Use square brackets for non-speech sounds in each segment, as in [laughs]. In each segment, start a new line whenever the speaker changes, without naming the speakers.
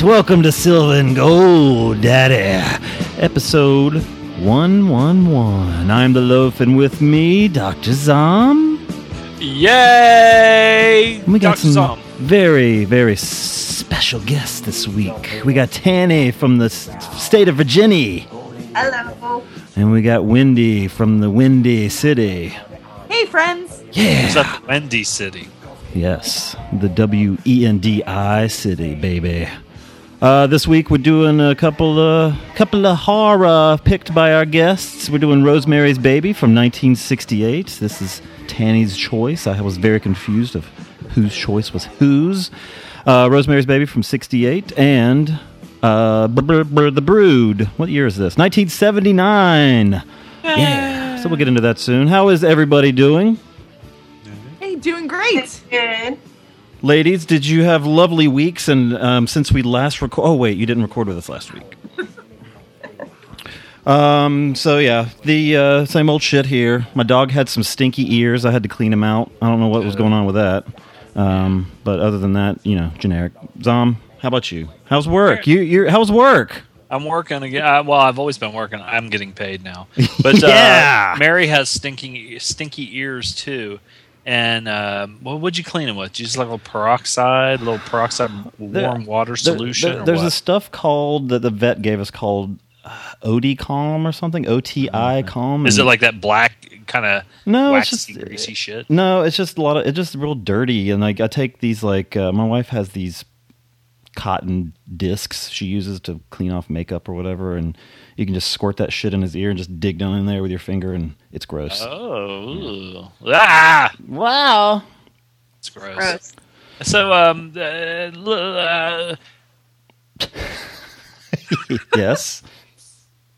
Hot. Welcome to Sylvan Gold, Daddy. Episode 111. I'm the loaf, and with me, Dr. Zom.
Yay!
We got
Dr.
some
Zom.
very, very special guests this week. We got Tanny from the state of Virginia,
Hello.
and we got Wendy from the Windy City.
Hey, friends.
Yeah.
Is that Wendy City?
Yes, the W E N D I city, baby. Uh, this week we're doing a couple of couple of horror picked by our guests. We're doing Rosemary's Baby from 1968. This is Tanny's choice. I was very confused of whose choice was whose. Uh, Rosemary's Baby from 68 and uh, br- br- br- The Brood. What year is this? 1979. Yeah. So we'll get into that soon. How is everybody doing?
Hey, doing great. Good.
Ladies, did you have lovely weeks? And um, since we last record, oh wait, you didn't record with us last week. [laughs] um. So yeah, the uh, same old shit here. My dog had some stinky ears. I had to clean them out. I don't know what was going on with that. Um. But other than that, you know, generic. Zom, how about you? How's work? You you how's work?
I'm working again. Uh, well, I've always been working. I'm getting paid now. [laughs] But
Yeah.
uh, Mary has stinking stinky ears too. And um, what would you clean them with? You just like a little peroxide, a little peroxide warm water
There-
solution.
there- there's
what?
this stuff called that the vet gave us called uh, OD Calm or something. O T I Calm.
Is it like that black kind of
No, it's just-
greasy shit?
No, it's just a lot of it's just real dirty, and like I take these like uh, my wife has these cotton discs she uses to clean off makeup or whatever, and you can just squirt that shit in his ear and just dig down in there with your finger, and it's gross.
Oh, ooh. ah,
wow!
it's gross.
Gross.
So, um, uh, uh, [laughs]
yes.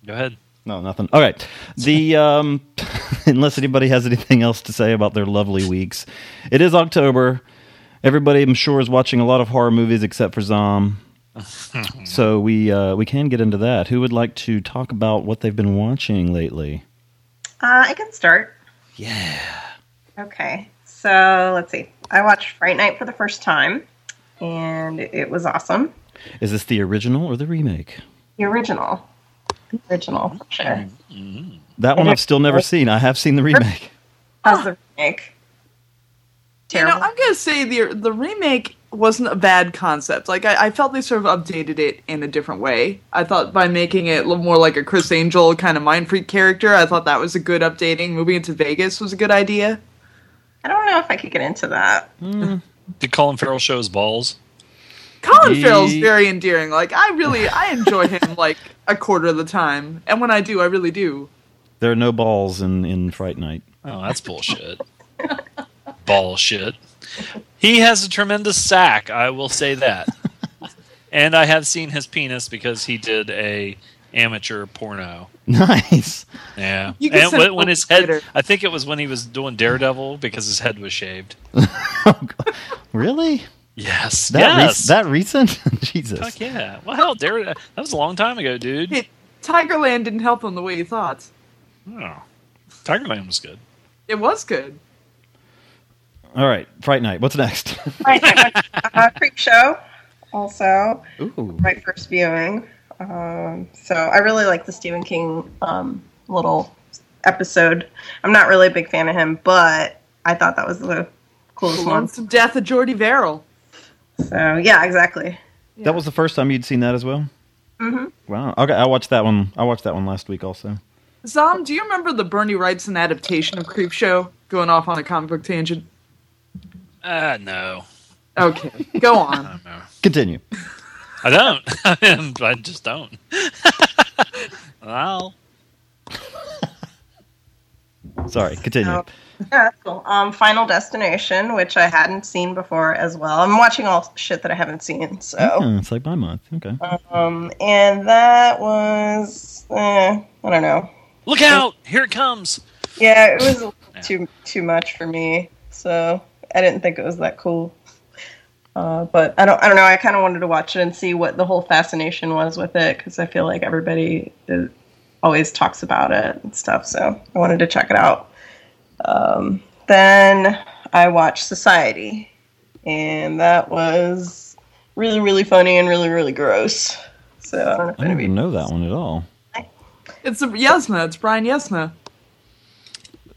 go ahead.
No, nothing. All right. The um, [laughs] unless anybody has anything else to say about their lovely weeks, it is October. Everybody, I'm sure, is watching a lot of horror movies except for Zom. [laughs] so we uh, we can get into that. Who would like to talk about what they've been watching lately?
Uh, I can start.
Yeah.
Okay. So let's see. I watched Fright Night for the first time, and it was awesome.
Is this the original or the remake?
The original. The original, for sure.
That one I've still never seen. I have seen the remake.
How's the remake?
You know, I'm gonna say the the remake wasn't a bad concept. Like I, I felt they sort of updated it in a different way. I thought by making it a little more like a Criss Angel kind of mind freak character, I thought that was a good updating. Moving into Vegas was a good idea.
I don't know if I could get into that. [laughs]
Did Colin Farrell show his balls?
Colin
Ye-
Farrell's very endearing. Like I really I enjoy him [laughs] like a quarter of the time, and when I do, I really do.
There are no balls in in Fright Night.
Oh, that's bullshit. bullshit. He has a tremendous sack. I will say that. [laughs] and I have seen his penis because he did a amateur porno. [laughs]
Nice.
Yeah, and when, when his head,
Twitter.
I think it was when he was doing Daredevil because his head was shaved. [laughs]
Oh, really?
Yes,
That rec-
yes,
that recent? Jesus.
Fuck yeah. Well, hell, Daredevil. That was a long time ago, dude.
It, Tigerland didn't help him the way he thought.
Oh, Tigerland was good.
It was good.
All right, Fright Night. What's next? [laughs]
Fright Night, uh, Creep Show, also
Ooh.
my first viewing. Um, so I really like the Stephen King um, little episode. I'm not really a big fan of him, but I thought that was the coolest
The
one.
Lonesome Death of Jordy Verrill.
So yeah, exactly.
That was the first time you'd seen that as well. Mm-hmm. Wow. Okay, I watched that one. I watched that one last week also.
Zom, do you remember the Bernie Wrightson adaptation of Creep Show? Going off on a comic book tangent.
Uh, no.
Okay, go [laughs]
I
on.
don't know.
Continue.
I don't. [laughs] I just don't. [laughs] well,
Sorry. Continue.
No. Yeah, cool. Um, Final Destination, which I hadn't seen before as well. I'm watching all shit that I haven't seen. So,
Oh, it's like my month. Okay.
um, and that was, eh, I don't know.
look out! Here it comes.
Yeah, it was a too too much for me. So I didn't think it was that cool. Uh, but I don't I don't know. I kind of wanted to watch it and see what the whole fascination was with it because I feel like everybody is, always talks about it and stuff. So I wanted to check it out. Um, then I watched Society, and that was really really funny and really really gross. So I don't know
I didn't even know that one at all.
It's a Yuzna. It's Brian Yuzna.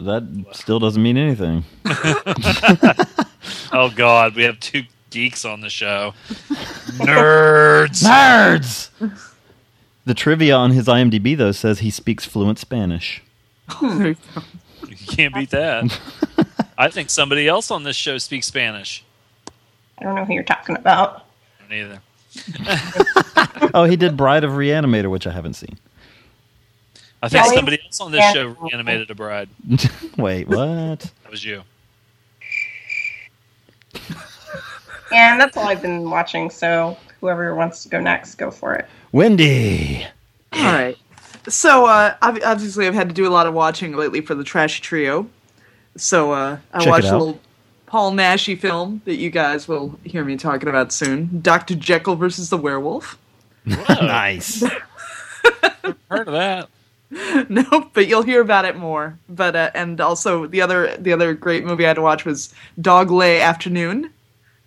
That still doesn't mean anything. [laughs]
Oh God, we have two geeks on the show. Nerds. [laughs]
Nerds. The trivia on his IMDb though says he speaks fluent Spanish.
You.
You can't beat that. I think somebody else on this show speaks Spanish.
I don't know who you're talking about.
Neither. [laughs]
Oh, he did Bride of Reanimator, which I haven't seen.
I think
Yeah.
somebody else on this
Yeah.
show animated a bride. [laughs]
Wait, what?
That was you.
And that's all I've been watching. So whoever wants to go next, go for it.
Wendy.
All right. So uh, obviously, I've had to do a lot of watching lately for the Trash Trio. So uh, I
Check
watched a little Paul Naschy film that you guys will hear me talking about soon. Doctor Jekyll versus the Werewolf. [laughs]
nice.
Heard of that? [laughs]
nope, but you'll hear about it more. But uh, and also the other the other great movie I had to watch was Dog Lay Afternoon,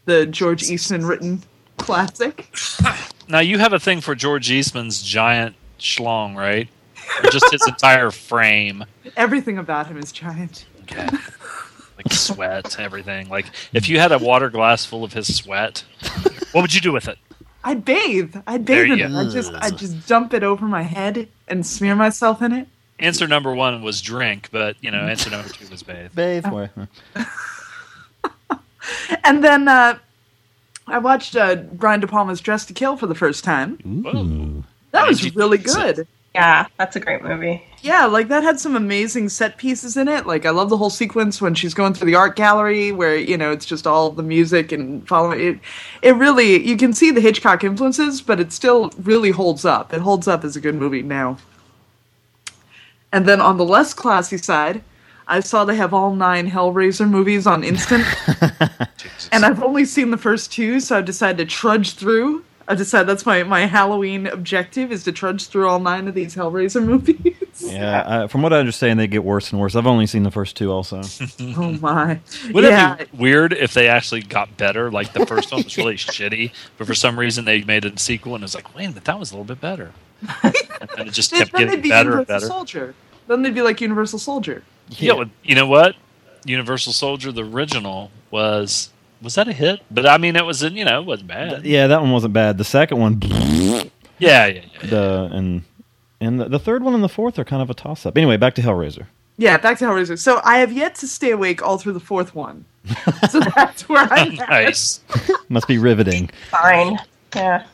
the George Eastman written classic. [laughs]
Now you have a thing for George Eastman's giant schlong, right? Or just his entire frame. [laughs]
Everything about him is giant.
Okay. Like sweat, everything. Like if you had a water glass full of his sweat, what would you do with it?
I'd bathe. I'd
There
bathe in
you
it. I just I just dump it over my head and smear myself in it.
Answer number one was drink, but you know, answer number two was bathe. [laughs]
Bathe. Where? [laughs]
And then uh, I watched uh, Brian De Palma's Dressed to Kill for the first time.
Whoa.
That was really good.
Yeah, that's a great movie.
Yeah, like that had some amazing set pieces in it. Like I love the whole sequence when she's going through the art gallery where, you know, it's just all the music and following it. It really you can see the Hitchcock influences, but it still really holds up. It holds up as a good movie now. And then on the less classy side, I saw they have all nine Hellraiser movies on instant. [laughs] And I've only seen the first two, so I've decided to trudge through. I decided that's my, my Halloween objective is to trudge through all nine of these Hellraiser [laughs] movies.
Yeah, uh, from what I understand, they get worse and worse. I've only seen the first two, also. [laughs]
Oh my!
Would
yeah,
it be weird if they actually got better? Like the first one was really [laughs] shitty, but for some reason they made a sequel and it was like, wait a minute, that was a little bit better. and it just
then
kept
they'd
getting
be
better and
Universal
better.
Soldier. Then they'd be like Universal Soldier.
Yeah, well, you know what? Universal Soldier, the original, was was that a hit? But I mean, it was you know, it wasn't bad.
Yeah, that one wasn't bad. The second one,
Yeah, yeah, yeah.
the and and the, the third one and the fourth are kind of a toss up. Anyway, back to Hellraiser.
Yeah, back to Hellraiser. So I have yet to stay awake all through the fourth one. [laughs] so that's where I'm at.
Nice. [laughs]
Must be riveting.
Fine. Yeah.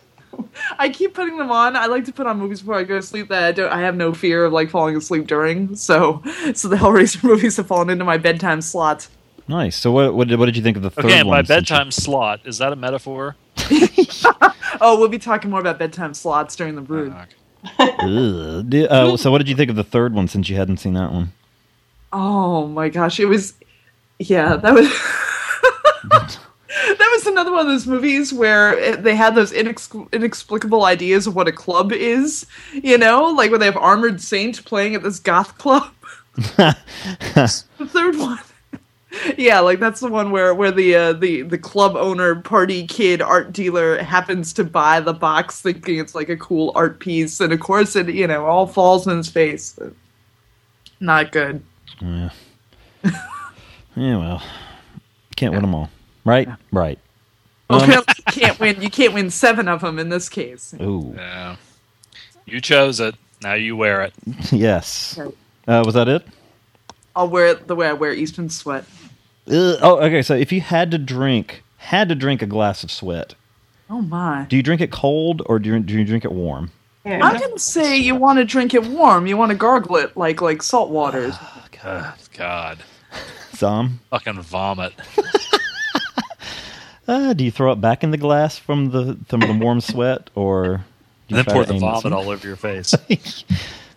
I keep putting them on. I like to put on movies before I go to sleep that I don't. I have no fear of like falling asleep during. So, so the Hellraiser [laughs] movies have fallen into my bedtime slot.
Nice. So what what did, what did you think of the third
Okay, and
one?
my
since you-
bedtime slot, is that a metaphor?
Oh, we'll be talking more about bedtime slots during the brood.
Ugh. Di- uh, so what did you think of the third one since you hadn't seen that one?
Oh my gosh, it was yeah, that was [laughs] That was another one of those movies where they had those inex- inexplicable ideas of what a club is, you know, like when they have Armored Saint playing at this goth club. [laughs] the third one. Yeah, like that's the one where where the uh, the the club owner, party kid, art dealer happens to buy the box, thinking it's like a cool art piece, and of course it you know all falls in his face. Not good.
Yeah. [laughs] yeah. Well. can't win them all. Right? Right.
Well,
Um,
you can't win. You can't win seven of them in this case.
ooh,
Yeah. You chose it. Now you wear it. [laughs]
yes.
Okay.
Uh, was that it?
I'll wear it the way I wear Eastman sweat.
Uh, oh, okay. So if you had to drink, had to drink a glass of sweat,
Oh my!
do you drink it cold or do you, do you drink it warm?
Yeah.
I'm gonna say you want to drink it warm. You want to gargle it like like salt waters.
God, [sighs] God.
Some.
Fucking vomit. [laughs]
Uh, do you throw it back in the glass from the from the warm sweat, or do
And
you
then pour
to
the vomit
some-
all over your face. [laughs]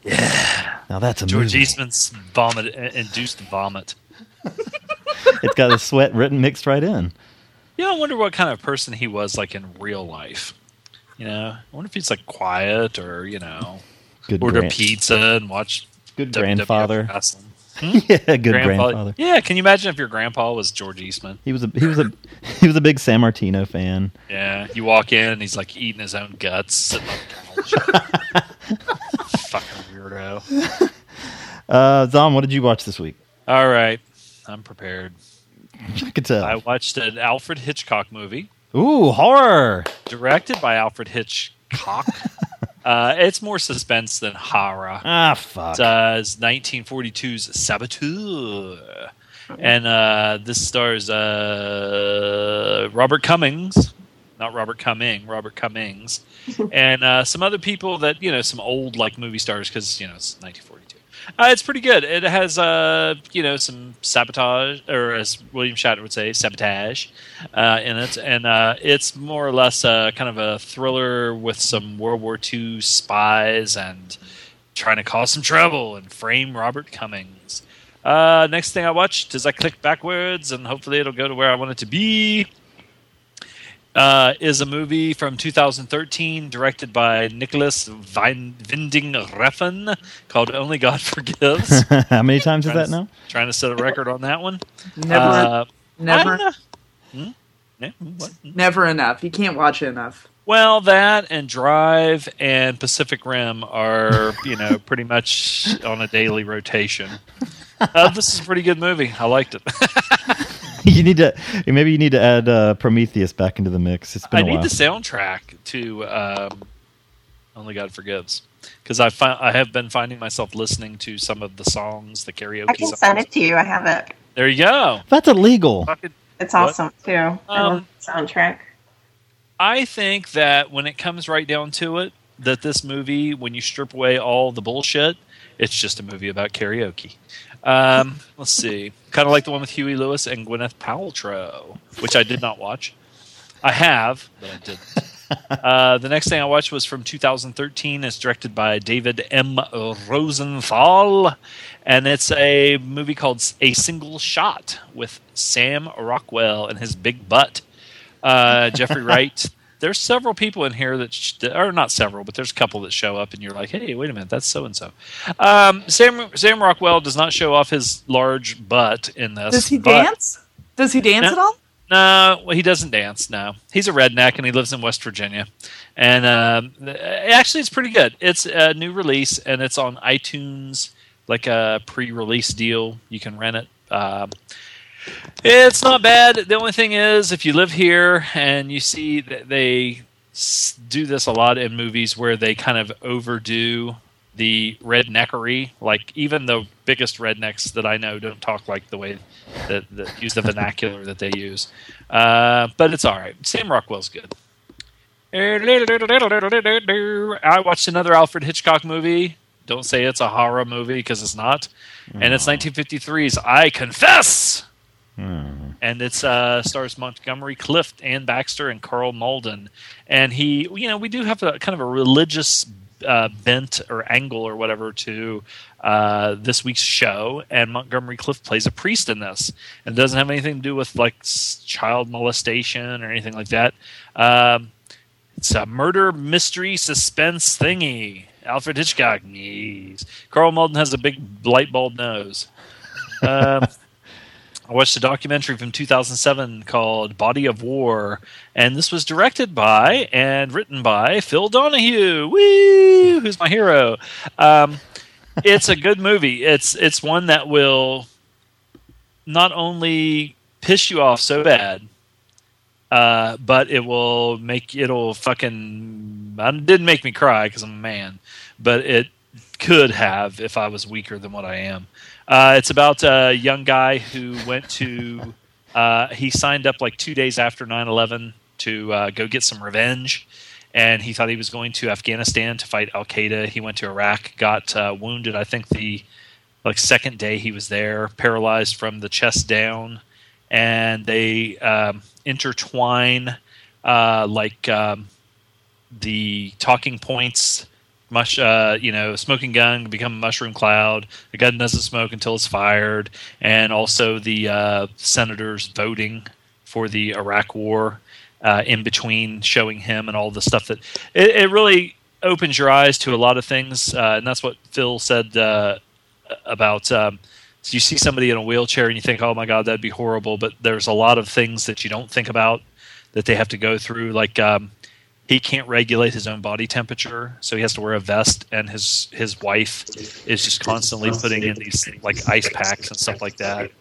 Yeah.
Now that's a
George
movie.
Eastman's vomit induced vomit. [laughs] [laughs]
It's got the sweat written mixed right in.
You know, I wonder what kind of person he was like in real life. You know, I wonder if he's like quiet or you know, [laughs]
Good
order
grand-
pizza and watch
Good
WWF
grandfather.
wrestling. [laughs]
yeah, good grandfather.
Yeah, can you imagine if your grandpa was George Eastman?
He was a he was a he was a big Sammartino fan.
Yeah, you walk in and he's like eating his own guts, sitting on the couch. Fucking weirdo.
Uh, Zom, what did you watch this week?
All right, I'm prepared.
I could tell.
I watched an Alfred Hitchcock movie
Ooh, horror.
directed by Alfred Hitchcock. [laughs] uh, it's more suspense than horror.
Ah, fuck.
It uh, is 1942's Saboteur. And uh, this stars uh, Robert Cummings, not Robert Cumming, Robert Cummings, [laughs] and uh, some other people that, you know, some old like movie stars because, you know, it's 1942. Uh, it's pretty good. It has, uh, you know, some sabotage, or as William Shatner would say, sabotage uh, in it. And uh, it's more or less uh, kind of a thriller with some World War II spies and trying to cause some trouble and frame Robert Cummings. Uh, next thing I watched is I click backwards and hopefully it'll go to where I want it to be. Uh, is a movie from 2013 directed by Nicolas Vin- Winding Refn called Only God [laughs] Forgives. [laughs]
How many times is that
to,
now?
trying to set a record on that one.
Never,
Uh,
never.
Hmm? Yeah, what?
never enough. You can't watch it enough.
Well, that and Drive and Pacific Rim are, you know, pretty much on a daily rotation. Uh, this is a pretty good movie. I liked it. [laughs] [laughs]
you need to maybe you need to add uh, Prometheus back into the mix. It's been
I
a
need
while.
the soundtrack to um, Only God Forgives because I fi- I have been finding myself listening to some of the songs, the karaoke
I can
songs.
send it to you. I have it.
There you go.
That's illegal.
Fucking-
It's
What?
awesome too. I love
Um,
the soundtrack.
I think that when it comes right down to it, that this movie, when you strip away all the bullshit, it's just a movie about karaoke. Um, let's see, kind of like the one with Huey Lewis and Gwyneth Paltrow, which I did not watch. I have, but I didn't. [laughs] Uh, the next thing I watched was from 2013. It's directed by David M. Rosenthal, and it's a movie called A Single Shot with Sam Rockwell and his big butt. Uh, Jeffrey [laughs] Wright. There's several people in here that, sh- that, or not several, but there's a couple that show up, and you're like, "Hey, wait a minute, that's so and so." Um, Sam Sam Rockwell does not show off his large butt in this.
Does he
but-
dance? Does he dance
No.
at all?
no, well, he doesn't dance. No, he's a redneck and he lives in West Virginia. And um, actually, it's pretty good. It's a new release and it's on iTunes, like a pre-release deal. You can rent it. Um, it's not bad. The only thing is, if you live here and you see that they do this a lot in movies where they kind of overdo the redneckery, like even the biggest rednecks that I know don't talk like the way that, that use the vernacular that they use. Uh, but it's all right. Sam Rockwell's good. I watched another Alfred Hitchcock movie. Don't say it's a horror movie because it's not. And it's 1953's I Confess and it's uh, stars Montgomery Clift, Anne Baxter, and Karl Malden. And he, you know, we do have a kind of a religious uh, bent or angle or whatever to uh, this week's show. And Montgomery Clift plays a priest in this, and it doesn't have anything to do with like s- child molestation or anything like that. Um, it's a murder mystery suspense thingy. Alfred Hitchcock. Yes. Karl Malden has a big light bulb nose. Um, [laughs] I watched a documentary from 2007 called Body of War, and this was directed by and written by Phil Donahue. Who's my hero? Um, it's a good movie. It's it's one that will not only piss you off so bad, uh, but it will make it'll fucking. It didn't make me cry because I'm a man, but it could have if I was weaker than what I am. Uh, it's about a young guy who went to. Uh, he signed up like two days after 9/11 to uh, go get some revenge, and he thought he was going to Afghanistan to fight Al Qaeda. He went to Iraq, got uh, wounded. I think the like second day he was there, paralyzed from the chest down, and they um, intertwine uh, like um, the talking points. Mush, uh, you know, smoking gun become a mushroom cloud. The gun doesn't smoke until it's fired, and also the uh, senators voting for the Iraq War uh, in between showing him and all the stuff that it, it really opens your eyes to a lot of things, uh, and that's what Phil said uh, about. Um, so you see somebody in a wheelchair and you think, "Oh my God, that'd be horrible," but there's a lot of things that you don't think about that they have to go through, like. Um, he can't regulate his own body temperature, so he has to wear a vest, and his his wife is just constantly putting in these like ice packs and stuff like that.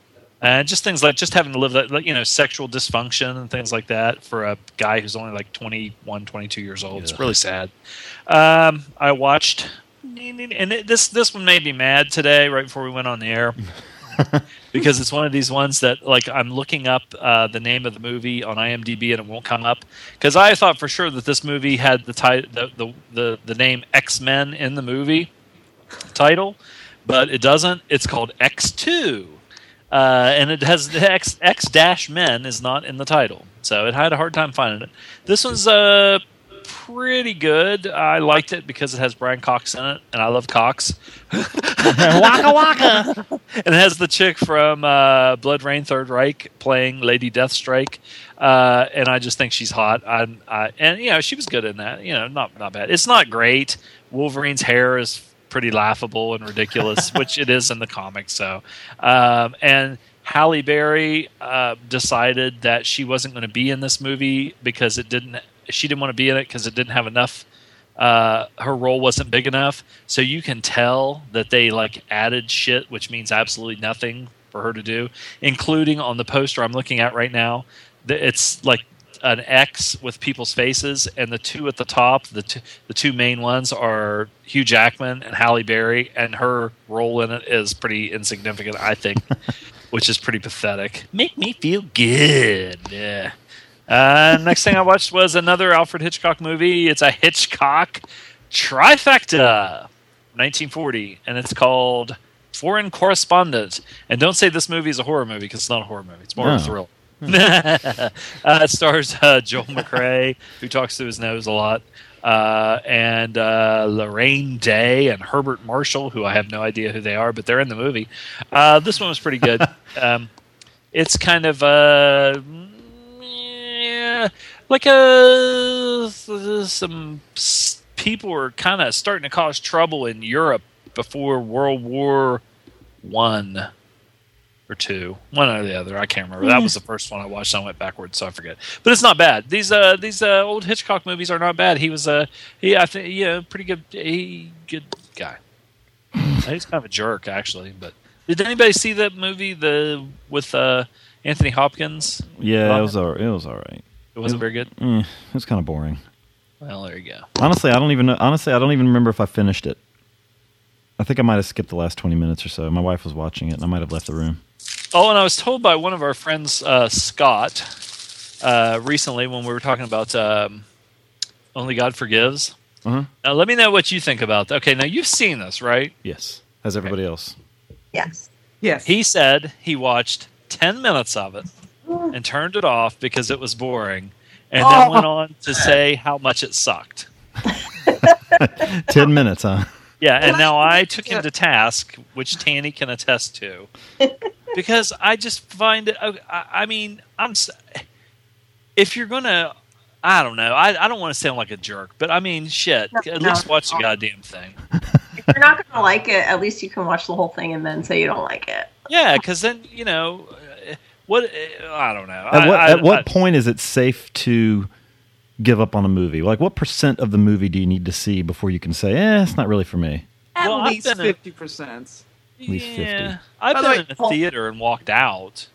And just things like just having to live that like, you know sexual dysfunction and things like that for a guy who's only like 21 22 years old. It's really sad. Um, i watched and it, this this one made me mad today right before we went on the air [laughs] [laughs] because it's one of these ones that like i'm looking up uh, the name of the movie on imdb and it won't come up. Because i thought for sure that this movie had the, ti- the, the, the, the name x-men in the movie title but it doesn't. It's called x2 uh, and it has the X X dash Men is not in the title, so it had a hard time finding it. This one's uh pretty good. I liked it because it has Brian Cox in it, and I love Cox. [laughs]
waka waka. [laughs]
and it has the chick from uh, BloodRayne Third Reich playing Lady Deathstrike, uh, and I just think she's hot. I, I, and you know she was good in that. You know, not not bad. It's not great. Wolverine's hair is pretty laughable and ridiculous, [laughs] which it is in the comics. So, um, and Halle Berry uh, decided that she wasn't going to be in this movie because it didn't. She didn't want to be in it because it didn't have enough. Uh, her role wasn't big enough, so you can tell that they like added shit, which means absolutely nothing for her to do, including on the poster I'm looking at right now. It's like an X with people's faces, and the two at the top, the the two main ones are Hugh Jackman and Halle Berry, and her role in it is pretty insignificant, I think, [laughs] which is pretty pathetic. Make me feel good. Yeah. Uh, next thing I watched was another Alfred Hitchcock movie. It's a Hitchcock trifecta, 1940, and it's called Foreign Correspondent. And don't say this movie is a horror movie because it's not a horror movie; it's more
No.
of a thriller. [laughs] uh, it stars uh, Joel McCrea, who talks through his nose a lot, uh, and uh, Laraine Day and Herbert Marshall, who I have no idea who they are, but they're in the movie. Uh, this one was pretty good. [laughs] um, it's kind of uh, yeah, like uh, some people were kind of starting to cause trouble in Europe before World War One or two, one or the other. I can't remember. That was the first one I watched. I went backwards, so I forget. But it's not bad. These uh these uh, old Hitchcock movies are not bad. He was uh he I think yeah pretty good. He good guy. [sighs] He's kind of a jerk actually. But did anybody see that movie the with uh Anthony Hopkins?
Yeah, it was all, it was all right.
It wasn't very good.
Eh, it was kind of boring.
Well, there you go.
Honestly, I don't even know. Honestly, I don't even remember if I finished it. I think I might have skipped the last twenty minutes or so. My wife was watching it, and I might have left the room.
Oh, and I was told by one of our friends, uh, Scott, uh, recently when we were talking about um, Only God Forgives.
Uh-huh.
Now, let me know what you think about that. Okay, now you've seen this, right?
Yes, Has everybody else.
Yes.
Yes.
He said he watched 10 minutes of it and turned it off because it was boring, and then went on to say how much it sucked. [laughs]
Ten minutes, huh?
Yeah, and now
I-
I took him to task, which Tanny can attest to, [laughs] because I just find it. uh, I, I mean, I'm. If you're gonna, I don't know. I, I don't want to sound like a jerk, but I mean, shit.
No,
at
no,
least watch the goddamn thing.
If you're not gonna like it, at least you can watch the whole thing and then say you don't like it.
Yeah, because then you know what. uh, I don't know.
At what,
I, I,
at what
I-
point is it safe to give up on a movie? Like, what percent of the movie do you need to see before you can say, "Eh, it's not really for me"?
At
Well,
least fifty percent.
At least 50.
Yeah, I've
By the
been
way-
in a theater and walked out.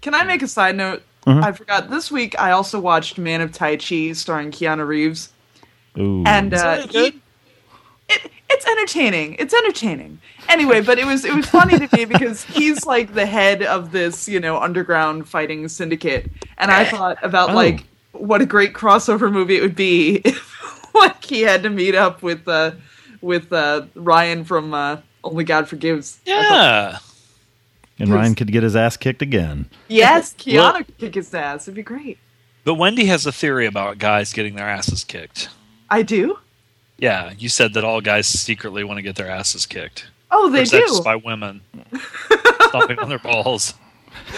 Can I make a side note?
Mm-hmm.
I forgot. This week I also watched Man of Tai Chi starring Keanu Reeves.
Ooh.
and uh,
that good?
he- it, it's entertaining. It's entertaining. Anyway, but it was it was funny to me because he's like the head of this you know underground fighting syndicate, and I thought about
Oh.
like what a great crossover movie it would be [laughs] if like he had to meet up with uh with uh Ryan from uh, Only God Forgives.
Yeah.
and Ryan could get his ass kicked again.
yes, [laughs] Keanu
Well-
could kick his ass. It'd be great.
But Wendy has a theory about guys getting their asses kicked.
I do.
Yeah, you said that all guys secretly want to get their asses kicked.
Oh,
Or
they
is that
do.
just by women [laughs] stomping on their balls.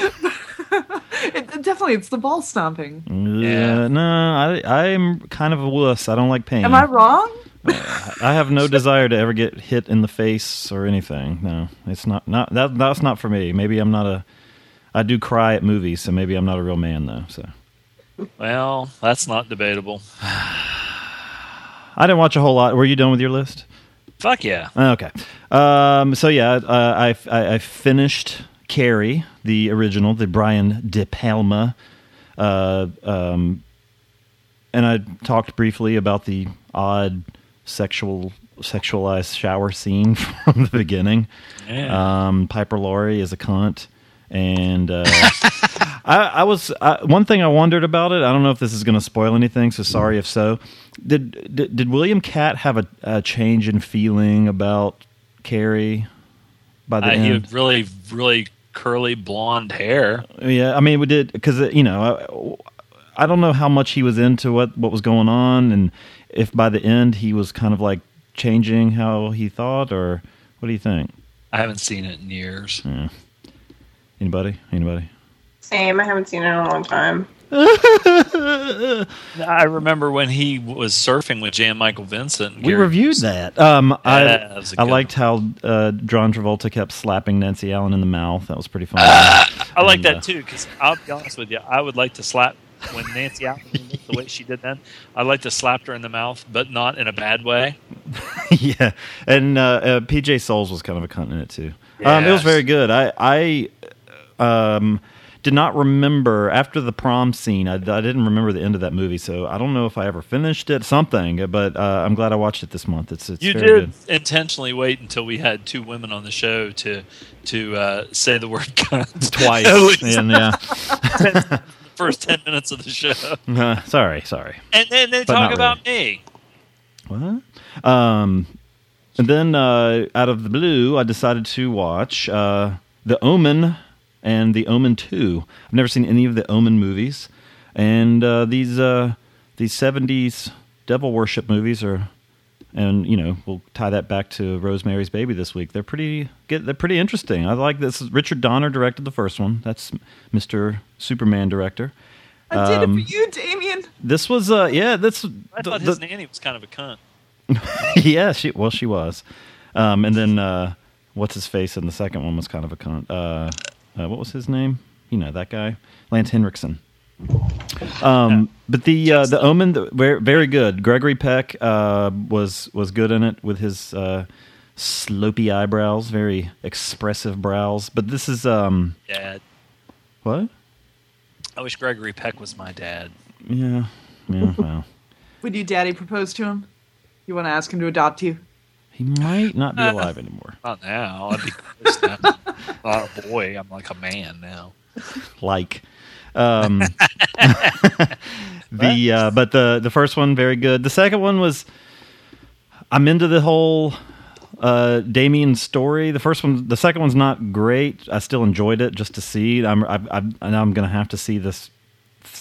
It, definitely, it's the ball stomping.
Yeah. No, I I'm kind of a wuss. I don't like pain.
Am I wrong?
Uh, I have no desire to ever get hit in the face or anything. No, it's not not that that's not for me. Maybe I'm not a. I do cry at movies, so maybe I'm not a real man though. So
Well, that's not debatable. [sighs] [sighs] [sighs]
I didn't watch a whole lot. Were you done with your list?
Fuck yeah.
Okay. Um, so yeah, uh, I, I I finished Carrie, the original, the Brian De Palma, uh, um, and I talked briefly about the odd sexual sexualized shower scene [laughs] from the beginning.
Yeah.
Um, Piper Laurie is a cunt, and uh, [laughs] I, I was I, one thing I wondered about it. I don't know if this is going to spoil anything, so sorry if so. Did did, did William Katt have a, a change in feeling about Carrie by the
Uh, he had really, really curly blonde hair.
Yeah, I mean, we did because you know, I, I don't know how much he was into what what was going on, and if by the end he was kind of like changing how he thought, or what do you think?
I haven't seen it in years.
Anybody? Anybody?
Same. I haven't seen it in a long time. [laughs]
I remember when he was surfing with Jan Michael Vincent.
We
Gary-
reviewed that. Um, I
that was a
I liked how uh, John Travolta kept slapping Nancy Allen in the mouth. That was pretty fun. [laughs]
I like
And,
that
uh,
too because I'll be honest with you, I would like to slap when Nancy Allen the way she did then. I'd like to slap her in the mouth, but not in a bad way. [laughs]
yeah, and uh, uh, PJ Soles was kind of a cunt in it too. Um, it was very good. I I um, did not remember after the prom scene. I, I didn't remember the end of that movie, so I don't know if I ever finished it. Something, but uh, I'm glad I watched it this month. It's it's
You did
good.
intentionally wait until we had two women on the show to to uh, say the word [laughs] cunt
twice. And yeah, [laughs]
the first ten minutes of the show, [laughs]
Uh, sorry, sorry.
and then they
But
talk about me.
What? Um, and then uh, out of the blue, I decided to watch uh, The Omen and The Omen Two. I've never seen any of the Omen movies, and uh, these uh, these seventies devil worship movies are. And you know we'll tie that back to Rosemary's Baby this week. They're pretty get they're pretty interesting. I like this. Richard Donner directed the first one. That's Mr. Superman director.
I did it
Um,
for you, Damien.
This was uh yeah that's
I thought
the-
his
the-
nanny was kind of a cunt. [laughs]
yeah, she well she was, um, and then uh, what's his face in the second one was kind of a cunt. Uh, uh, what was his name? You know that guy, Lance Henriksen. Um, but the uh, the Omen, the, very very good. Gregory Peck uh, was was good in it with his uh, slopey eyebrows, very expressive brows. But this is um,
Dad.
what?
I wish Gregory Peck was my dad.
Yeah, yeah. Well, [laughs]
Would you daddy propose to him? You want to ask him to adopt you?
He might not be alive anymore.
Not now. I'd be close now. [laughs] oh boy, I'm like a man now.
like. Um, [laughs] the uh, but the the first one very good. The second one was I'm into the whole uh, Damien story. The first one, the second one's not great. I still enjoyed it just to see. I'm I, I, and I'm gonna have to see this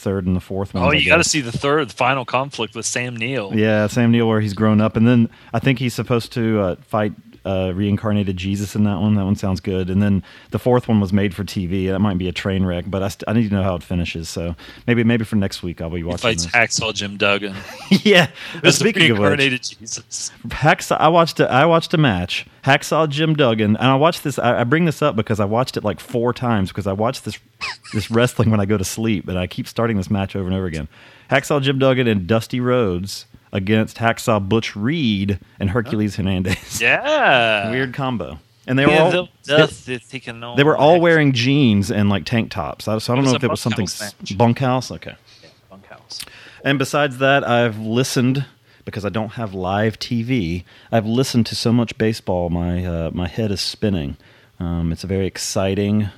third and the fourth one.
Oh, you got to see the third, the final conflict with Sam Neill.
Yeah, Sam Neill, where he's grown up, and then I think he's supposed to uh, fight uh, reincarnated Jesus in that one. That one sounds good. And then the fourth one was made for TV. That might be a train wreck, but I, st- I need to know how it finishes. So maybe maybe for next week I'll be
He
watching.
fights
this.
Hacksaw Jim Duggan. [laughs]
yeah.
The
Speaking of which,
reincarnated Jesus.
Hacksaw. I watched a, I watched a match. Hacksaw Jim Duggan, and I watched this. I, I bring this up because I watched it like four times because I watched this this wrestling when I go to sleep, and I keep starting this match over and over again. Hacksaw Jim Duggan and Dusty Rhodes against Hacksaw Butch Reed and Hercules Hernandez.
Yeah. [laughs]
Weird combo. and they were
Yeah,
all
the-
they, they were all wearing jeans and like tank tops. I, So I don't know if it was something
bunkhouse match.
bunkhouse. Okay.
bunkhouse.
And besides that, I've listened because I don't have live TV. I've listened to so much baseball, my uh, my head is spinning. Um, it's a very exciting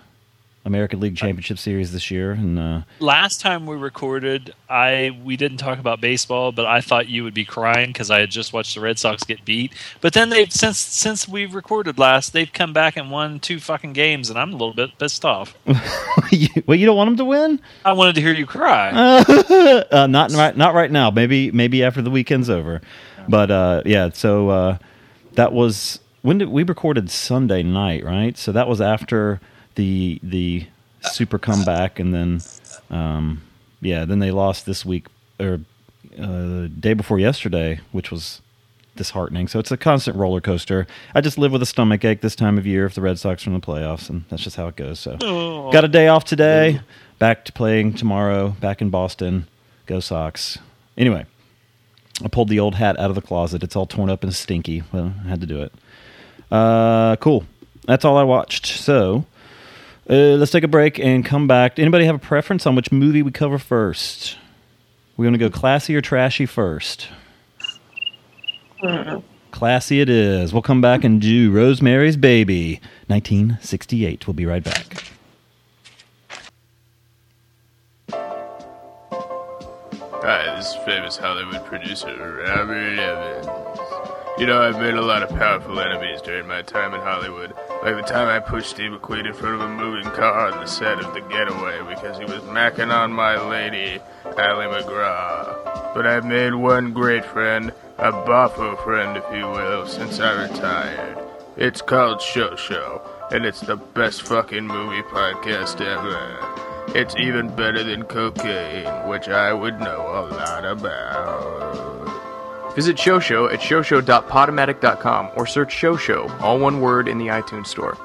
American League Championship Series this year, and uh,
Last time we recorded, I we didn't talk about baseball, but I thought you would be crying because I had just watched the Red Sox get beat. But then they've since since we've recorded last, they've come back and won two fucking games, and I'm a little bit pissed off. [laughs]
well, you don't want them to win.
I wanted to hear you cry. [laughs]
uh, not right, not right now. Maybe maybe after the weekend's over. But uh, yeah, so uh, that was when did we recorded Sunday night, right? So that was after the the super comeback, and then um, yeah, then they lost this week or uh, day before yesterday, which was disheartening. So it's a constant roller coaster. I just live with a stomach ache this time of year if the Red Sox are in the playoffs, and that's just how it goes. So
Oh.
got a day off today. Back to playing tomorrow. Back in Boston. Go Sox. Anyway, I pulled the old hat out of the closet. It's all torn up and stinky. Well, I had to do it. Uh, cool. That's all I watched. So uh, let's take a break and come back. Anybody have a preference on which movie we cover first? We're gonna go classy or trashy first. Classy it is. We'll come back and do Rosemary's Baby, 1968. We'll be right back.
Hi, this is famous Hollywood producer Robert Evans. You know, I've made a lot of powerful enemies during my time in Hollywood. Like the time I pushed Steve McQueen in front of a moving car on the set of The Getaway because he was macking on my lady, Ali MacGraw. But I've made one great friend, a boffo friend, if you will, since I retired. It's called Show Show, and it's the best fucking movie podcast ever. It's even better than cocaine, which I would know a lot about.
Visit Shosho at shosho.podomatic.com or search Shosho, all one word, in the iTunes Store.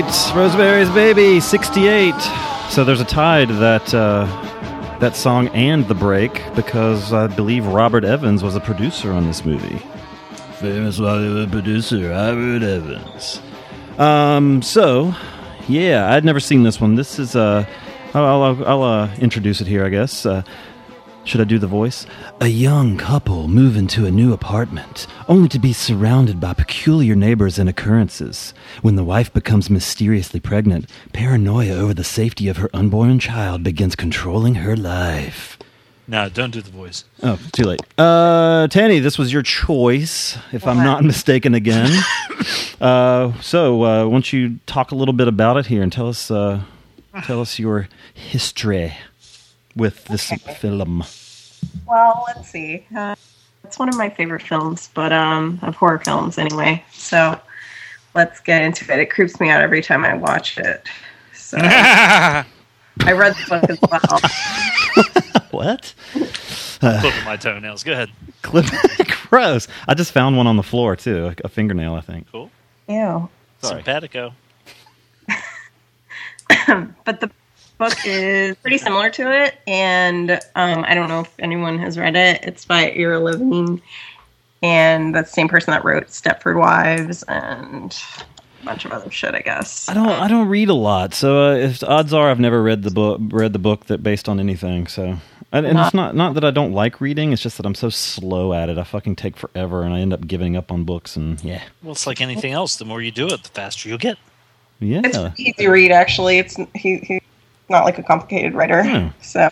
Right, Rosemary's Baby, 68. So there's a tie to that, uh, that song and the break because I believe Robert Evans was a producer on this movie. Famous Hollywood producer, Robert Evans. Um, so, yeah, I'd never seen this one. This is, uh, I'll, I'll, I'll uh, introduce it here, I guess. Uh, should I do the voice? A young couple move into a new apartment, only to be surrounded by peculiar neighbors and occurrences. When the wife becomes mysteriously pregnant, paranoia over the safety of her unborn child begins controlling her life.
no, don't do the voice.
Oh, too late. Uh, Tanny, this was your choice, if I'm not mistaken again. [laughs] uh, so, uh, why don't you talk a little bit about it here and tell us, uh, tell us your history with this film.
Well, let's see. Uh, it's one of my favorite films, but um, of horror films anyway. So let's get into it. It creeps me out every time I watch it. So [laughs] I read the book as well. [laughs]
What?
Clipping my toenails. Go ahead.
Clip. [laughs] Gross. I just found one on the floor too, a, a fingernail, I think.
Cool.
Ew.
Sorry.
Simpatico.
But the book is pretty similar to it, and um, I don't know if anyone has read it. It's by Ira Levine, and that's the same person that wrote Stepford Wives and a bunch of other shit, I guess.
I don't. I don't read a lot, so uh, if odds are I've never read the book, read the book that based on anything. So, and, and it's not not that I don't like reading. It's just that I'm so slow at it. I fucking take forever, and I end up giving up on books. And yeah,
Well, it's like anything else. The more you do it, the faster you'll get.
yeah.
It's an easy read, actually. It's he, he's not like a complicated writer,
Hmm.
so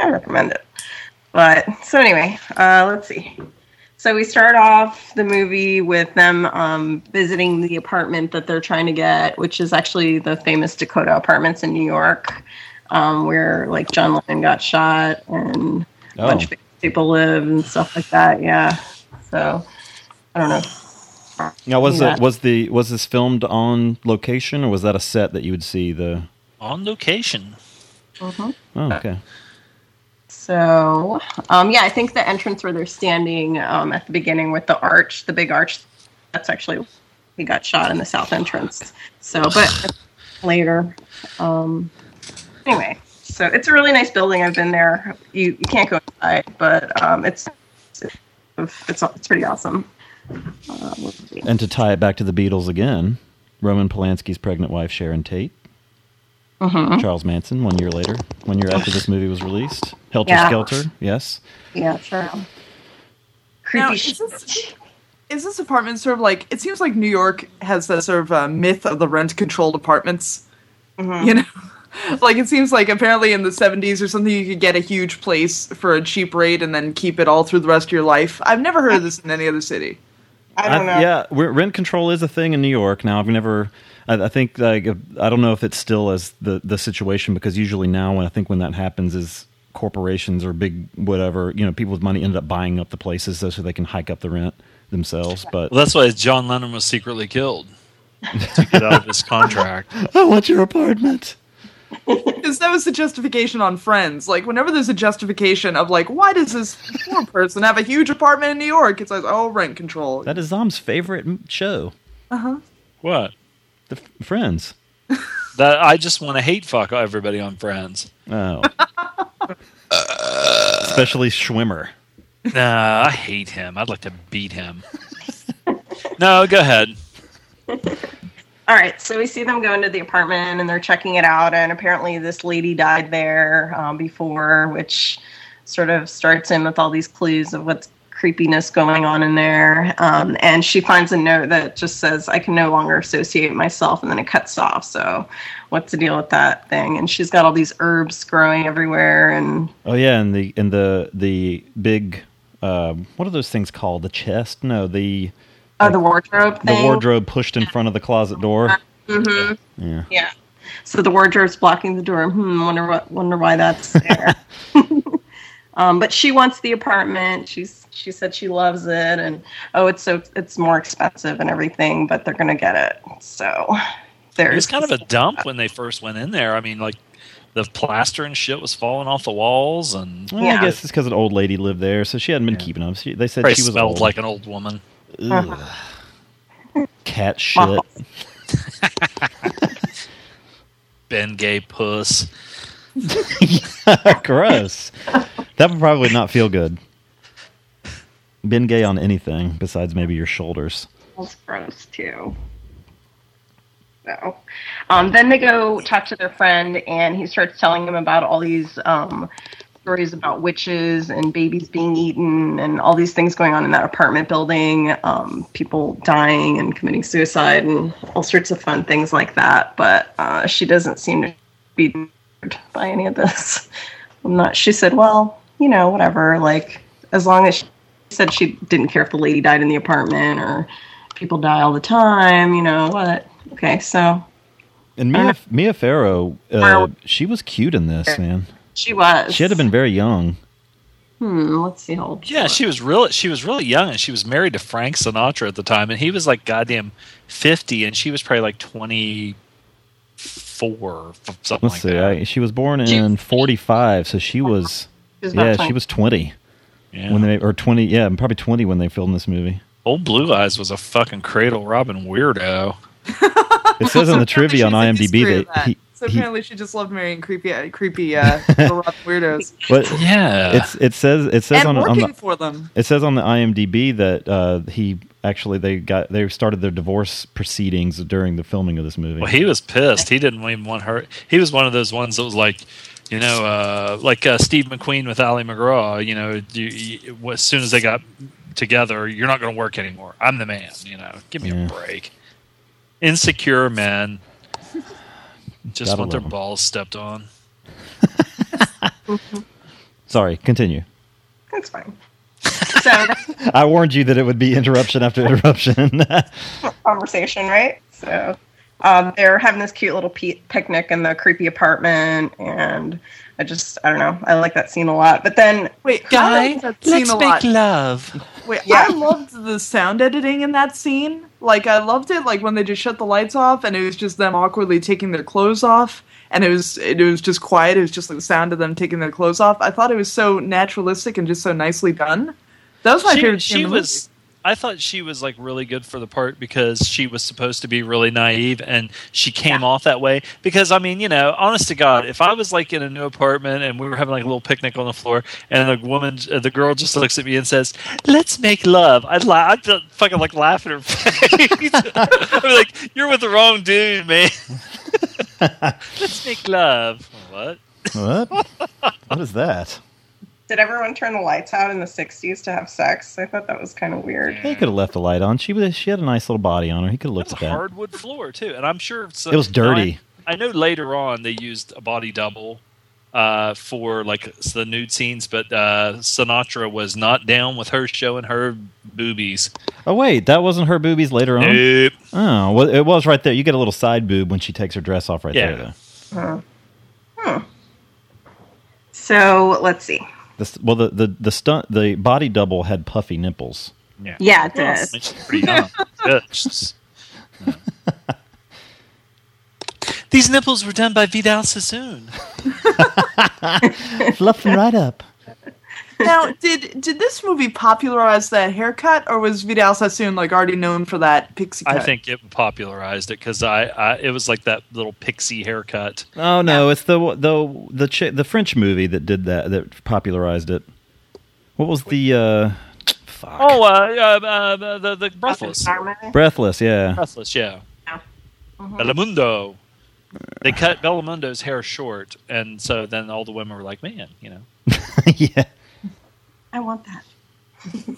I recommend it. But so anyway, uh, let's see. So we start off the movie with them um, visiting the apartment that they're trying to get, which is actually the famous Dakota Apartments in New York, um, where like John Lennon got shot and a
Oh.
bunch of people live and stuff like that. Yeah. So I don't know.
Now, was it was the was this filmed on location or was that a set that you would see the?
On location.
Oh, okay.
So, um, yeah, I think the entrance where they're standing um, at the beginning with the arch, the big arch, that's actually he got shot in the south entrance. So, but [sighs] later, um, anyway, so it's a really nice building. I've been there. You you can't go inside, but um, it's it's it's pretty awesome. Uh.
And to tie it back to the Beatles again, Roman Polanski's pregnant wife Sharon Tate,
Mhm.
Charles Manson. One year later, one year after this movie was released, Helter
Yeah.
Skelter. Yes.
Yeah, sure.
Now, is this, is this apartment sort of like? It seems like New York has that sort of uh, myth of the rent-controlled apartments. You know, [laughs] like it seems like apparently in the '70s or something, you could get a huge place for a cheap rate and then keep it all through the rest of your life. I've never heard of this in any other city.
I don't know.
yeah, rent control is a thing in New York now. I've never. I, I think like I don't know if it's still as the the situation because usually now when I think when that happens is corporations or big whatever you know people with money end up buying up the places so, so they can hike up the rent themselves. But
Well, that's why John Lennon was secretly killed to get out of his contract. [laughs]
I want your apartment.
Because that was the justification on Friends. Like, whenever there's a justification of, like, why does this poor person have a huge apartment in New York? It's like, oh, rent control.
That is Zom's favorite show. Uh huh.
What?
The F- Friends. [laughs]
That I just want to hate fuck everybody on Friends.
Oh, [laughs] especially Schwimmer.
Nah, I hate him. I'd like to beat him. [laughs] no, go ahead.
All right, so we see them go into the apartment and they're checking it out, and apparently this lady died there um, before, which sort of starts in with all these clues of what's creepiness going on in there. Um, and she finds a note that just says, "I can no longer associate myself," and then it cuts off. So, what's the deal with that thing? And she's got all these herbs growing everywhere, and
Oh yeah, and the and the the big uh, what are those things called? The chest? No, the
oh, the wardrobe
the
thing.
wardrobe pushed in front of the closet door.
hmm
Yeah.
Yeah. So the wardrobe's blocking the door. Hmm. Wonder what. Wonder why that's [laughs] there. [laughs] um, but she wants the apartment. She's she said she loves it, and oh, it's so it's more expensive and everything, but they're gonna get it. So there's
It was kind of a dump when they first went in there. I mean, like the plaster and shit was falling off the walls, and
Well,
Yeah.
I guess it's because an old lady lived there, so she hadn't been keeping them. She, they said
probably
she was
smelled
old.
like an old woman.
Ugh. cat shit. [laughs]
Ben Gay puss. [laughs]
Gross. [laughs] That would probably not feel good. Been gay on anything besides maybe your shoulders.
That's gross too. So, um, then they go talk to their friend, and he starts telling them about all these um, stories about witches and babies being eaten, and all these things going on in that apartment building. Um, people dying and committing suicide, and all sorts of fun things like that. But uh, she doesn't seem to be by any of this. [laughs] I'm not. She said, "Well, you know, whatever. Like, as long as." She said she didn't care if the lady died in the apartment or people die all the time, you know what? Okay, so
And Mia, Mia Farrow, uh, she was cute in this, man.
she was.
She had to have been very young.
Hmm, let's see how old.
Yeah, she was really she was really young, and she was married to Frank Sinatra at the time, and he was like goddamn fifty, and she was probably like twenty four, something
Let's
like
see.
that.
I, she was born in 45, so she was,
She was
yeah,
20.
she was 20
Yeah.
when they, or 20, yeah, probably 20 when they filmed this movie.
Old Blue Eyes was a fucking Cradle Robin weirdo. [laughs]
It says in the trivia on IMDb
history
that he,
so
he
apparently she just loved marrying creepy, uh, creepy uh, little [laughs] weirdos
but
Yeah,
it's it says it says
and
on, on
working
the
for them.
it says on the IMDb that uh, he actually they got they started their divorce proceedings during the filming of this movie.
Well, he was pissed. He didn't even want her. He was one of those ones that was like, you know, uh, like uh, Steve McQueen with Ali MacGraw. You know, you, you, as soon as they got together, you're not going to work anymore. I'm the man. You know, give me
Yeah.
a break. Insecure men just
Gotta
want their
love 'em.
balls stepped on. [laughs]
Sorry, continue.
That's fine. so [laughs]
I warned you that it would be interruption after interruption. [laughs]
conversation, right? So um, they're having this cute little pe- picnic in the creepy apartment, and I just I don't know. I like that scene a lot. But then
Wait, I like that scene a lot.
love.
Wait,
Yeah.
I loved the sound editing in that scene. Like I loved it, like when they just shut the lights off and it was just them awkwardly taking their clothes off, and it was it was just quiet. It was just like the sound of them taking their clothes off. I thought it was so naturalistic and just so nicely done. That was my
she,
favorite. scene
she
in the
was i thought she was like really good for the part because she was supposed to be really naive and she came off that way. Because i mean you know honest to god if i was like in a new apartment and we were having like a little picnic on the floor and the woman uh, the girl just looks at me and says let's make love i'd la- i'd fucking like laugh at her [laughs] face. I'd be like you're with the wrong dude man. [laughs] Let's make love. What?
What? What is that?
Did everyone turn the lights out in the '60s to have sex? I thought that was kind of weird.
He could have left the light on. She was. She had a nice little body on her. He could have looked
It's
at
a
that.
hardwood floor too, and I'm sure so,
It was dirty.
I, I know later on they used a body double uh, for like the nude scenes, but uh, Sinatra was not down with her showing her boobies.
Oh wait, that wasn't her boobies later on.
Nope.
Oh, well, it was right there. You get a little side boob when she takes her dress off right
Yeah.
there. Though.
Huh. Hmm. So let's see.
This, well, the, the the stunt the body double had puffy nipples.
Yeah,
Yeah, it does.
mean, pretty young. Good. Yeah. These nipples were done by Vidal Sassoon. [laughs]
Fluff them right up.
Now, did did this movie popularize that haircut, or was Vidal Sassoon like already known for that pixie cut?
I think it popularized it because I, I it was like that little pixie haircut.
Oh no, it's the the the chi- the French movie that did that that popularized it. What was the uh, fuck?
Oh, uh, uh, uh, the the breathless.
Breathless, yeah.
Breathless, yeah.
Yeah.
Belmondo. They cut Belmondo's hair short, and so then all the women were like, "Man, you know." [laughs]
yeah.
I want that. [laughs]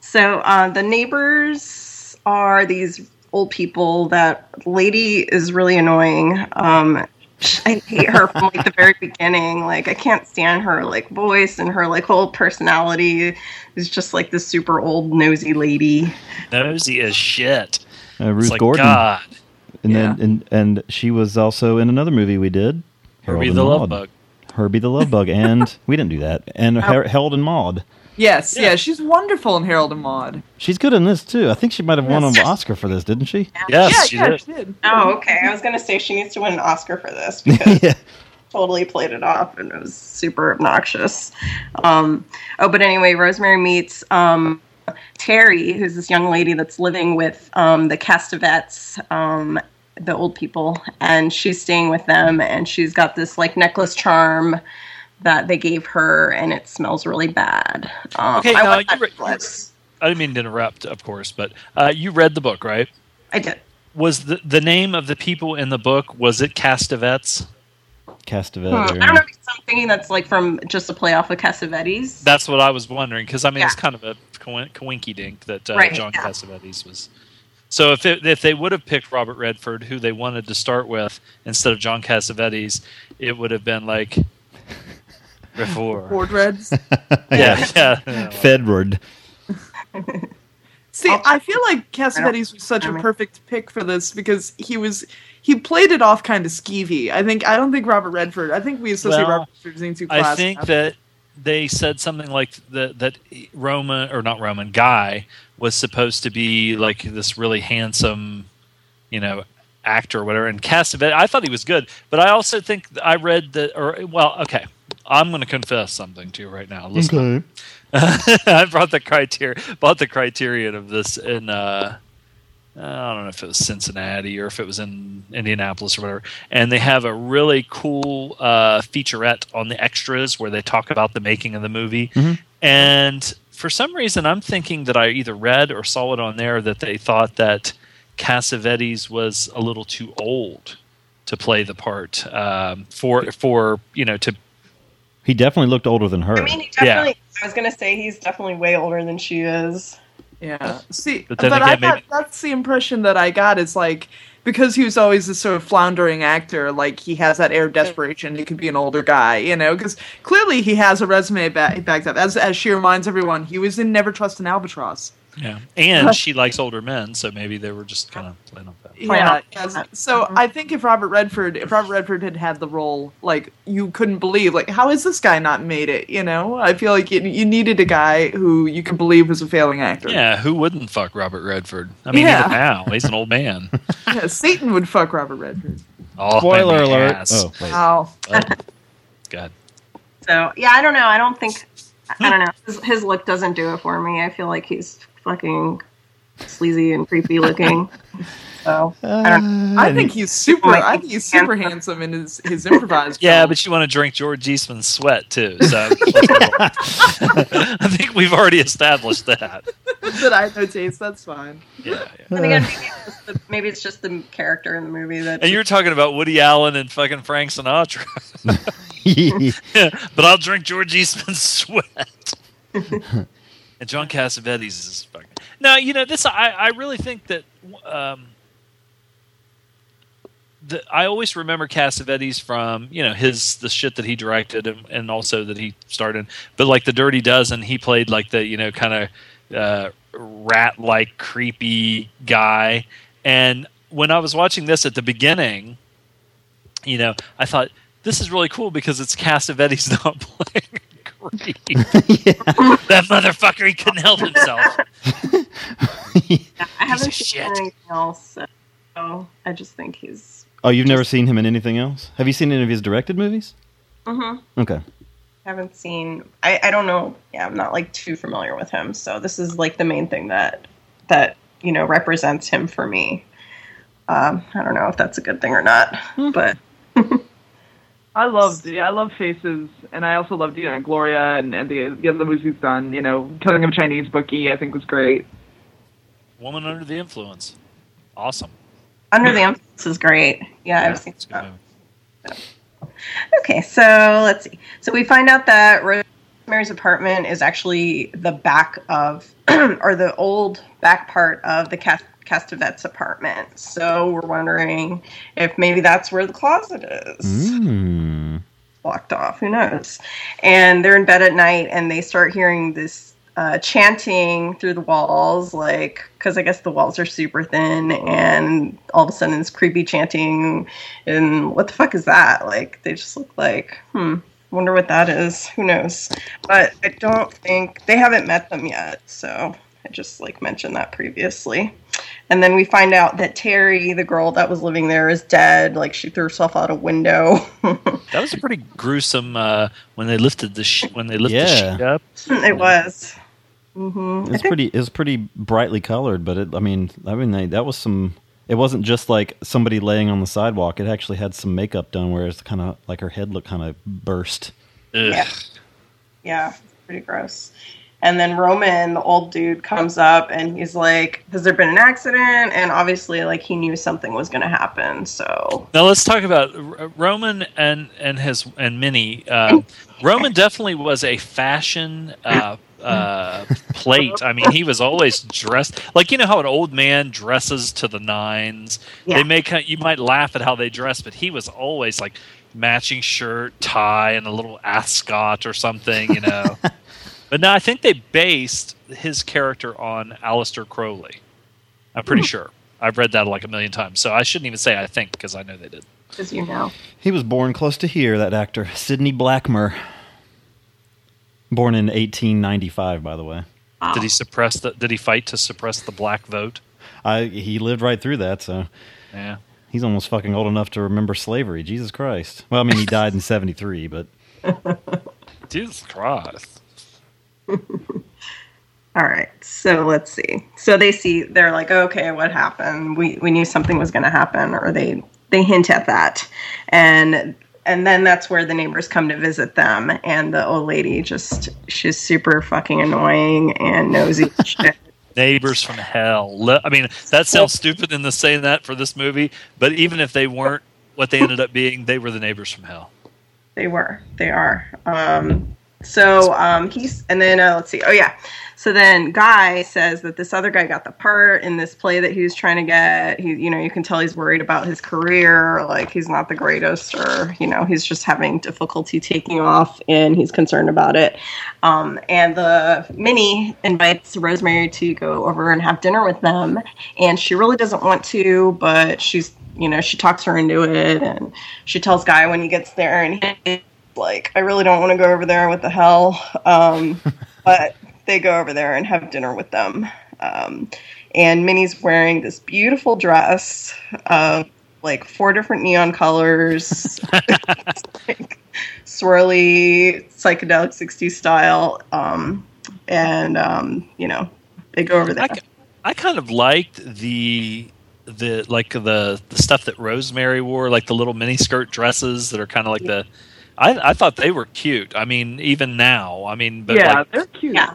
so uh, the neighbors are these old people. That lady is really annoying. Um, I hate her from like the very beginning. Like I can't stand her like voice and her like whole personality is just like this super old nosy lady.
Nosy as shit.
Uh, Ruth
like,
Gordon.
God.
And
Yeah.
then and and she was also in another movie we did. Harold
Herbie
and
the Love Bug.
Herbie the Love Bug, and [laughs] we didn't do that. And Har- Harold and Maude.
yes,
Yeah.
yeah. she's wonderful in Harold and Maude.
She's good in this too. I think she might have won an Oscar for this, didn't she?
Yes,
yeah,
she
yeah,
did.
she did.
Oh, okay. I was gonna say she needs to win an Oscar for this [laughs] because
yeah.
totally played it off and it was super obnoxious. Um, oh, but anyway, Rosemary meets um, Terry, who's this young lady that's living with um, the Castevets, um, the old people, and she's staying with them, and she's got this like necklace charm that they gave her, and it smells really bad. Um,
Okay,
I
now
want
you
that
re-
necklace.
I didn't mean to interrupt, of course, but uh, you read the book, right?
I did.
Was the the name of the people in the book was it Castevets?
Castevet.
Hmm, I don't know. if I'm thinking that's like from just a play off of Cassavetes.
That's what I was wondering because I mean it's kind of a coin- coinky dink that uh,
Right,
John
yeah.
Cassavetes was. So if it, if they would have picked Robert Redford, who they wanted to start with, instead of John Cassavetes, it would have been like before.
Board Reds. [laughs]
Yeah, yeah. yeah.
Fedward.
See, I feel like Cassavetes was such a perfect pick for this because he was he played it off kind of skeevy. I think I don't think Robert Redford. I think we associate
Well,
Robert Redford as being too
I
classy.
think that they said something like that that Roman or not Roman guy was supposed to be like this really handsome, you know, actor or whatever. And Cassavetes, I thought he was good, but I also think I read that or well, okay, I'm going to confess something to you right now. Listen, [laughs] I brought the criteria, bought the criterion of this in. Uh, I don't know if it was Cincinnati or if it was in Indianapolis or whatever. And they have a really cool uh, featurette on the extras where they talk about the making of the movie. And for some reason, I'm thinking that I either read or saw it on there that they thought that Cassavetes was a little too old to play the part um, for for you know to
He definitely looked older than her.
I mean, he definitely. I was gonna say he's definitely way older than she is.
Yeah. See,
But
but,
then
I
again,
got that's the impression that I got is like because he was always this sort of floundering actor, like he has that air of desperation. He could be an older guy, you know, because clearly he has a resume back, backed up. As as she reminds everyone, he was in Never Trust an Albatross.
Yeah, and she likes older men, so maybe they were just kind of playing off that.
Yeah. yes. So mm-hmm. I think if Robert Redford, if Robert Redford had had the role, like you couldn't believe, like how is this guy not made it? You know, I feel like you, you needed a guy who you could believe was a failing actor.
Yeah, who wouldn't fuck Robert Redford? I mean,
Yeah.
even now he's an old man. [laughs]
Yeah, Satan would fuck Robert Redford.
Oh,
Spoiler alert.
ass.
Oh, wait.
Wow.
Oh, [laughs] God.
So yeah, I don't know. I don't think I don't know. His, his look doesn't do it for me. I feel like he's fucking sleazy and creepy looking. [laughs] So I don't.
I think he's super. I think he's super handsome in his his improvised.
Yeah, but you want to drink George Eastman's sweat too. So [laughs] [laughs] I think we've already established that.
that I know taste. That's fine.
Yeah, yeah.
And again, maybe it's, just the, maybe it's just the character in the movie that.
And you're talking about Woody Allen and fucking Frank Sinatra. yeah, but I'll drink George Eastman's sweat. And John Cassavetes is fucking. No, you know this. I I really think that. Um, the, I always remember Cassavetes from you know his the shit that he directed and, and also that he started. But like the Dirty Dozen, he played like the you know kind of uh, rat like creepy guy. And when I was watching this at the beginning, you know, I thought this is really cool because it's Cassavetes [laughs] not playing. [laughs] That motherfucker, he couldn't help himself.
I haven't seen
shit.
anything else. So I just think he's.
Oh, you've never seen him in anything else? Have you seen any of his directed movies?
hmm
Okay.
haven't seen. I I don't know. Yeah, I'm not like too familiar with him. So this is like the main thing that that you know represents him for me. Um, I don't know if that's a good thing or not, but [laughs]
I loved. Yeah, I love Faces, and I also loved you know Gloria and, and the the other movies he's done. You know, Killing of a Chinese Bookie, I think was great.
Woman under the influence. Awesome.
Under the Influence is great. Yeah, I've seen
It's
that.
movie.
Okay, so let's see. So we find out that Rosemary's apartment is actually the back of, [clears throat] or the old back part of the Cast- Castevet's apartment. So we're wondering if maybe that's where the closet is.
Mm.
blocked off. Who knows? And they're in bed at night, and they start hearing this uh, chanting through the walls, like because I guess the walls are super thin, and all of a sudden it's creepy chanting. And what the fuck is that? Like they just look like, hmm. Wonder what that is. Who knows? But I don't think they haven't met them yet. So I just like mentioned that previously. And then we find out that Terry, the girl that was living there, is dead. Like she threw herself out a window. [laughs]
That was a pretty gruesome uh, when they lifted the sh- when they lifted
Yeah.
the sheet up.
it was. hmm
It's pretty. It was pretty brightly colored, but it. I mean, I mean, they, that was some. It wasn't just like somebody laying on the sidewalk. It actually had some makeup done, where it's kind of like her head looked kind of burst.
Ugh.
Yeah. Yeah, pretty gross. And then Roman, the old dude, comes up and he's like, "Has there been an accident?" And obviously, like he knew something was going to happen. So
Now let's talk about R- Roman and and his and Minnie. Uh, Roman definitely was a fashion uh, uh, plate. I mean, he was always dressed like you know how an old man dresses to the nines.
Yeah.
They make you might laugh at how they dress, but he was always like matching shirt, tie, and a little ascot or something. You know. [laughs] but no, I think they based his character on Aleister Crowley. I'm pretty hmm. sure. I've read that like a million times, so I shouldn't even say I think because I know they did.
as you know,
He was born close to here. That actor, Sidney Blackmer. Born in 1895, by the way.
Did he suppress the? Did he fight to suppress the black vote?
I he lived right through that, so
Yeah.
he's almost fucking old enough to remember slavery. Jesus Christ. Well, I mean, he died in 73, but [laughs]
Jesus Christ. [laughs]
All right, so let's see. So they see, they're like, okay, what happened? We we knew something was going to happen, or they they hint at that, and and then that's where the neighbors come to visit them, and the old lady just she's super fucking annoying and nosy. [laughs] shit.
Neighbors from hell. I mean, that sounds stupid in the saying that for this movie, but even if they weren't what they ended up being, they were the neighbors from hell.
They were, they are. Um, So um, he's and then uh, let's see. Oh yeah. So then Guy says that this other guy got the part in this play that he was trying to get. He, you know, you can tell he's worried about his career. Like he's not the greatest, or you know, he's just having difficulty taking off, and he's concerned about it. Um, and the Minnie invites Rosemary to go over and have dinner with them, and she really doesn't want to, but she's, you know, she talks her into it, and she tells Guy when he gets there, and he like, I really don't want to go over there. What the hell? Um, [laughs] but they go over there and have dinner with them. Um, and Minnie's wearing this beautiful dress of like four different neon colors, [laughs] [laughs] like, swirly psychedelic 60s style. Um, and, um, you know, they go over there.
I, I kind of liked the the like the the stuff that Rosemary wore, like the little mini skirt dresses that are kind of like the. I, I thought they were cute. I mean, even now. I mean, but
yeah,
like,
they're cute.
Yeah.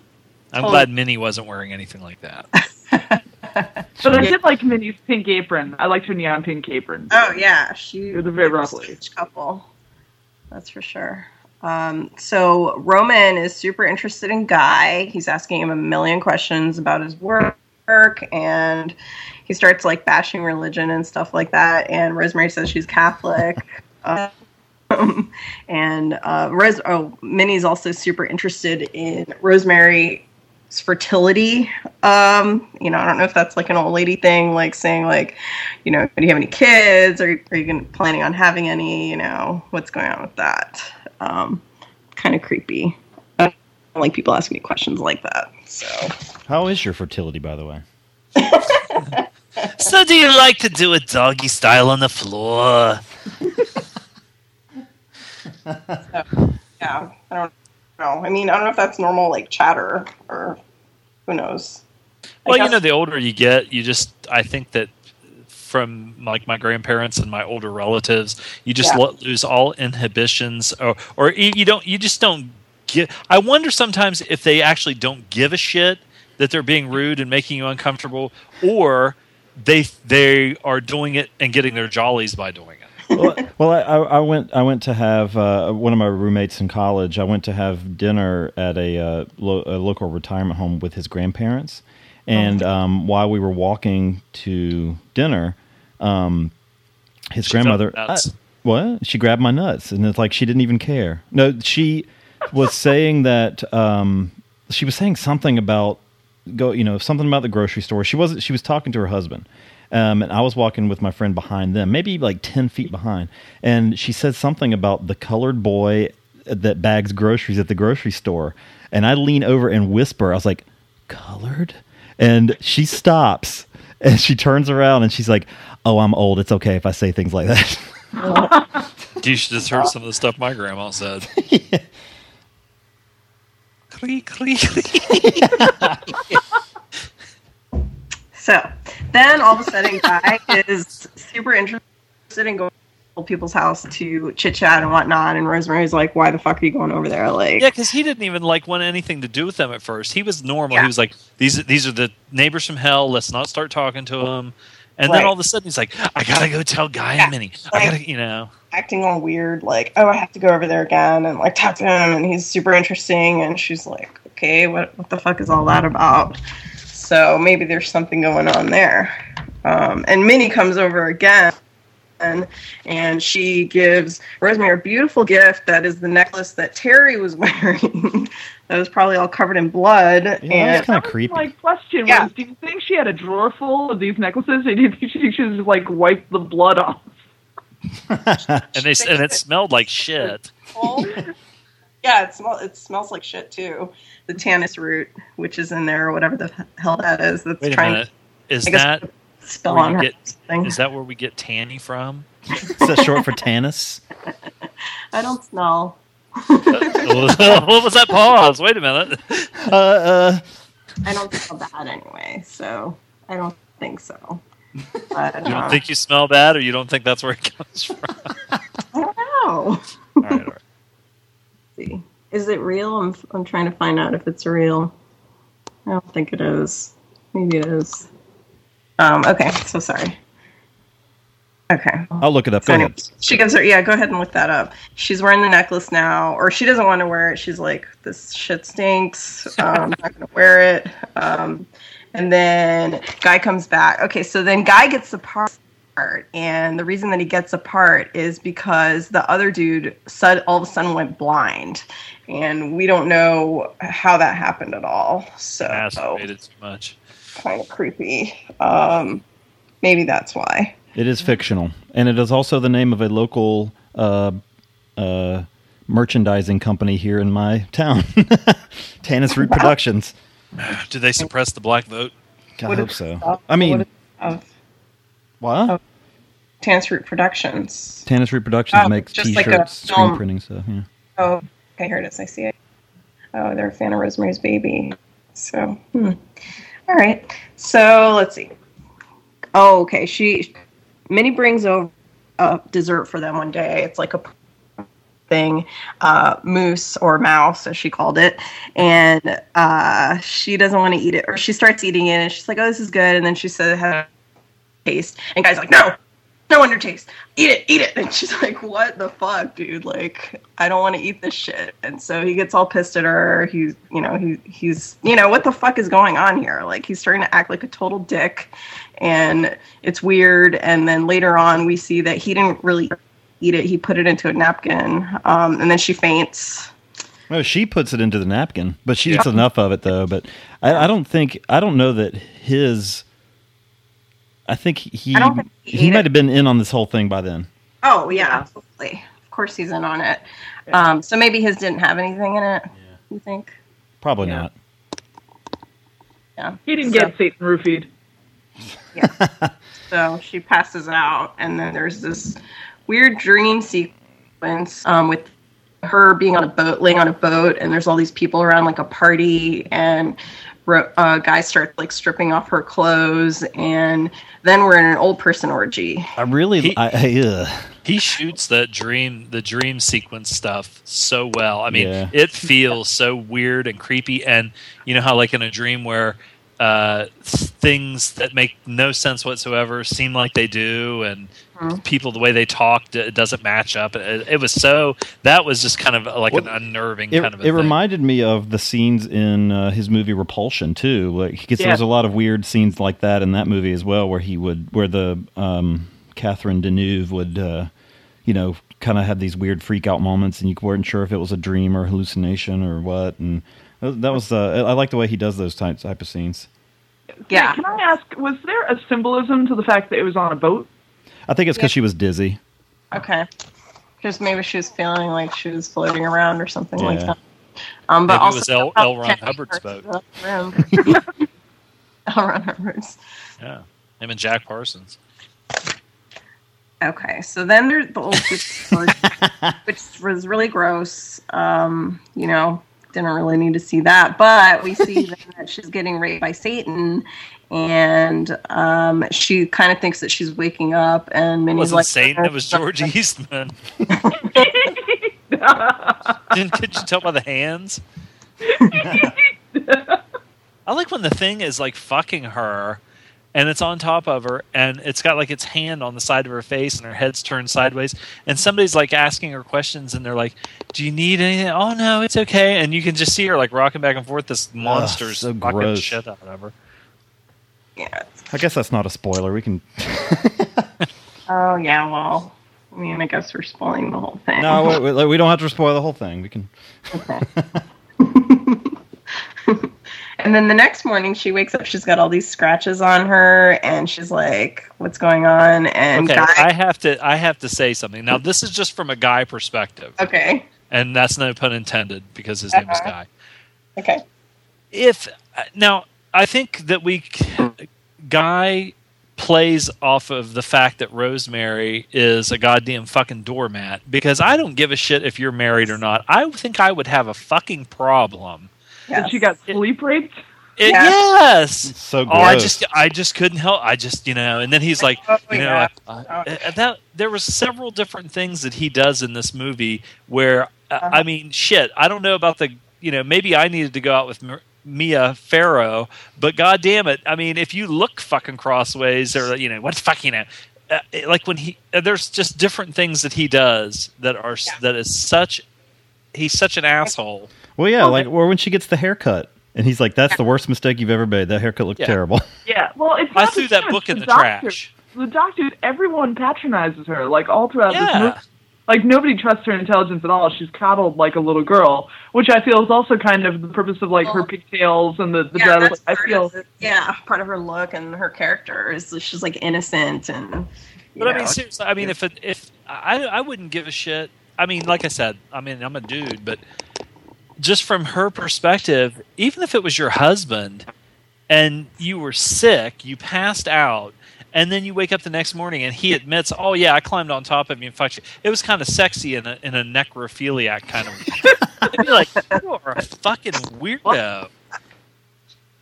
I'm
totally.
glad Minnie wasn't wearing anything like that. [laughs]
But I did like Minnie's pink apron. I liked her neon pink apron.
Oh yeah, she
was a very
they're a
lovely.
sweet couple. That's for sure. Um, so Roman is super interested in Guy. He's asking him a million questions about his work, and he starts like bashing religion and stuff like that. And Rosemary says she's Catholic. [laughs] um, and uh, Rose, oh, Minnie's also super interested in Rosemary fertility. Um, you know, I don't know if that's like an old lady thing, like saying like, you know, do you have any kids? Are, are you gonna, planning on having any? You know, what's going on with that? Um, kind of creepy. I don't like people asking me questions like that. So
How is your fertility, by the way? [laughs] [laughs]
so, do you like to do a doggy style on the floor? [laughs] [laughs]
yeah, I don't know. I mean, I don't know if that's normal like chatter or who knows. I
Well, you know, the older you get, you just I think that from like my grandparents and my older relatives, you just
Yeah.
let lose all inhibitions, or or you you don't you just don't get. I wonder sometimes if they actually don't give a shit that they're being rude and making you uncomfortable, or they they are doing it and getting their jollies by doing it.
Well, [laughs] well I, I went. I went to have uh, one of my roommates in college. I went to have dinner at a, uh, lo- a local retirement home with his grandparents, and um, while we were walking to dinner, um, his
She
grandmother. I- what? She grabbed my nuts, and it's like she didn't even care. No, she was saying that um, she was saying something about go, you know, something about the grocery store. She wasn't. She was talking to her husband, um, and I was walking with my friend behind them, maybe like ten feet behind, and she said something about the colored boy that bags groceries at the grocery store, and I lean over and whisper. I was like, "Colored," and she stops. And she turns around and she's like, "Oh, I'm old. It's okay if I say things like that." [laughs] [laughs]
You should just heard some of the stuff my grandma said. Creak, creak, creak.
So then all of a sudden, Guy [laughs] is super interested in going to people's house to chit chat and whatnot. And Rosemary's like, "Why the fuck are you going over there?" Like,
Yeah, because he didn't even like want anything to do with them at first. He was normal.
Yeah.
He was like, "These these are the neighbors from hell. Let's not start talking to them." And then all of a sudden, he's like, "I gotta go tell Guy
Yeah.
and Minnie. I
Like-
gotta, you know."
acting all weird, like, "Oh, I have to go over there again and like talk to him." And he's super interesting. And she's like, "Okay, what what the fuck is all that about?" So maybe there's something going on there. Um, and Minnie comes over again. And, and she gives Rosemary a beautiful gift that is the necklace that Terry was [laughs] wearing. that was probably all covered in blood.
Yeah,
and
that's kind of creepy.
My question
Yeah.
was: Do you think she had a drawer full of these necklaces, or do you think she should just like wipe the blood off? [laughs]
And they and it smelled like shit.
Yeah, it smells. It smells like shit too. The tannis root, which is in there, or whatever the hell that is, that's
Wait a
trying
minute. Is
guess
that
to spill
where
on
you get? Is that where we get Tanny from? [laughs]
Is that short for Tanis? [laughs]
I don't smell. [laughs]
what was that pause? Wait a minute.
Uh, uh,
I don't smell bad anyway, so I don't think so. But,
You don't
uh,
think you smell bad, or you don't think that's where it comes from?
I don't know.
All right, all right.
See. Is it real? I'm, I'm trying to find out if it's real. I don't think it is. Maybe it is. Um, okay, so sorry. Okay.
I'll look it up.
So
ahead.
She gives her, yeah, go ahead and look that up. She's wearing the necklace now, or she doesn't want to wear it. She's like, this shit stinks. [laughs] Um, I'm not going to wear it. Um, and then Guy comes back. Okay, so then Guy gets the part. And the reason that he gets a part is because the other dude sud- all of a sudden went blind. And we don't know how that happened at all. So
Masturbated too much.
kind of creepy. Um, maybe that's why.
It is fictional, and it is also the name of a local uh, uh, merchandising company here in my town, [laughs] Tannis Root Productions.
Do they suppress the black vote?
I hope so. I mean,
Of
what?
Tannis Root Productions.
Tannis Root Productions
Oh,
makes
just like a
T-shirts, screen printing stuff. Yeah.
Oh, okay, here it is. I see it. Oh, they're a fan of Rosemary's Baby. So, hmm. all right. So let's see. Oh, okay. She, Minnie brings over a dessert for them one day. It's like a thing, uh, moose or mouse, as she called it, and uh, she doesn't want to eat it, or she starts eating it, and she's like, "Oh, this is good," and then she said, "Have a taste," and guy's like, "No." No wonder taste. Eat it, eat it. [laughs] And she's like, What the fuck, dude? Like, I don't want to eat this shit. And so he gets all pissed at her. He's you know, he he's you know, what the fuck is going on here? Like he's starting to act like a total dick and it's weird. And then later on we see that he didn't really eat it. He put it into a napkin. Um, and then she faints.
Well, she puts it into the napkin, but she eats enough of it though. But I, I don't think I don't know that his. I think he
I think he,
he might have been in on this whole thing by then.
Oh yeah, absolutely. Of course he's in on it. Um, so maybe his didn't have anything in it. You think?
Probably
Yeah.
not.
Yeah.
He didn't
So-
get Satan roofied. Yeah. [laughs]
so she passes out, and then there's this weird dream sequence um, with her being on a boat, laying on a boat, and there's all these people around, like a party, and ro- uh, guys start like stripping off her clothes, and then we're in an old person orgy.
I really.
He-
I, I.
He shoots that dream, the dream sequence stuff so well. I mean,
Yeah.
it feels so weird and creepy. And you know how, like in a dream where uh, things that make no sense whatsoever seem like they do, and people the way they talk d- it doesn't match up. It, it was so that was just kind of like an unnerving
It,
kind of. A
it
thing.
reminded me of the scenes in uh, his movie Repulsion too. Like, because
Yeah.
there's a lot of weird scenes like that in that movie as well, where he would, where the um, Catherine Deneuve would, uh, you know, kind of have these weird freak out moments, and you weren't sure if it was a dream or hallucination or what. And that that was, uh, I like the way he does those type type of scenes.
Yeah.
Can I ask, was there a symbolism to the fact that it was on a boat?
I think it's because she was dizzy.
Okay. Because maybe she was feeling like she was floating around or something like that. Um, but
Maybe it
also
was L- L. Ron
Kenny
Hubbard's boat.
the. [laughs] [laughs] L. Ron Hubbard's.
Yeah, him and Jack Parsons.
Okay, so then there's the old sword, [laughs] which was really gross. Um, you know, didn't really need to see that, but we see [laughs] that she's getting raped by Satan, and um, she kind of thinks that she's waking up, and
It
Minnie's
wasn't
like,
Satan. It was George [laughs] Eastman. [laughs] Didn't could you tell by the hands? I like when the thing is like fucking her, and it's on top of her, and it's got like its hand on the side of her face, and her head's turned sideways, and somebody's like asking her questions, and they're like, "Do you need anything?" Oh no, it's okay, and you can just see her like rocking back and forth. This monster's
so
fucking
gross.
shit out of her.
Yeah.
I guess that's not a spoiler. We can. [laughs]
Oh yeah, well, I mean, I guess we're spoiling the whole thing.
No, we, we, we don't have to spoil the whole thing. We can. [laughs]
And then the next morning, she wakes up. She's got all these scratches on her, and she's like, "What's going on?" And
Okay,
guy,
I have to I have to say something. Now this is just from a guy perspective.
okay,
and that's no pun intended because his name is
Uh-huh.
Guy.
okay,
If now, I think that we Guy plays off of the fact that Rosemary is a goddamn fucking doormat because I don't give a shit if you're married or not. I think I would have a fucking problem.
Yes.
That she got sleep raped?
It-
Yeah.
Yes.
So
Oh, I just, I just couldn't help. I just, you know, and then he's like,
Oh,
you know,
yeah.
uh, uh, that there was several different things that he does in this movie where, uh,
Uh-huh.
I mean, shit, I don't know about the, you know, maybe I needed to go out with M- Mia Farrow, but god damn it, I mean, if you look fucking crossways or you know, what's fucking fuck, you know. uh, like when he uh, there's just different things that he does that are s that is such he's such an asshole.
Well, yeah, like or when she gets the haircut, and he's like, "That's the worst mistake you've ever made. That haircut looked
Yeah.
terrible." [laughs]
Yeah, well, it's
I
not
threw
just
that
him,
book in the
doctor.
trash.
The doctor, everyone patronizes her, like all throughout this
Yeah.
movie. Like nobody trusts her intelligence at all. She's coddled like a little girl, which I feel is also kind of the purpose of like her pigtails and the the
yeah,
dress.
that's
I
part
feel
of the- yeah, part of her look and her character is that she's like innocent and. you
But I mean, seriously, I mean, if it, if I I wouldn't give a shit. I mean, like I said, I mean, I'm a dude, but just from her perspective, even if it was your husband and you were sick, you passed out, and then you wake up the next morning and he admits, "Oh yeah, I climbed on top of you and fucked you." It was kind of sexy in a in a necrophiliac kind of. I'd be like, "You are a fucking weirdo."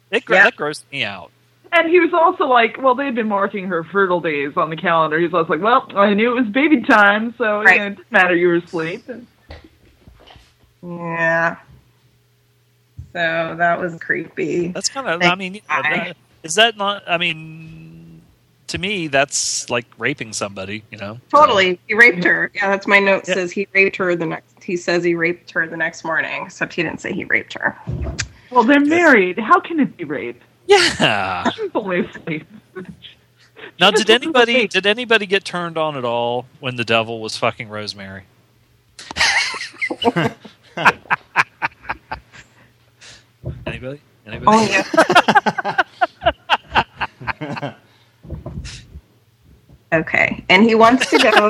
It gr-
Yeah.
that grossed me out.
And he was also like, well, they'd been marking her fertile days on the calendar. He was also like, well, I knew it was baby time, so
Right.
you know, it didn't matter you were asleep. And
Yeah. So that was creepy.
That's kind of.
Thank
I mean,
God.
that- is that not? I mean, to me, that's like raping somebody. You know,
Totally, he raped her. Yeah, that's my note.
Yeah.
Says he raped her the next. He says he raped her the next morning. Except he didn't say he raped her.
well, they're married. How can it be rape?
Yeah.
She's only asleep.
Now, did anybody did anybody get turned on at all when the devil was fucking Rosemary? [laughs] anybody? Anybody?
Oh yeah. [laughs] okay, and he wants to go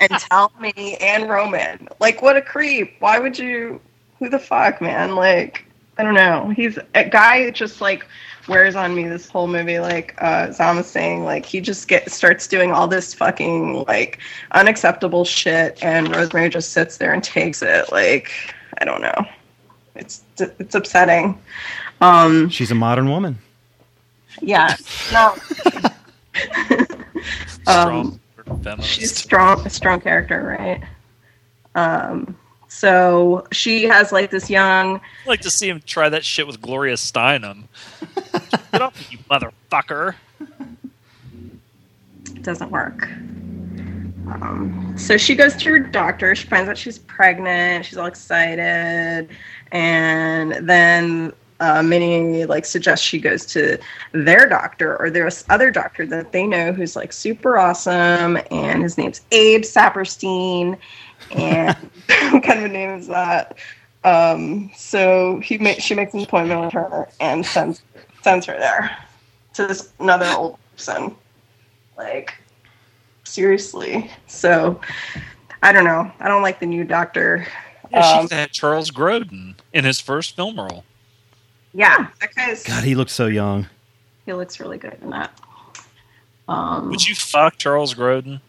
and tell me and Roman. Like, what a creep! Why would you? Who the fuck, man? Like, I don't know. He's a guy just like wears on me this whole movie. Like uh, Zam was saying, like he just get starts doing all this fucking like unacceptable shit, and Rosemary just sits there and takes it. Like, I don't know. It's it's upsetting. Um,
She's a modern woman.
yeah. No. [laughs] Um,
feminist.
she's strong, a strong character, right? Um, so she has like this young.
I'd like to see him try that shit with Gloria Steinem. [laughs] Get off me, you motherfucker!
doesn't work. Um, so she goes to her doctor. She finds out she's pregnant. She's all excited, and then uh, Minnie like suggests she goes to their doctor or there's other doctor that they know who's like super awesome, and his name's Abe Sapirstein, and [laughs] what kind of a name is that? Um, so he ma- she makes an appointment with her and sends sends her there to this another old person. Like seriously. So I don't know. I don't like the new doctor.
Yeah,
Um,
she had Charles Grodin in his first film role.
Yeah, that guy's
God, he looks so young.
he looks really good in that. Um,
Would you fuck Charles Grodin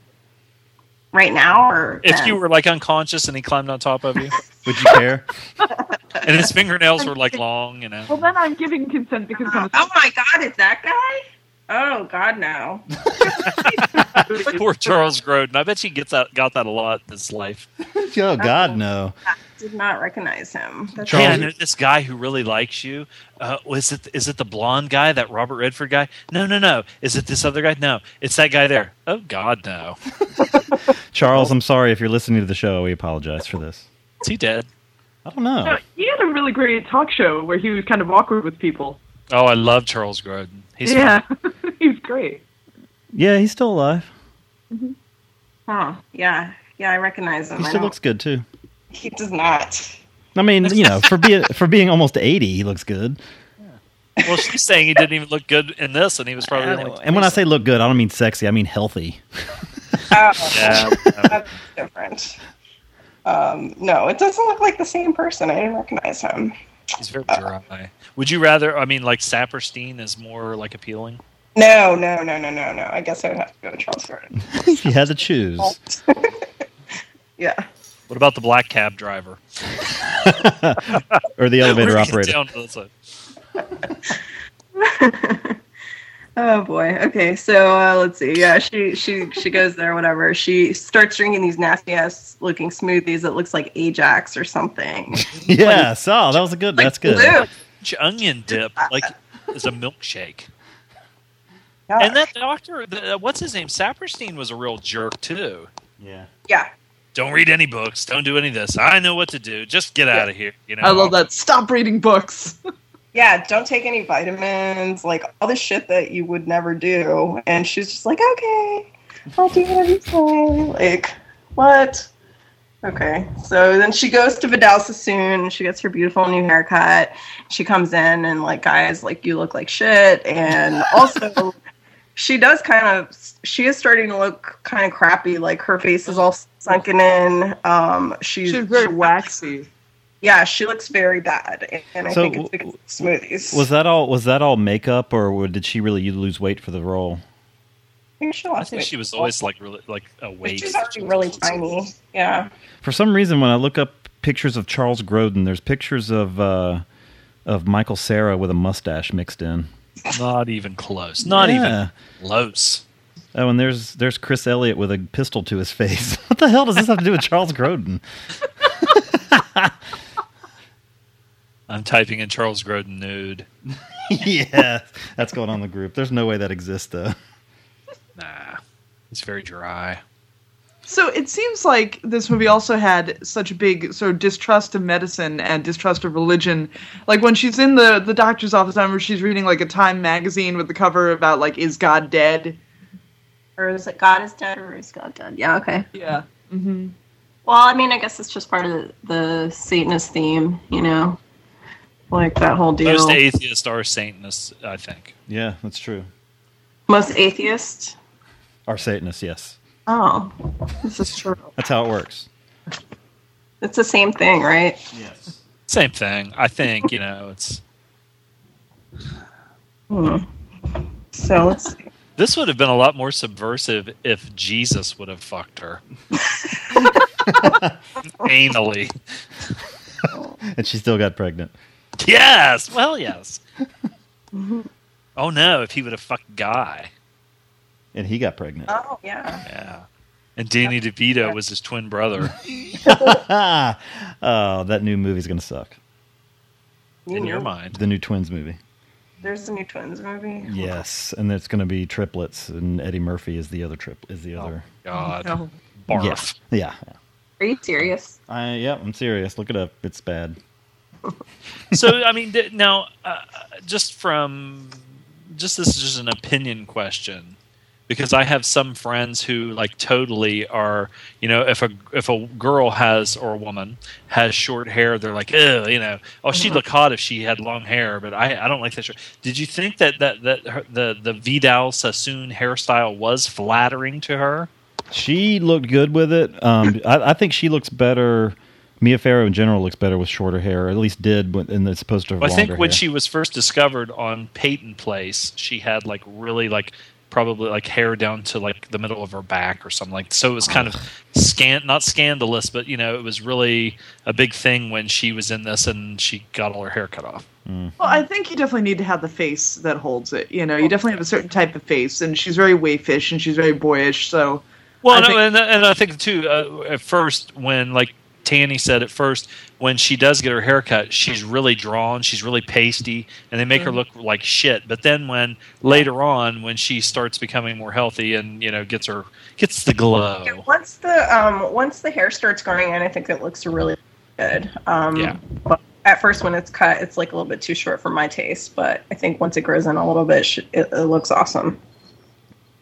right now or
if
then?
you were like unconscious and he climbed on top of you, [laughs]
Would you care? [laughs]
and his fingernails were like long? You know.
Well, then I'm giving consent because I'm
Oh my god, is that guy? Oh god, no. [laughs]
Poor Charles Grodin. I bet he gets that got that a lot in his life.
oh God, no.
Did not recognize him. That's
Hey, I
Charles-
know this guy who really likes you. Uh, was it is it the blonde guy, that Robert Redford guy? No, no, no. Is it this other guy? No, it's that guy there. Oh God, no. [laughs]
Charles, I'm sorry if you're listening to the show. We apologize for this.
Is he dead?
I don't know.
No, he had a really great talk show where he was kind of awkward with people.
Oh, I love Charles Grodin. He's
yeah, [laughs] he was great.
Yeah, he's still alive.
Huh. Yeah. Yeah, I recognize him.
He still looks good too.
He does not.
I mean, you know, for being for being almost 80, he looks good.
Well, she's saying he didn't even look good in this, and he was probably only.
And when I say look good, I don't mean sexy. I mean healthy.
Oh, [laughs]
Yeah.
that's different. Um, no, it doesn't look like the same person. I didn't recognize him.
He's very dry. Would you rather? I mean, like Sapirstein is more like appealing.
No, no, no, no, no, no. I guess I would have to go with Charles Grodin. [laughs]
if you had to choose. [laughs]
Yeah.
What about the black cab driver? [laughs]
or the elevator operator.
down to this, [laughs]
Oh boy. Okay, so uh, let's see. Yeah, she she she goes there. Whatever. She starts drinking these nasty ass looking smoothies that looks like Ajax or something. [laughs]
Yes. Oh, that was a good.
Like
That's good.
blue.
onion dip, like is a milkshake. And that doctor, the, uh, what's his name? Sapirstein was a real jerk too.
Yeah.
yeah.
Don't read any books. Don't do any of this. I know what to do. Just get out of here. You know.
I love that. Stop reading books. [laughs]
Yeah, don't take any vitamins, like all this shit that you would never do. And she's just like, okay, I'll do whatever you say. Like, what? Okay. So then she goes to Vidal Sassoon. She gets her beautiful new haircut. She comes in and like, guys, like you look like shit. And also, she does kind of. She is starting to look kind of crappy. Like her face is all sunken in. Um, she's,
She's very waxy.
Yeah, she looks very bad, and I
So
think it's
w-
because of smoothies.
Was that all? Was that all makeup, or did she really lose weight for the role?
I think she
I
lost
think she was always like really like a weight.
She's actually really tiny. Yeah.
For some reason, when I look up pictures of Charles Grodin, there's pictures of uh, of Michael Cera with a mustache mixed in.
Not even close. Not
Yeah.
even close.
Oh, and there's there's Chris Elliott with a pistol to his face. [laughs] what the hell does this have to do with Charles Grodin? [laughs]
I'm typing in Charles Grodin nude. [laughs]
yeah, that's going on the group. There's no way that exists though.
Nah, it's very dry.
So it seems like this movie also had such a big sort of distrust of medicine and distrust of religion. Like when she's in the the doctor's office, I remember she's reading like a Time magazine with the cover about like "Is God dead?"
Or is it God is dead or is God dead? Yeah, okay.
Yeah. hmm
Well, I mean, I guess it's just part of the, the Satanist theme, you know? Like that whole deal.
Most atheists are Satanists, I think.
Yeah, that's true.
Most atheists?
are Satanists, yes.
Oh, this is true.
That's how it works.
It's the same thing, right?
Yes.
Same thing. I think you know it's.
Hmm. So let's see.
This would have been a lot more subversive if Jesus would have fucked her [laughs] anally. [laughs]
And she still got pregnant.
Yes. Well, yes. Oh no! If he would have fucked Guy,
And he got pregnant.
Oh, yeah.
yeah. And Danny DeVito was his twin brother. [laughs] [laughs]
oh, that new movie's gonna suck.
You
in your
knew.
mind.
The new Twins movie.
There's a new Twins movie.
Yes, and it's gonna be triplets, and Eddie Murphy is the other trip is the other.
God.
No.
Barf.
Yeah, yeah.
Are you serious?
I yeah, I'm serious. Look it up. It's bad. [laughs]
so I mean, th- now uh, just from just this is just an opinion question because I have some friends who like totally are you know if a if a girl has or a woman has short hair they're like Ew, you know oh she'd look hot if she had long hair but I I don't like that short. Did you think that that that her, the the Vidal Sassoon hairstyle was flattering to her?
She looked good with it. Um, [laughs] I, I think she looks better. Mia Farrow in general looks better with shorter hair, or at least did when and it's supposed to have
Well, I think when
hair.
she was first discovered on Peyton Place, she had like really like probably like hair down to like the middle of her back or something like. So it was kind of scan not scandalous, but you know it was really a big thing when she was in this and she got all her hair cut off.
Well, I think you definitely need to have the face that holds it. You know, you definitely have a certain type of face, and she's very wayfish and she's very boyish. So,
Well,
I
no,
think-
and, and I think too. Uh, at first, when like Tanny said at first, when she does get her haircut, she's really drawn, she's really pasty, and they make her look like shit. But then when later on, when she starts becoming more healthy and you know gets her gets the glow,
Yeah, once the um once the hair starts growing in, I think it looks really good. Um,
Yeah.
But at first, when it's cut, it's like a little bit too short for my taste. But I think once it grows in a little bit, it, it looks awesome.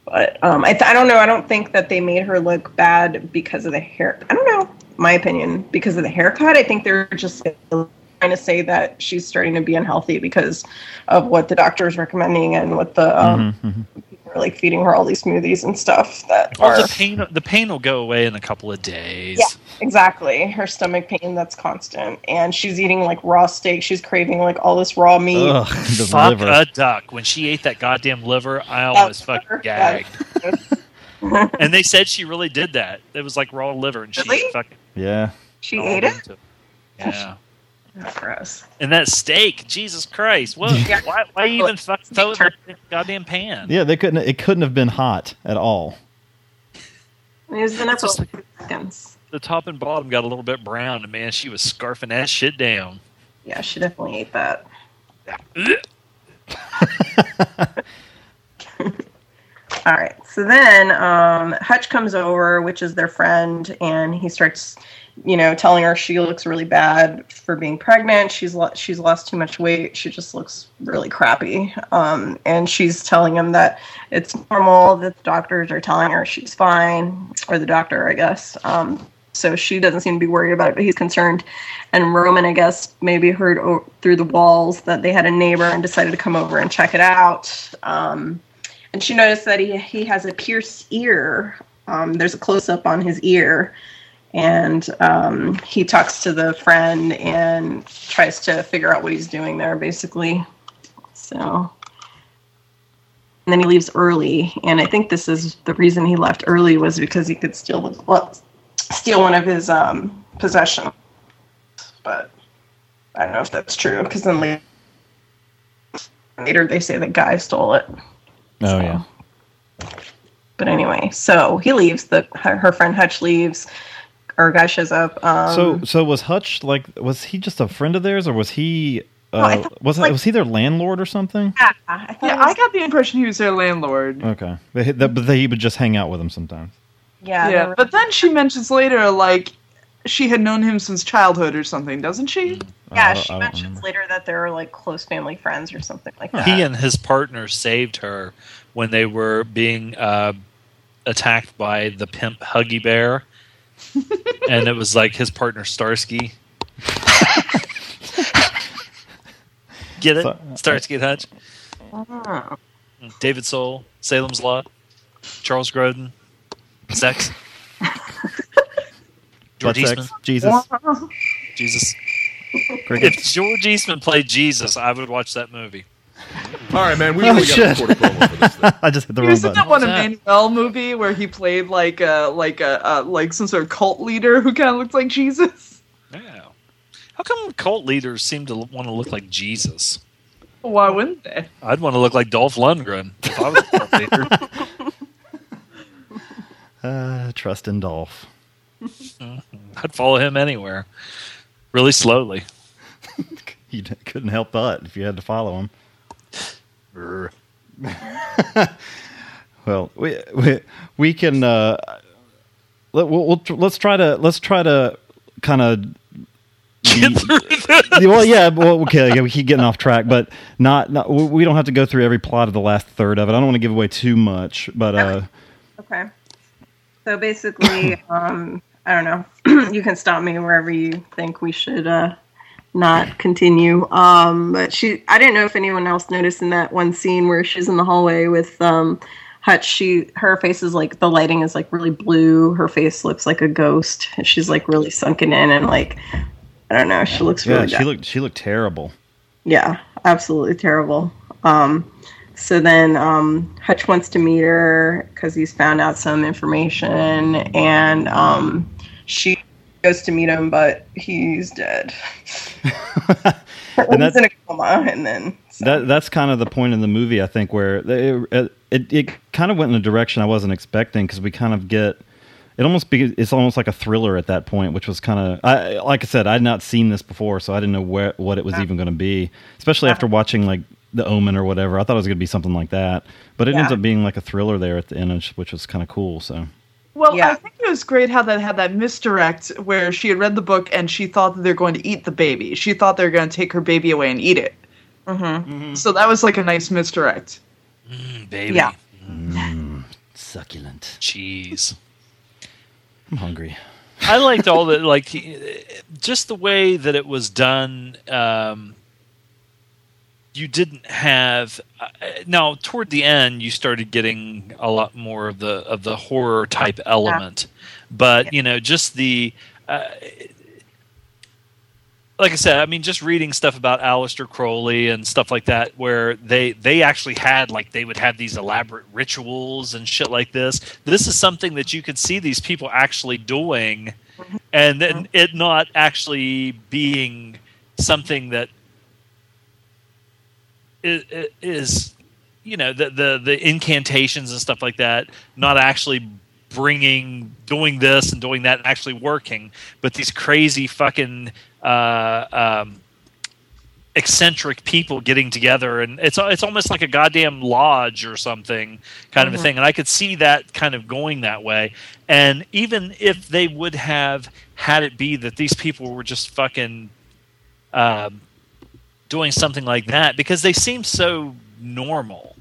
But um, I, th- I don't know. I don't think that they made her look bad because of the hair. I don't know. My opinion, because of the haircut, I think they're just trying to say that she's starting to be unhealthy because of what the doctor is recommending and what the um,
Mm-hmm,
are, like feeding her all these smoothies and stuff that
well,
are
the pain the pain will go away in a couple of days.
yeah, exactly. Her stomach pain that's constant, and she's eating like raw steak. She's craving like all this raw meat.
Ugh, [laughs] the
Fuck
liver.
a duck. When she ate that goddamn liver, I
That
almost fucking gagged. And they said she really did that. It was like raw liver, and she
Really?
fucking
Yeah.
she ate it.
into Yeah.
That's gross.
And that steak, Jesus Christ! What?
Yeah.
Why? Why even fuck throw it in
Turn-
the goddamn pan?
Yeah, they couldn't. It couldn't have been hot at all.
It was in there for
Just-
like two seconds.
The top and bottom got a little bit brown, and man, she was scarfing that shit down.
Yeah, she definitely ate that. [laughs] [laughs] All right. So then um, Hutch comes over, which is their friend, and he starts, you know, telling her she looks really bad for being pregnant. She's lo- she's lost too much weight. She just looks really crappy. Um, and she's telling him that it's normal. That the doctors are telling her she's fine, or the doctor, I guess. Um, so she doesn't seem to be worried about it, but he's concerned. And Roman, I guess, maybe heard o- through the walls that they had a neighbor and decided to come over and check it out. Um, and she noticed that he he has a pierced ear. Um, there's a close up on his ear, and um, he talks to the friend and tries to figure out what he's doing there, basically. So, and then he leaves early, and I think this is the reason he left early was because he could steal steal one of his um, possessions. But I don't know if that's true because then later, later they say the guy stole it.
Oh yeah.
But anyway, so he leaves. The her, her friend Hutch leaves. Our guy shows up. Um,
So so was Hutch like was he just a friend of theirs or was he
I
uh,
thought,
was
like-
was he their landlord or something?
yeah, I
Yeah,
was-
I got the impression he was their landlord.
Okay, but he, that, but he would just hang out with them sometimes.
yeah,
yeah,
were-
but then she mentions later, like, she had known him since childhood or something, doesn't she?
Yeah.
I
she mentions
remember.
later that they're like close family friends or something like that.
He and his partner saved her when they were being uh, attacked by the pimp Huggy Bear, [laughs] and it was like his partner Starsky. [laughs] Get it?
So-
Starsky and Hutch.
Oh.
David Soul, Salem's Lot, Charles Grodin, Sex, George
Butt sex,
Eastman,
Jesus,
Jesus.
Cricket.
If George Eastman played Jesus, I would watch that movie.
All right, man. We
Oh,
got
shit.
to record a promo for this thing. [laughs]
I just hit the
He
wrong
was in
button.
that one
What's that?
Emmanuel movie where he played like a like a uh, like some sort of cult leader who kind of looked like Jesus.
Yeah. How come cult leaders seem to want to look like Jesus?
Why wouldn't they?
I'd want to look like Dolph Lundgren if I was a cult leader. [laughs] [laughs]
Uh, trust in Dolph.
I'd follow him anywhere, really slowly. [laughs]
You couldn't help but if you had to follow him. [laughs] Well, we we, we can uh, let, we'll, we'll tr- let's try to let's try to kind of
Get through this.
well, yeah, well, okay, yeah, we keep getting off track, but not, not we we don't have to go through every plot of the last third of it. I don't want to give away too much, but uh,
Okay. So basically, [coughs] um, I don't know. [clears throat] you can stop me wherever you think we should uh, not continue. Um, but she, I didn't know if anyone else noticed in that one scene where she's in the hallway with um, Hutch. She, her face is like the lighting is like really blue. Her face looks like a ghost. She's like really sunken in and like I don't know. She looks
yeah,
really
she
bad.
looked she looked terrible.
Yeah, absolutely terrible. Um, so then um, Hutch wants to meet her because he's found out some information, and um, she goes to meet him, but he's dead. [laughs]
And
he's in a coma, and then so-
That that's kind of the point in the movie, I think, where it it, it, it kind of went in a direction I wasn't expecting because we kind of get it almost be it's almost like a thriller at that point, which was kind of I like I said I had not seen this before, so I didn't know where what it was even going to be, especially after watching like The Omen or whatever. I thought it was going to be something like that, but it ends up being like a thriller there at the end, which- which was kind of cool. So
Well,
Yeah.
I think it was great how that had that misdirect where she had read the book and she thought that they're going to eat the baby. She thought they were going to take her baby away and eat it.
Mhm.
So that was like a nice misdirect.
Mm, baby.
Yeah.
succulent.
Cheese.
I'm hungry.
I liked all the like just the way that it was done. Um, you didn't have uh, now toward the end you started getting a lot more of the of the horror type element, but you know just the. Uh, like I said, I mean, just reading stuff about Aleister Crowley and stuff like that, where they they actually had like they would have these elaborate rituals and shit like this. This is something that you could see these people actually doing, and then it not actually being something that i- i- is, you know, the the the incantations and stuff like that, not actually bringing doing this and doing that and actually working but these crazy fucking uh, um, eccentric people getting together and it's it's almost like a goddamn lodge or something kind of a thing. And I could see that kind of going that way. And even if they would have had it be that these people were just fucking um, doing something like that because they seem so normal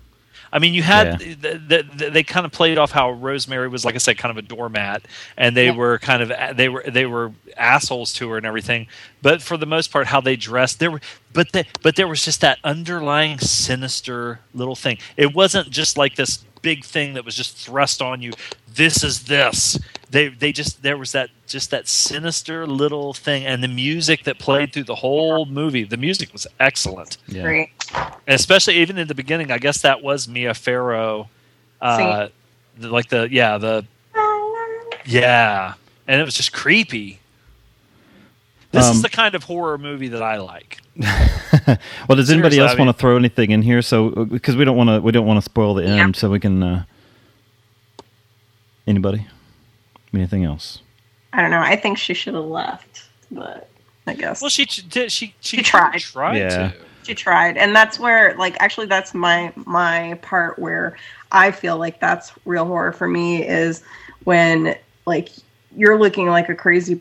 I mean, you had
Yeah.
th th th they kind of played off how Rosemary was, like I said, kind of a doormat, and they
Yeah.
were kind of they were they were assholes to her and everything. But for the most part, how they dressed, there were but the, but there was just that underlying sinister little thing. It wasn't just like this big thing that was just thrust on you. This is this. They they just there was that just that sinister little thing, and the music that played through the whole movie. The music was excellent
Yeah.
Great.
especially even in the beginning. I guess that was Mia Farrow, uh, the, like the yeah the yeah, and it was just creepy. This
Um,
is the kind of horror movie that I like. [laughs]
Well, does anybody
Seriously,
else
I mean-
want to throw anything in here? So because we don't want to we don't want to spoil the end, so we can. Uh, anybody? Anything else?
I don't know. I think she should have left, but I guess
Well, she did. She she,
She tried.
Tried
Yeah.
to.
she tried, and that's where, like, actually, that's my my part where I feel like that's real horror for me is when like you're looking like a crazy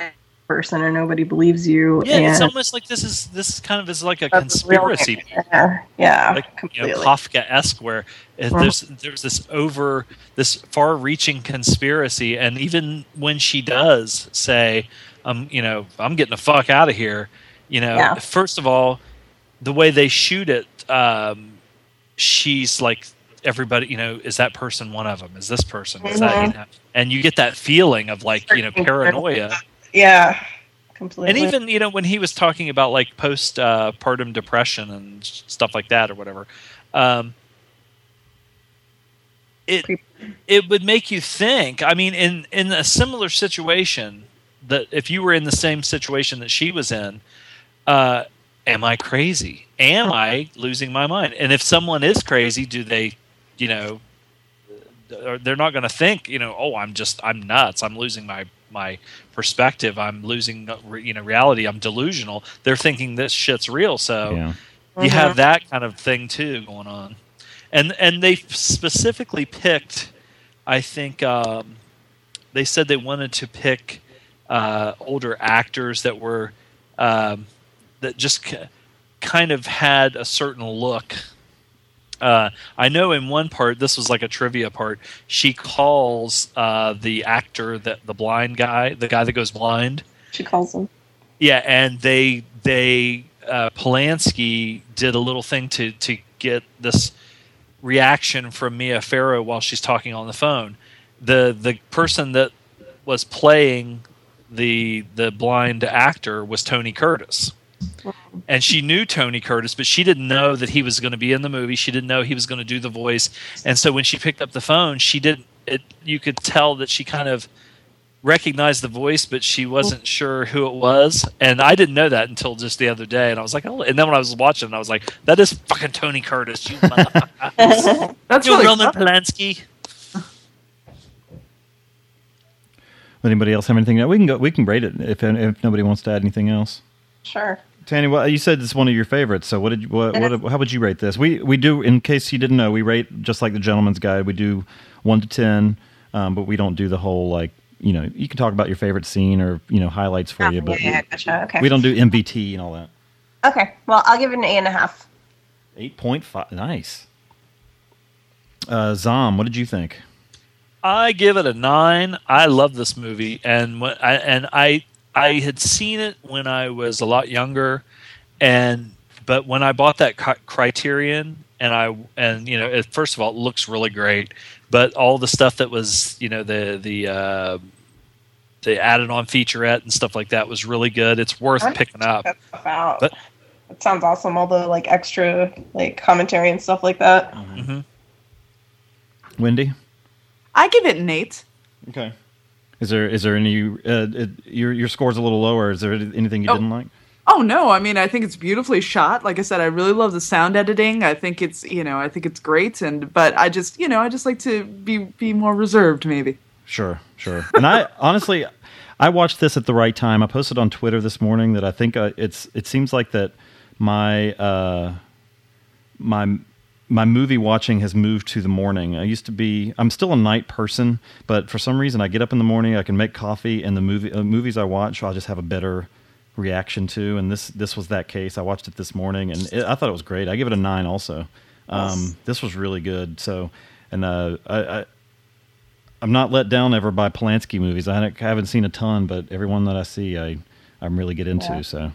person and nobody believes you.
Yeah, it's almost like this is this is kind of is like a conspiracy.
Yeah, yeah,
like you
completely.
know, Kafka esque, where uh, there's there's this over this far reaching conspiracy, and even when she does say, "Um, you know, I'm getting the fuck out of here," you know,
Yeah.
first of all, the way they shoot it, um, she's like. Everybody, you know, is that person one of them? Is this person? Is that, you
Mhm.
know, and you get that feeling of like, you know, paranoia.
Yeah, completely.
And even you know when he was talking about like post uh, partum depression and stuff like that or whatever, um, it it would make you think. I mean, in in a similar situation, that if you were in the same situation that she was in, uh, am I crazy? Am I losing my mind? And if someone is crazy, do they, you know, they're not going to think, you know, oh, I'm just, I'm nuts. I'm losing my my perspective. I'm losing, uh, you know, reality. I'm delusional. They're thinking this shit's real. So
Yeah.
you have that kind of thing too going on, and and they specifically picked. I think um, they said they wanted to pick uh, older actors that were um, that just k- kind of had a certain look. Uh, I know in one part, this was like a trivia part. She calls uh, the actor that the blind guy, the guy that goes blind.
she calls him.
Yeah, and they they uh, Polanski did a little thing to to get this reaction from Mia Farrow while she's talking on the phone. The the person that was playing the the blind actor was Tony Curtis. And she knew Tony Curtis, but she didn't know that he was going to be in the movie. She didn't know he was going to do the voice. And so when she picked up the phone, she didn't. It, you could tell that she kind of recognized the voice, but she wasn't sure who it was. And I didn't know that until just the other day. And I was like, oh. And then when I was watching, I was like, that is fucking Tony Curtis. You. [laughs]
That's
you
really
Roman
fun.
Polanski.
Anybody else have anything? We can go. We can rate it if if nobody wants to add anything else.
Sure.
Tanny, well, you said it's one of your favorites. So what did you, what, what how would you rate this? We we do in case you didn't know, we rate just like the Gentleman's Guide. We do one to ten, um, but we don't do the whole like you know you can talk about your favorite scene or you know highlights for
Oh,
you, but
yeah, yeah, gotcha. Okay.
we don't do MVT and all that.
Okay. Well, I'll give it an eight and a half.
Eight point five, nice. Uh, Zom, what did you think?
I give it a nine. I love this movie, and when I and I I had seen it when I was a lot younger, and but when I bought that Criterion, and I and you know, it, first of all, it looks really great, but all the stuff that was you know the the uh, the added on featurette and stuff like that was really good. It's worth
I'm
picking up.
That.
But-
it sounds awesome. All the like extra like commentary and stuff like that.
hmm
Wendy.
I give it an eight.
Okay. Is there is there any uh, it, your your score's a little lower? Is there anything you
Oh.
didn't like?
Oh no, I mean I think it's beautifully shot. Like I said, I really love the sound editing. I think it's you know I think it's great, and but I just you know I just like to be be more reserved maybe.
Sure, sure. And I [laughs] honestly, I watched this at the right time. I posted on Twitter this morning that I think uh, it's it seems like that my uh, my my movie watching has moved to the morning. I used to be I'm still a night person, but for some reason I get up in the morning, I can make coffee and the movie uh, movies I watch I'll just have a better reaction to and this this was that case. I watched it this morning and it, I thought it was great. I give it a 9 also. Um, this was really good. So and uh, I, I I'm not let down ever by Polanski movies. I haven't, I haven't seen a ton, but every one that I see, I I'm really get into.
Yeah.
So,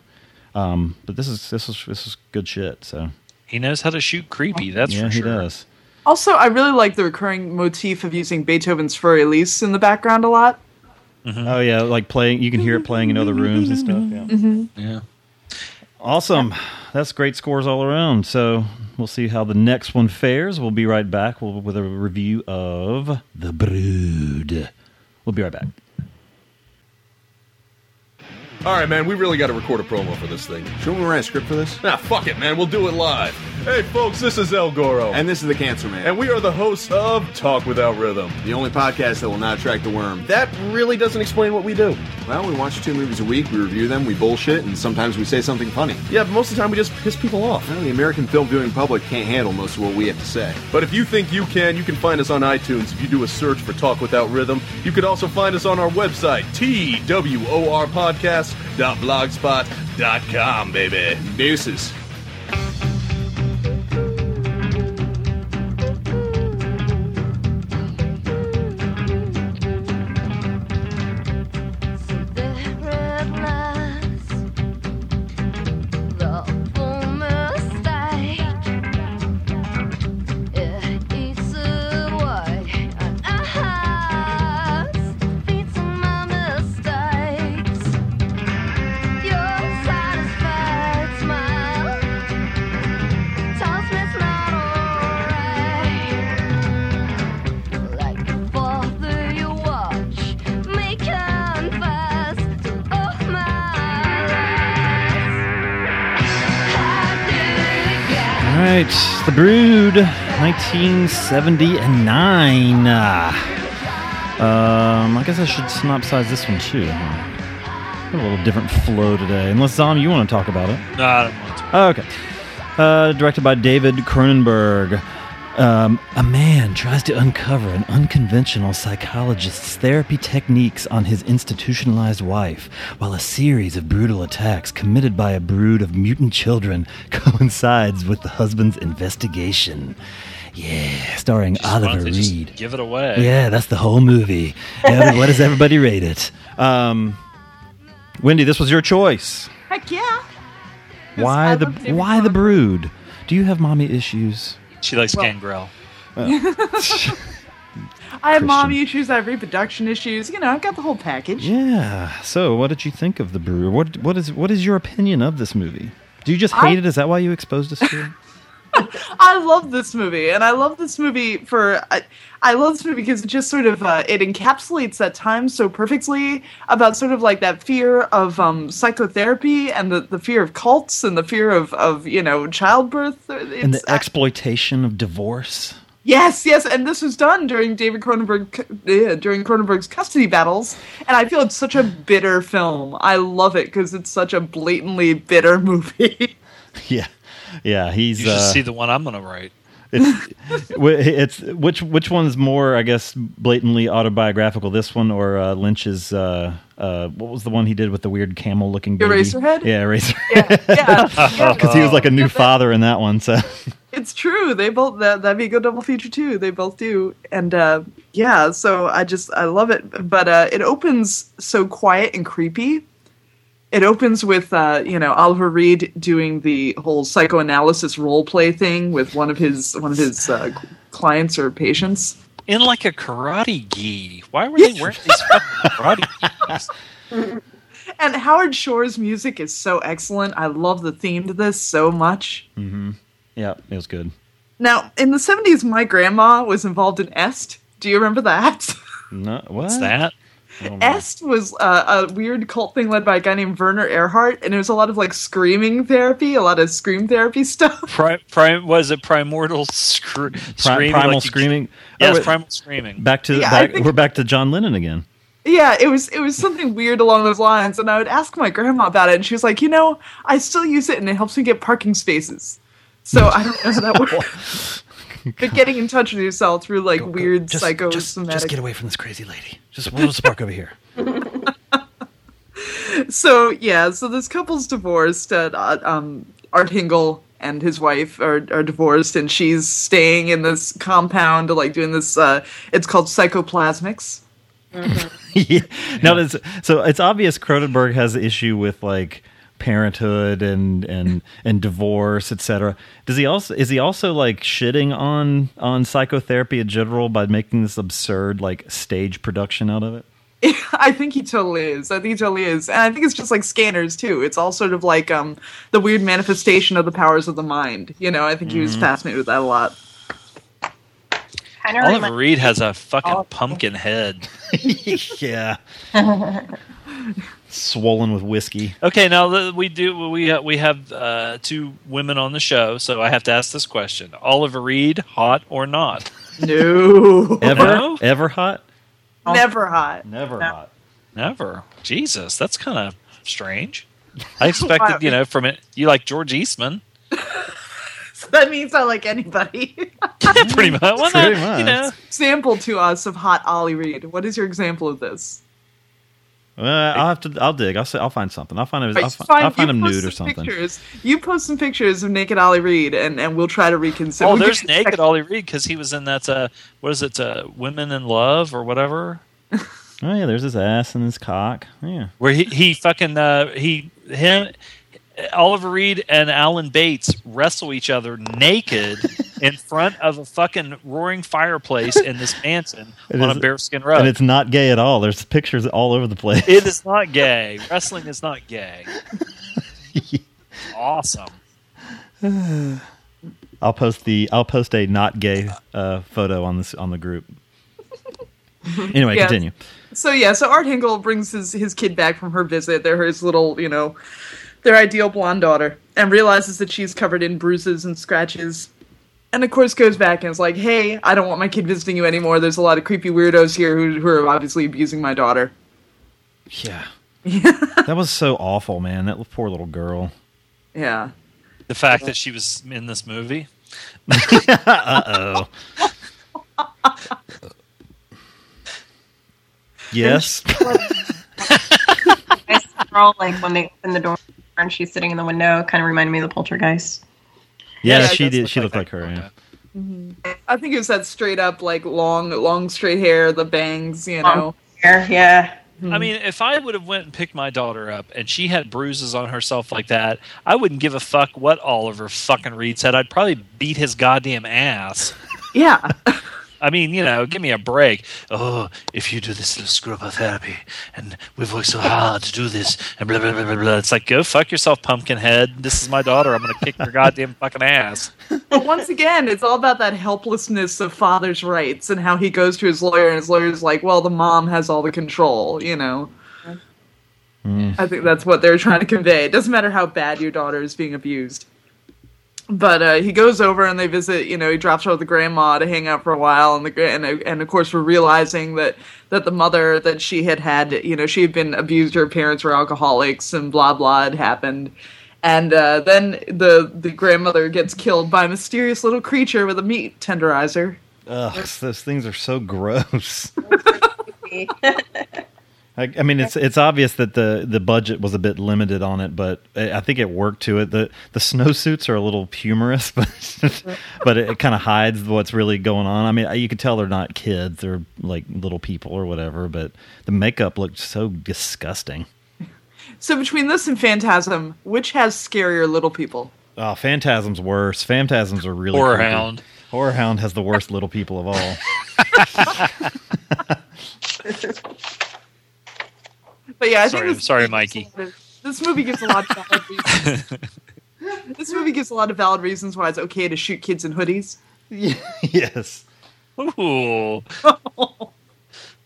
um, but this is this is this is good shit. So
He knows how to shoot creepy. That's
yeah,
for
he
sure.
does.
Also, I really like the recurring motif of using Beethoven's Für Elise in the background a lot. Mm-hmm.
Oh yeah, like playing. You can hear it playing in other rooms and stuff. Yeah. Mm-hmm.
Yeah.
Awesome. That's great scores all around. So we'll see how the next one fares. We'll be right back with with a review of The Brood. We'll be right back.
All right, man, we really got to record a promo for this thing.
Shouldn't we write a script for this?
Ah, fuck it, man. We'll do it live. Hey, folks, this is El Goro.
And this is the Cancer Man.
And we are the hosts of Talk Without Rhythm.
the only podcast that will not attract the worm.
That really doesn't explain what we do.
Well, we watch two movies a week, we review them, we bullshit, and sometimes we say something funny.
Yeah, but most of the time we just piss people off.
Well, the American film viewing public can't handle most of what we have to say.
But if you think you can, you can find us on iTunes if you do a search for Talk Without Rhythm. You could also find us on our website, twrpodcast.blogspot.com, baby.
Deuces.
Right, The Brood, 1979. Uh, um, I guess I should synopsize this one too. huh? A little different flow today. Unless Zom, you want to talk about it?
No, I don't want to.
Okay. Uh, directed by David Cronenberg. Um, a man tries to uncover an unconventional psychologist's therapy techniques on his institutionalized wife, while a series of brutal attacks committed by a brood of mutant children [laughs] coincides with the husband's investigation. Yeah, starring
Just, why don't
Oliver
just
Reed.
Give it away.
Yeah, that's the whole movie. Yeah, what does everybody rate it? Um, Wendy, this was your choice.
Heck yeah. 'Cause
Why the Why the brood? Do you have mommy issues?
She likes
Well-
Gangrel. [laughs] [laughs]
I have mommy issues. I have reproduction issues. You know, I've got the whole package.
Yeah. So, what did you think of the brood? What What is What is your opinion of this movie? Do you just hate
I-
it? Is that why you exposed us to it? [laughs]
I love this movie, and I love this movie for I, I love this movie because it just sort of uh, it encapsulates that time so perfectly about sort of like that fear of um, psychotherapy and the, the fear of cults and the fear of, of you know childbirth. It's,
and the exploitation of divorce.
Yes, yes, and this was done during David Cronenberg uh, during Cronenberg's custody battles, and I feel it's such a bitter film. I love it because it's such a blatantly bitter [laughs] movie.
Yeah. Yeah. He's.
You should
uh,
see the one I'm going to write.
it's, [laughs] it's which which one's more, I guess, blatantly autobiographical? This one or uh, Lynch's? Uh, uh, what was the one he did with the weird camel-looking baby?
Eraserhead?
Yeah, Eraser.
yeah, [laughs]
Because he was like a new father in that one. So
it's true. They both that that'd be a good double feature too. They both do, and uh, yeah. So I just I love it, but uh, it opens so quiet and creepy. It opens with uh, you know Oliver Reed doing the whole psychoanalysis role play thing with one of his one of his uh, clients or patients.
In like a karate gi. Why were they wearing these fucking karate [laughs] gis?
And Howard Shore's music is so excellent. I love the theme to this so much.
yeah, it was good.
Now, in the 70s, my grandma was involved in Est. Do you remember that?
No, what?
What's that?
Est was uh, a weird cult thing led by a guy named Werner Erhard, and it was a lot of like screaming therapy, a lot of scream therapy [laughs] stuff.
Pri- prim- was it primordial scr-
Pri-
screaming?
primal
like
screaming.
Yes,
Oh, wait,
primal screaming.
Back to
Yeah,
back,
think-
we're back to John Lennon again.
Yeah, it was it was something weird along those lines, and I would ask my grandma about it, and she was like, you know, I still use it, and it helps me get parking spaces. So I don't know how that works. [laughs] [laughs] but getting in touch with yourself through like weird
Just,
psychosomatic.
just get away from this crazy lady. Just we'll spark over here. [laughs]
so yeah, so this couple's divorced. Uh, uh, um, Art Hindle and his wife are, are divorced, and she's staying in this compound, like doing this. Uh, it's called psychoplasmics. [laughs]
yeah. No, it's, so it's obvious Cronenberg has an issue with like parenthood and and and divorce, etc. Does he also is he also like shitting on on psychotherapy in general by making this absurd like stage production out of it? [laughs]
I think he totally is. I think he totally is, and I think it's just like scanners too. It's all sort of like um the weird manifestation of the powers of the mind. You know, I think he was
Mhm.
fascinated with that a lot.
Kind of
Oliver Reed has a fucking pumpkin head. [laughs]
yeah. [laughs] Swollen with whiskey.
Okay, now we do we ha- we have uh, two women on the show, so I have to ask this question: Oliver Reed, hot or not?
No,
Ever
No?
ever hot?
Never hot.
Never hot.
Never. Jesus, that's kind of strange. I [laughs] expected, you know, from it. You like George Eastman, [laughs]
So that means I like anybody. [laughs]
pretty much. Well,
Pretty
not- You
much.
know,
example to us of hot Ollie Reed. What is your example of this?
Uh, I'll have to. I'll dig. I'll say. I'll find something. I'll find. him. I'll,
Right,
fi-
fine,
I'll find
you
him
post
nude or
some
something.
Pictures. You post some pictures of naked Ollie Reed, and, and we'll try to reconsider.
oh,
we'll
there's
give you a
naked
second-
Ollie Reed because he was in that. Uh, what is it? Uh, Women in Love or whatever. [laughs]
Oh yeah, there's his ass and his cock. Yeah.
where he, he fucking uh, he him Oliver Reed and Alan Bates wrestle each other naked [laughs] in front of a fucking roaring fireplace in this mansion [laughs]
It
on
is-
a bearskin rug.
And it's not gay at all. There's pictures all over the place.
it is not gay. Wrestling is not gay. [laughs] awesome. [sighs]
I'll post the. I'll post a not gay uh, photo on this on the group. Anyway,
Yeah.
continue.
So yeah, so Art Hindle brings his his kid back from her visit. They're his little, you know, their ideal blonde daughter, and realizes that she's covered in bruises and scratches. And of course, goes back and is like, "Hey, I don't want my kid visiting you anymore. There's a lot of creepy weirdos here who, who are obviously abusing my daughter."
Yeah. [laughs] that was so awful, man. That poor little girl.
Yeah.
The fact that she was in this movie.
uh oh. [laughs] yes.
Nice girl, like when they open the door and she's sitting in the window, kind of reminded me of the poltergeist.
Yeah,
Yeah,
she did.
look
She looked like her. Yeah. Mm-hmm.
I think it was that straight up, like long, long straight hair, the bangs, you know.
Hair, yeah. Mm-hmm.
I mean, if I would have went and picked my daughter up and she had bruises on herself like that, I wouldn't give a fuck what Oliver fucking Reed said. I'd probably beat his goddamn ass.
Yeah. [laughs]
I mean, you know, give me a break. Oh, if you do this little scrub therapy, and we've worked so hard to do this, and blah blah blah blah blah. It's like, go fuck yourself, pumpkinhead. This is my daughter. I'm gonna kick your goddamn fucking ass.
But once again, it's all about that helplessness of father's rights and how he goes to his lawyer, and his lawyer's like, "Well, the mom has all the control," you know. Mm. I think that's what they're trying to convey. It doesn't matter how bad your daughter is being abused. But uh, he goes over and they visit. You know, he drops her with the grandma to hang out for a while, and the and, and of course we're realizing that that the mother that she had had, you know, she had been abused. Her parents were alcoholics, and blah blah had happened. And uh, then the the grandmother gets killed by a mysterious little creature with a meat tenderizer.
Ugh, those things are so gross. [laughs] I, I mean, it's it's obvious that the, the budget was a bit limited on it, but I I think it worked to it. the The snowsuits are a little humorous, [laughs] but but it, kind of hides what's really going on. I mean, you could tell they're not kids; they're like little people or whatever. But the makeup looked so disgusting.
So between this and Phantasm, which has scarier little people?
Oh, Phantasm's worse. Phantasms are really
Horror
creepy.
Hound.
Horror Hound has the worst little people of all. [laughs] [laughs]
But yeah, I
Sorry,
think this
sorry, Mikey.
of- This movie gives a lot of valid reasons. [laughs] this movie gives a lot of valid reasons why it's okay to shoot kids in hoodies. [laughs]
yes.
Ooh.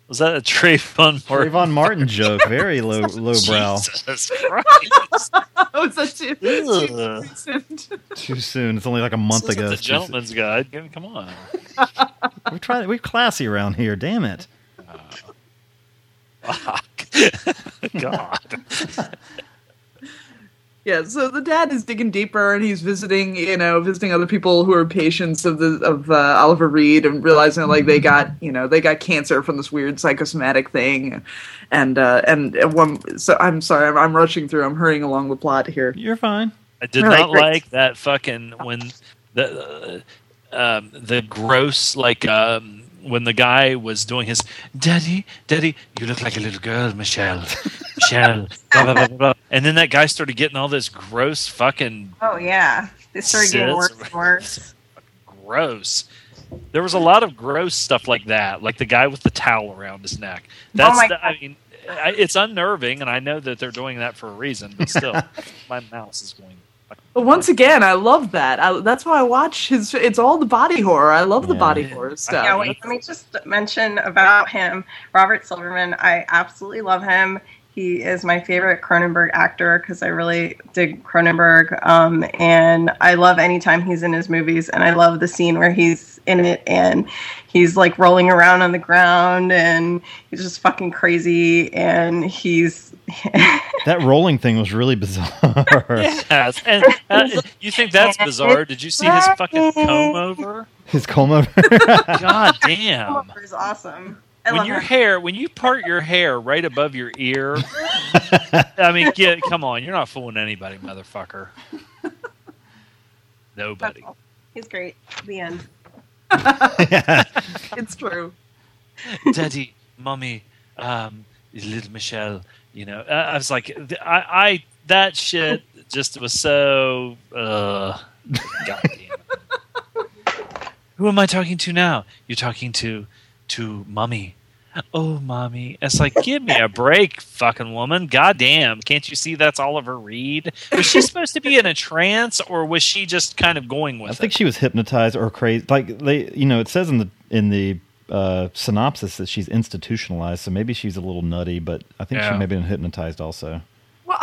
Was that a Trayvon Martin?
Trayvon Martin joke, [laughs] very low lowbrow.
Jesus Christ.
oh, is that too,
Ugh.
too recent?
Too soon. It's only like a month
This
ago.
isn't the
It's soon.
gentleman's guide. Come- Come on.
We're trying. We're classy around here. Damn it. [laughs]
God. [laughs]
Yeah, so the dad is digging deeper, and he's visiting, you know, visiting other people who are patients of the of uh, Oliver Reed, and realizing like they got, you know, they got cancer from this weird psychosomatic thing, and uh, and and one. So I'm sorry, I'm, I'm rushing through. I'm hurrying along the plot here.
You're fine.
I did
All right,
not
great.
like that fucking when the uh, um, the gross like um, when the guy was doing his daddy, daddy, you look like a little girl, Michelle, Michelle, [laughs] blah, blah, blah, blah, and then that guy started getting all this gross fucking
Oh yeah, they started getting worse and worse. [laughs]
gross. There was a lot of gross stuff like that, like the guy with the towel around his neck. Oh That's,
Oh my
the- I mean, I, it's unnerving, and I know that they're doing that for a reason, but still, [laughs] my mouse is going.
But once again, I love that. I, that's why I watch his. It's all the body horror. I love the
Yeah.
body horror stuff.
Yeah, wait, let me just mention about him. Robert Silverman, I absolutely love him. He is my favorite Cronenberg actor because I really dig Cronenberg. Um, and I love anytime he's in his movies. And I love the scene where he's in it and he's like rolling around on the ground and he's just fucking crazy. And he's. [laughs]
That rolling thing was really bizarre. [laughs]
Yes, and uh, you think that's bizarre? Did you see his fucking comb over?
His comb over. [laughs]
God damn!
Comb over is awesome. I
When your
him.
hair, when you part your hair right above your ear, I mean, get come on, you're not fooling anybody, motherfucker. Nobody.
He's great. The end.
it's true.
Daddy, mommy, um, little Michelle. You know, I, I was like, I, I that shit just was so. Uh, goddamn. Who am I talking to now? You're talking to, to mommy. Oh, mommy. It's like, give me a break, fucking woman. Goddamn. Can't you see that's Oliver Reed? Was she supposed to be in a trance or was she just kind of going with
I
it?
think she was hypnotized or crazy. Like they, you know, it says in the in the uh, synopsis that she's institutionalized, so maybe she's a little nutty. But I think
Yeah.
she may have been hypnotized also.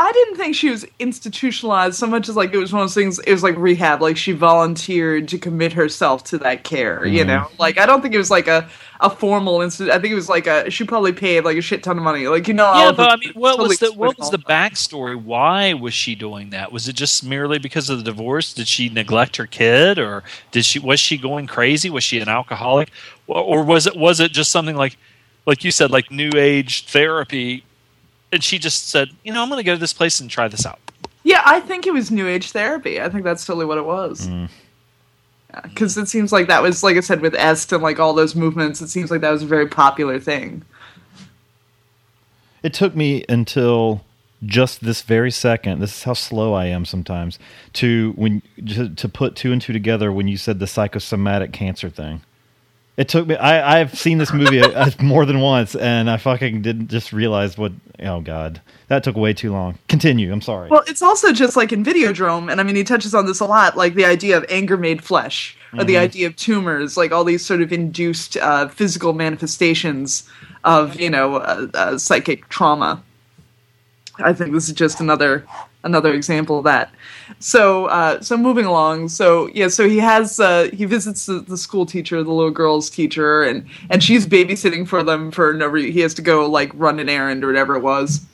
I didn't think she was institutionalized so much as like it was one of those things. It was like rehab. Like she volunteered to commit herself to that care. You
Mhm.
know, like I don't think it was like a a formal institute. I think it was like a she probably paid like a shit ton of money. Like you know,
yeah, but I mean, what was the what was the backstory? Why was she doing that? Was it just merely because of the divorce? Did she neglect her kid, or did she was she going crazy? Was she an alcoholic, or, or was it was it just something like, like you said, like new age therapy? And she just said, you know, I'm going to go to this place and try this out.
Yeah, I think it was New Age therapy. I think that's totally what it was. Mm. Because it seems like that was, like I said, with Est and like all those movements. It seems like that was a very popular thing.
It took me until just this very second. This is how slow I am sometimes to when to, to put two and two together when you said the psychosomatic cancer thing. It took me. I I've seen this movie more than once, and I fucking didn't just realize what. Oh god, that took way too long. Continue. I'm sorry.
Well, it's also just like in Videodrome, and I mean, he touches on this a lot, like the idea of anger made flesh, or the
Mhm.
idea of tumors, like all these sort of induced uh, physical manifestations of, you know, uh, uh, psychic trauma. I think this is just another another example of that. So, uh, so moving along. So yeah, so he has uh, he visits the, the school teacher, the little girl's teacher, and and she's babysitting for them for no reason. He has to go like run an errand or whatever it was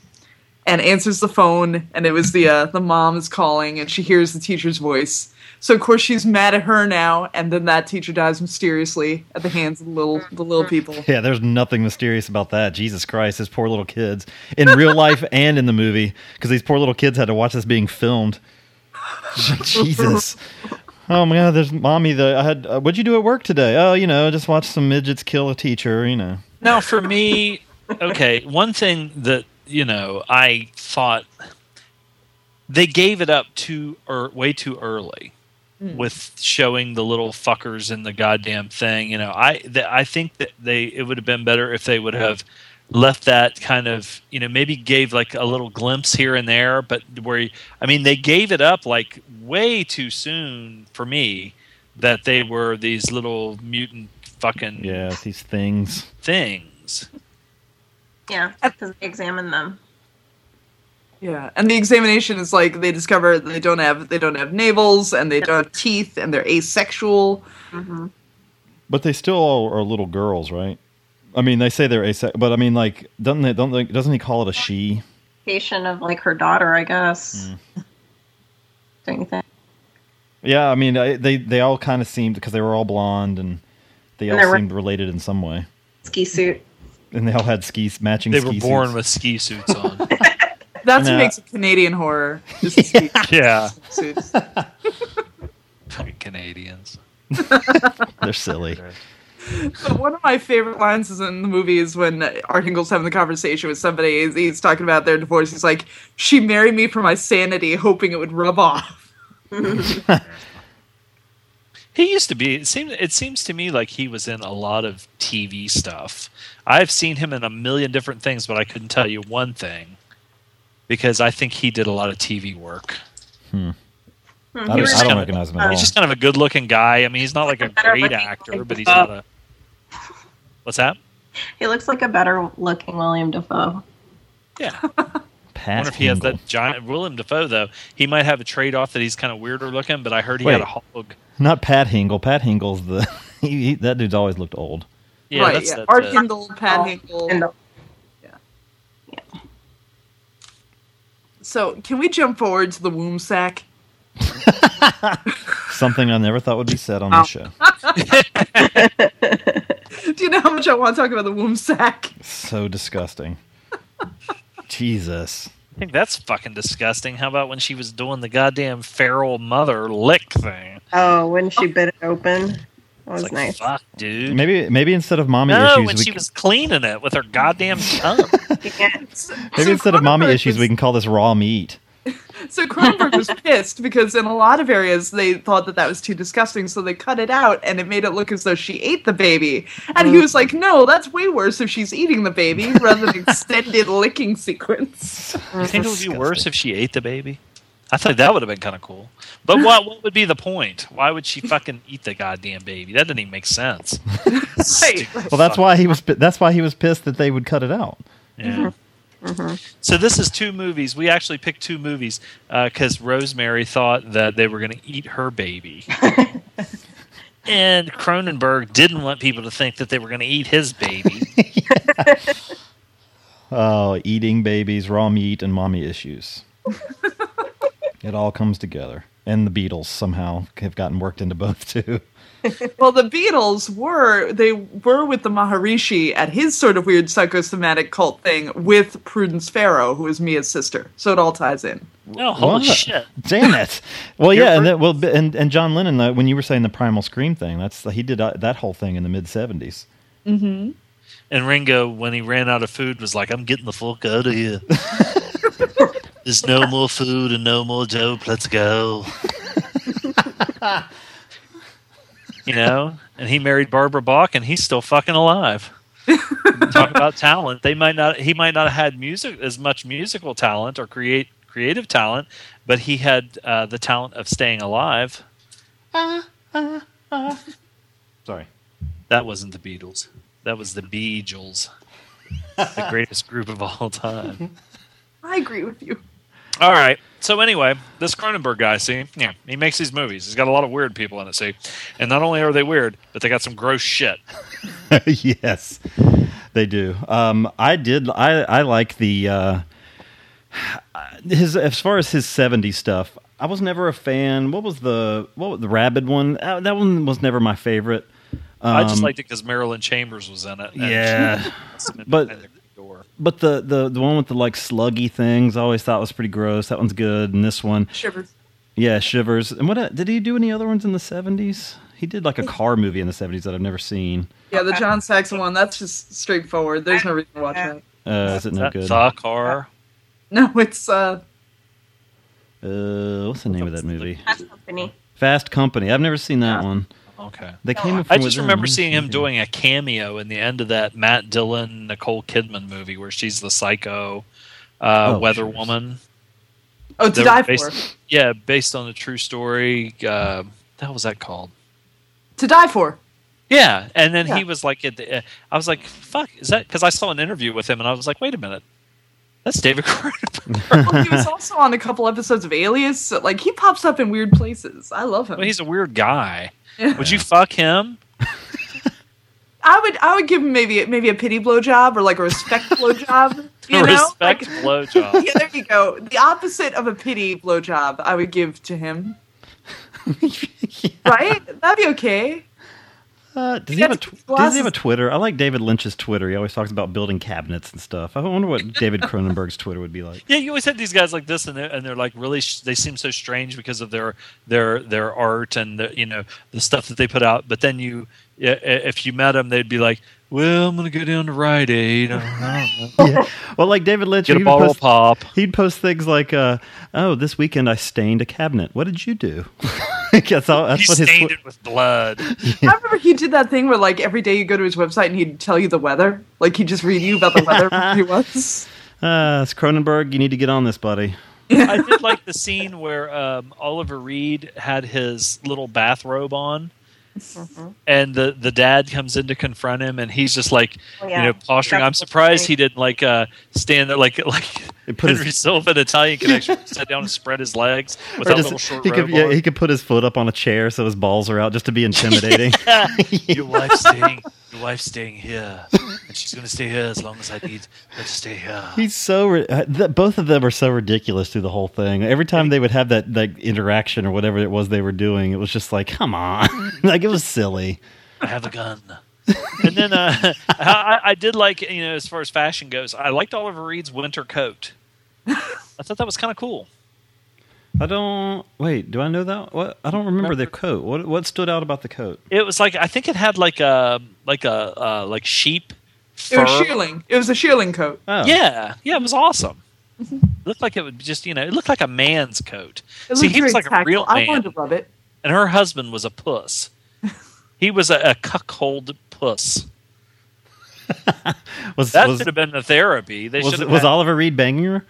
and answers the phone and it was the uh, the mom is calling and she hears the teacher's voice so of course she's mad at her now and then that teacher dies mysteriously at the hands of the little the little people
Yeah, there's nothing mysterious about that. Jesus Christ, these poor little kids in real life [laughs] and in the movie, because these poor little kids had to watch this being filmed. [laughs] Jesus. Oh my God, there's mommy. The I had. Uh, what'd you do at work today? Oh, you know, just watch some midgets kill a teacher. You know.
Now, for me, okay, one thing that you know I thought they gave it up too or way too early
Mm.
with showing the little fuckers in the goddamn thing. You know, I th- I think that they it would have been better if they would have left that kind of you know maybe gave like a little glimpse here and there, but where I mean they gave it up like way too soon for me that they were these little mutant fucking
Yeah, these things.
things.
Yeah, because they examine them.
Yeah and the examination is like they discover they don't have they don't have navels and they don't have teeth and they're asexual
Mm-hmm.
But they still are little girls, right? I mean, they say they're asexual, but I mean, like, doesn't they, don't they, doesn't he call it a she?
Patient of like her daughter, I guess.
Hmm.
Don't you think?
Yeah, I mean, I, they they all kind of seemed because they were all blonde and they
And
all seemed related in some way,
Ski suit.
and they all had skis matching.
They
ski
were born
suits.
with ski suits on. [laughs] [laughs]
That's
No.
what uh, makes it Canadian horror. Just [laughs]
yeah.
suits.
Fucking Canadians. [laughs]
They're silly.
But one of my favorite lines is in the movie is when Art Hindle's having the conversation with somebody. He's, he's talking about their divorce. He's like, "She married me for my sanity, hoping it would rub off."
He used to be. It seems. It seems to me like he was in a lot of TV stuff. I've seen him in a million different things, but I couldn't tell you one thing because I think he did a lot of TV work.
Hmm.
Hmm,
I don't, I don't
kinda-
recognize him at all.
He's just kind of a good-looking guy. I mean, he's not like a great actor, but he's not a. What's that?
He looks like a better looking William Dafoe.
Yeah. [laughs]
Pat I
wonder if he has that giant William Dafoe though. He might have a trade off that he's kind of weirder looking, but I heard he
Wait.
had a hog.
Not Pat Hingle. Pat Hingle's the [laughs] he, he, that dude's always looked old.
Yeah,
right?
that's
Yeah.
that,
Art
uh,
Hindle, Pat
Oh,
Hinkle.
and the-
So, can we jump forward to the womb sack? [laughs]
Something I never thought would be said on
Oh.
this show. [laughs]
Do you know how much I want to talk about the womb sack?
So disgusting. Jesus.
I think that's fucking disgusting. How about when she was doing the goddamn feral mother lick thing?
Oh, when she bit it open. That was
like,
nice.
fuck, dude.
Maybe maybe instead of mommy
no,
issues,
when
we
she
can-
was cleaning it with her goddamn [laughs] tongue.
maybe instead of mommy issues,
was-
we can call this raw meat. [laughs]
So Cronenberg was pissed because in a lot of areas they thought that that was too disgusting, so they cut it out and it made it look as though she ate the baby. And he oh. was like, "No, that's way worse if she's eating the baby rather than [laughs] extended licking sequence."
you think it would be worse if she ate the baby? I thought that would have been kind of cool. But what what would be the point? Why would she fucking eat the goddamn baby? That doesn't even make sense. [laughs]
Right.
Well, that's why he was pi- that's why he was pissed that they would cut it out.
Yeah. Mm-hmm. Mm-hmm. So this is two movies. We actually picked two movies uh, because Rosemary thought that they were going to eat her baby, [laughs] and Cronenberg didn't want people to think that they were going to eat his baby. [laughs]
Oh, eating babies, raw meat, and mommy issues. It all comes together. And the Beatles somehow have gotten worked into both too. [laughs]
well, the Beatles were they were with the Maharishi at his sort of weird psychosomatic cult thing with Prudence Farrow, who is Mia's sister. So it all ties in.
Oh, holy
What?
shit!
Damn it! [laughs] Well, yeah, and that, well, and and John Lennon, uh, when you were saying the Primal Scream thing, that's he did uh, that whole thing in the mid '70s.
Mm-hmm.
And Ringo, when he ran out of food, was like, "I'm getting the fuck out of here. [laughs] There's no [laughs] more food and no more dope. Let's go." you know, and he married Barbara Bach, and he's still fucking alive. Talk [laughs] about talent. They might not. He might not have had music as much musical talent or create creative talent, but he had uh, the talent of staying alive.
Sorry.
That wasn't the Beatles. That was the Beatles, the greatest group of all time. [laughs]
I agree with you.
All right. So anyway, this Cronenberg guy, see, yeah, he makes these movies. He's got a lot of weird people in it, see, and not only are they weird, but they got some gross shit. [laughs]
yes, they do. Um, I did. I I like the uh, his as far as his '70s stuff. I was never a fan. What was the what was the rabid one? Uh, that one was never my favorite.
I just
Um,
liked it because Marilyn Chambers was in it.
Yeah. [laughs] But-
and the door.
But the, the the one with the like sluggy things, I always thought was pretty gross. That one's good, and this one,
Shivers.
yeah, Shivers. And what uh, did he do? Any other ones in the '70s? He did like a car movie in the '70s that I've never seen.
Yeah, the John Saxon one. That's just straightforward. There's no reason to watch that.
Uh, is it
Is
no
that
good?
the car? [laughs]
No, it's uh,
Uh, what's the name of that movie?
Fast Company.
Fast Company. I've never seen that one.
Okay.
They came.
I
from
just remember seeing him doing a cameo in the end of that Matt Dillon Nicole Kidman movie where she's the psycho uh,
Oh,
weather
Shivers.
woman.
oh, to
They were
die
based-
for.
Yeah, based on a true story. Uh, what was that called?
To die for.
Yeah, and then
Yeah.
he was like, the, uh, I was like, "Fuck, is that?" Because I saw an interview with him, and I was like, "Wait a minute, that's David [laughs] Cronenberg."
Well, he was also on a couple episodes of Alias. So, like he pops up in weird places. I love him.
well, he's a weird guy.
Yeah. [laughs]
Would you fuck him?
I would I would give him maybe maybe a pity blowjob or like a respect [laughs] blowjob. You know,
Respect
Like-
blowjob. [laughs]
yeah, there you go. The opposite of a pity blowjob, I would give to him. Right? That'd be okay.
Uh, does, he have a tw- does he have a. Twitter? I like David Lynch's Twitter. He always talks about building cabinets and stuff. I wonder what [laughs] David Cronenberg's Twitter would be like.
Yeah, you always have these guys like this, and they're, and they're like really. Sh- they seem so strange because of their their their art and the, you know the stuff that they put out. But then you, if you met them, they'd be like, "Well, I'm gonna go down to Rite Aid. I don't. [laughs]
Well, like David Lynch,
Get a bottle
post,
pop."
He'd post things like, uh, "Oh, this weekend I stained a cabinet. What did you do?" [laughs] that's all. That's
He
what his.
stained
twi-
it with blood. [laughs]
I remember he did that thing where like every day you go to his website and he'd tell you the weather. Like he'd just read you about the weather for three months.
Uh, it's Cronenberg. You need to get on this, buddy.
I did like the scene where um, Oliver Reed had his little bathrobe on, and the the dad comes in to confront him, and he's just like,
Oh, yeah.
you know, posturing.
That's
I'm surprised he didn't like uh, stand there like [laughs] like
He put his-
Henry Silva in Italian Connection, [laughs] sat down and spread his legs with that
Or just-
little short
he could, yeah, he could put his foot up on a chair so his balls are out just to be [laughs] intimidating.
Your wife's staying. Your wife's staying here, and she's going to stay here as long as I need her to stay here.
He's so ri- uh, th- both of them are so ridiculous through the whole thing. Every time they would have that that interaction or whatever it was they were doing, it was just like, come on, [laughs] like it was silly.
I have a gun. and then uh, [laughs] I, I did like you know as far as fashion goes, I liked Oliver Reed's winter coat. I thought that was kind of cool.
I don't wait. Do I know that? What I don't remember the coat. What what stood out about the coat?
It was like I think it had like a like a uh, like sheep.
It was
fur.
shearling. It was a shearling coat.
Oh,
Yeah, yeah, it was awesome. It looked like it would just you know it looked like a man's coat.
It
See, he was
very
like a
tactile.
real
I wanted to rub it.
and her husband was a puss. He was a, a cuckold puss. [laughs]
was
That
was,
should have been the therapy. They
was, was
had-
Oliver Reed banging her?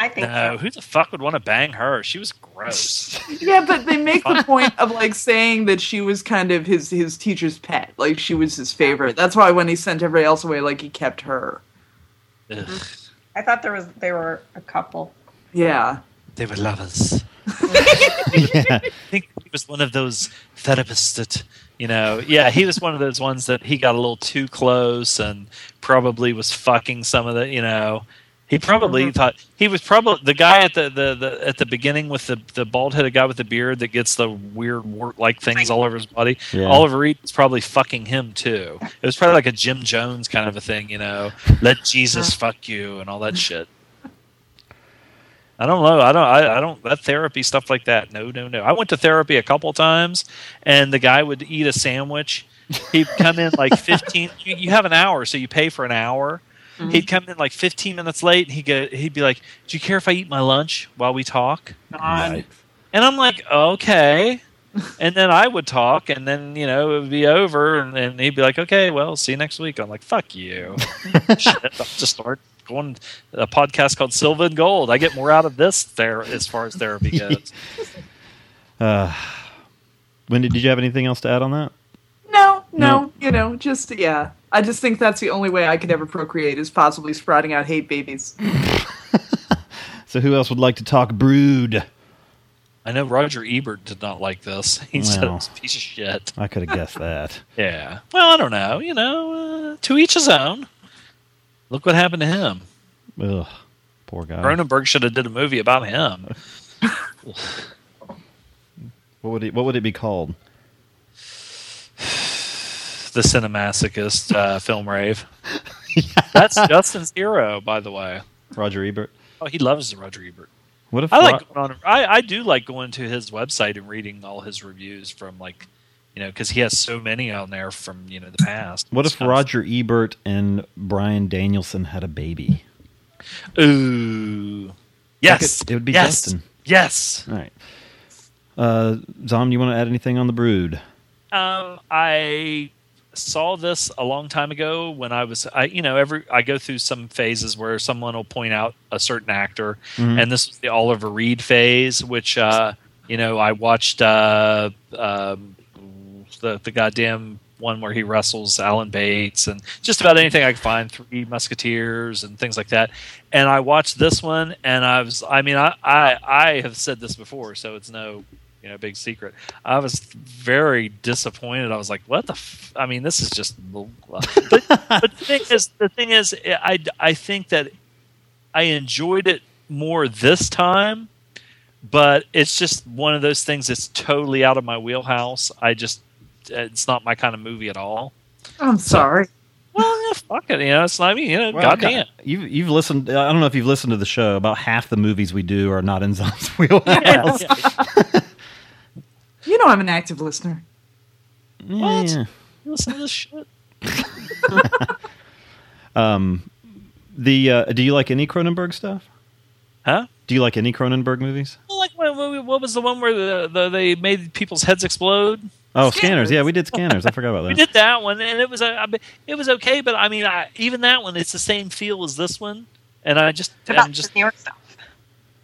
I think
No,
so.
who the fuck would want to bang her? She was gross. [laughs]
Yeah, but they make the point of like saying that she was kind of his his teacher's pet. Like she was his favorite. That's why when he sent everybody else away, like he kept her.
Ugh, mm-hmm.
I thought there was they were a couple.
Yeah.
they were lovers. [laughs] yeah. I think he was one of those therapists that, you know, yeah, he was one of those ones that he got a little too close and probably was fucking some of the, you know, he probably mm-hmm. thought he was probably the guy at the, the, the at the beginning with the the bald headed guy with the beard that gets the weird wart like things all over his body.
Yeah.
Oliver Reed was probably fucking him too. It was probably like a Jim Jones kind of a thing, you know, let Jesus uh-huh. fuck you and all that shit. I don't know. I don't. I, I don't. That therapy stuff like that. No, no, no. I went to therapy a couple times, and the guy would eat a sandwich. He'd come in like fifteen. You, you have an hour, so you pay for an hour. He'd come in like fifteen minutes late, and he'd go. He'd be like, "Do you care if I eat my lunch while we talk?"
God.
And I'm like, "Okay." [laughs] And then I would talk, and then you know it would be over, and, and he'd be like, "Okay, well, see you next week." I'm like, "Fuck you." [laughs] Shit, I'll just start going a podcast called Silva and Gold. I get more out of this there as far as therapy [laughs] goes.
Uh, Wendy, did you have anything else to add on that?
No, no,
No.
you know, just yeah. I just think that's the only way I could ever procreate is possibly sprouting out hate babies. [laughs]
So who else would like to talk brood?
I know Roger Ebert did not like this. He said it was a piece of shit.
I could have guessed that. [laughs]
Yeah. Well, I don't know. You know, uh, to each his own. Look what happened to him.
Ugh, poor guy.
Cronenberg should have did a movie about him. [laughs]
What would it What would it be called?
The Cinemasochist uh, [laughs] film rave. That's Justin's hero, by the way.
Roger Ebert.
Oh, he loves Roger Ebert.
What if
I like
Ro-
going on. I, I do like going to his website and reading all his reviews from like, you know, because he has so many on there from you know the past.
What if
kind of-
Roger Ebert and Bryan Danielson had a baby?
Ooh, yes,
it would be
yes.
Justin.
Yes.
All right. Uh, Zom, do you want to add anything on the Brood?
Um, I saw this a long time ago when I was, I you know, every I go through some phases where someone will point out a certain actor,
Mhm.
and this was the Oliver Reed phase, which uh, you know I watched uh, um, the the goddamn one where he wrestles Alan Bates and just about anything I could find, Three Musketeers and things like that. And I watched this one, and I was, I mean, I I, I have said this before, so it's no you know, big secret. I was very disappointed. I was like, "What the? F-? I mean, this is just." But, [laughs] but the thing is, the thing is, I I think that I enjoyed it more this time, but it's just one of those things that's totally out of my wheelhouse. I just, it's not my kind of movie at all.
I'm sorry.
Well, yeah, fuck it. You know, it's not me. You know,
Well,
goddamn.
You've you've listened. I don't know if you've listened to the show. About half the movies we do are not in Zom's [laughs] wheelhouse. [laughs]
You know I'm an active listener.
Yeah.
You listen to this shit. [laughs]
Um, the uh, do you like any Cronenberg stuff?
Huh?
Do you like any Cronenberg movies?
Like what, what, what was the one where the, the they made people's heads explode?
Oh, scanners. Yeah, we did scanners. I forgot about [laughs] that.
We did that one, and it was a, I mean, it was okay, but I mean, I, even that one, it's the same feel as this one, and I just,
What about
I'm just,
his newer stuff?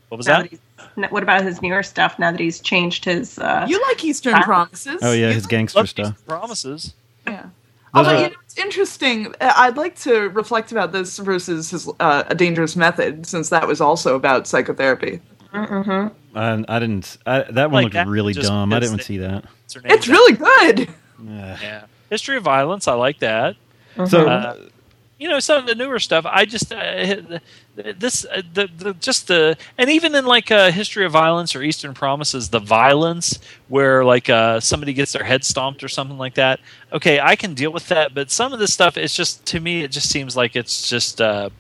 what was
Now
that?
That he's- What about his newer stuff? Now that he's changed his. Uh,
You like Eastern
Ah.
Promises?
Oh yeah, his gangster stuff.
Eastern Promises.
Yeah.
Those
Although
are-
you know, it's interesting. uh, I'd like to reflect about this versus his uh, a dangerous method, since that was also about psychotherapy.
Mm-hmm.
I, I didn't. I, that one
Like
looked
that,
really dumb. I didn't
they-
see that.
What's?
It's really good.
yeah. History of Violence. I like that.
So
Uh, you know, some of the newer stuff. I just uh, this uh, the, the just the and even in like uh, History of Violence or Eastern Promises, the violence where like uh, somebody gets their head stomped or something like that. Okay, I can deal with that, but some of this stuff, it's just to me, it just seems like it's just. Uh,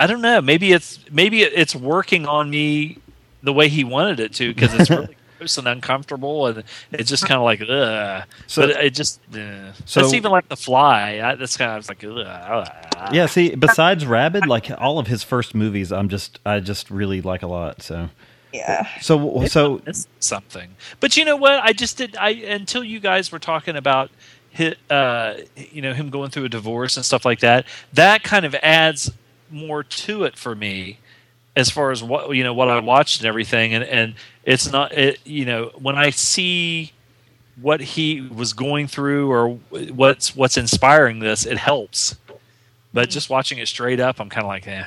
I don't know. Maybe it's maybe it's working on me the way he wanted it to because it's [laughs] really gross and uncomfortable and it's just kind of like ugh.
So-
but it just uh,
So-
that's even like the fly. I, that's kind of like ugh.
yeah, see, besides Rabid, like all of his first movies, I'm just I just really like a lot. So
Yeah.
so so
It's something. But you know what? I just did. I until you guys were talking about hit, uh, you know, him going through a divorce and stuff like that. That kind of adds more to it for me, as far as what you know, what I watched and everything. And and it's not, it, you know, when I see what he was going through or what's what's inspiring this, it helps. But just watching it straight up, I'm kind of like, eh.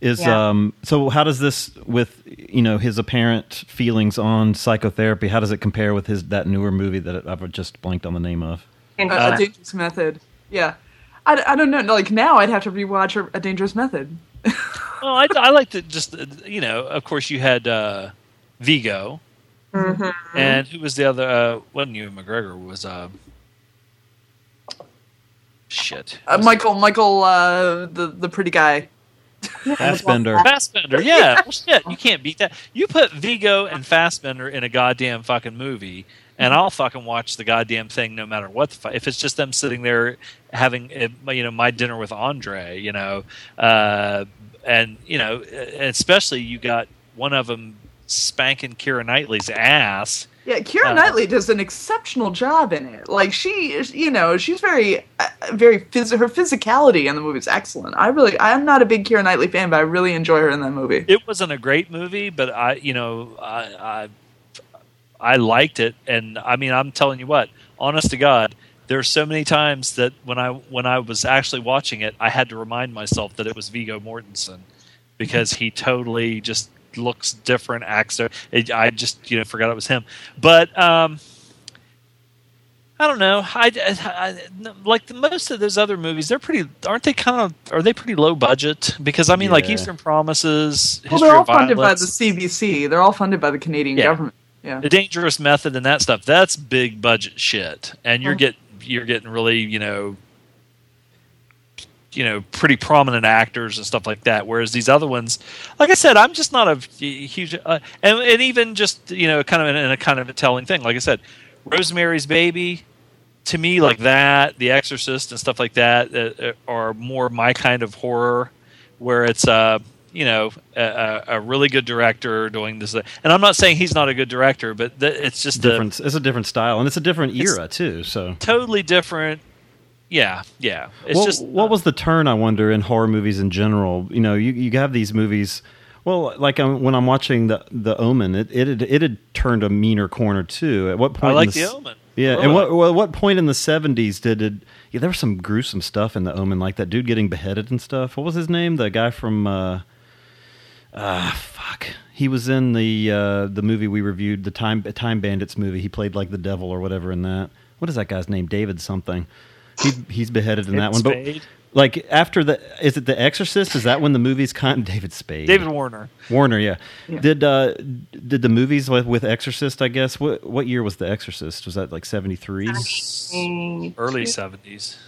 is
Yeah.
um so how does this with you know his apparent feelings on psychotherapy? How does it compare with his that newer movie that I've just blanked on the name of?
Uh,
Interesting.
a dangerous method. Yeah. I, I don't know. Like now, I'd have to rewatch a, a dangerous method. [laughs]
Well, I, I like to just uh, you know. Of course, you had uh, Viggo,
Mm-hmm.
and who was the other? Uh, wasn't Ewan McGregor? Was uh, shit.
Uh, Michael, Michael, uh, the the pretty guy.
Fassbender.
Fassbender. Yeah, well, shit. You can't beat that. You put Viggo and Fassbender in a goddamn fucking movie, and I'll fucking watch the goddamn thing no matter what the fu- if it's just them sitting there having uh, you know my dinner with Andre, you know, uh, and you know, especially you got one of them spanking Keira Knightley's ass.
Yeah, Keira
Uh,
Knightley does an exceptional job in it. Like she, you know, she's very, uh, very phys- her physicality in the movie is excellent. I really, I'm not a big Keira Knightley fan, but I really enjoy her in that movie.
It wasn't a great movie, but I, you know, I, I, I liked it, and I mean, I'm telling you what, honest to God, there's so many times that when I when I was actually watching it, I had to remind myself that it was Viggo Mortensen because he totally just looks different, acts. It, I just you know forgot it was him, but. um I don't know. I, I- I- like the, most of those other movies. They're pretty, aren't they? Kind of, are they pretty low budget? Because I mean, like Eastern Promises,
Well,
History
they're all
of
funded by the CBC. They're all funded by the Canadian
Yeah.
government. Yeah.
the dangerous method and that stuff that's big budget shit and you're
Mhm.
get you're getting really you know you know pretty prominent actors and stuff like that whereas these other ones like i said i'm just not a huge uh, and, and even just you know kind of in, in a kind of a telling thing like i said rosemary's baby to me like that the exorcist and stuff like that uh, uh, are more my kind of horror where it's uh you know a, a really good director doing this and i'm not saying he's not a good director but th- it's just a
Different. It's a different style, and it's a different era too. So
totally different yeah yeah it's
what,
just
what was the turn? I wonder in horror movies in general. You know, you you have these movies. Well, like um, when I'm watching the the Omen, it it had, it had turned a meaner corner too. At what point?
i like
the
the omen
Yeah,
Really.
and what well, what point in the '70s did it? Yeah, there was some gruesome stuff in the Omen, like that dude getting beheaded and stuff. What was his name? The guy from uh, uh fuck. He was in the uh, the movie we reviewed, the Time Time Bandits movie. He played like the devil or whatever in that. What is that guy's name? David something. He, he's beheaded in that one. But like after the, is it The Exorcist? Is that when the movie's kind? [laughs] David Spade.
David Warner.
Warner, yeah.
Yeah.
Did uh, did the movies with, with Exorcist? I guess what what year was the Exorcist? Was that like seventy three?
Early seventies.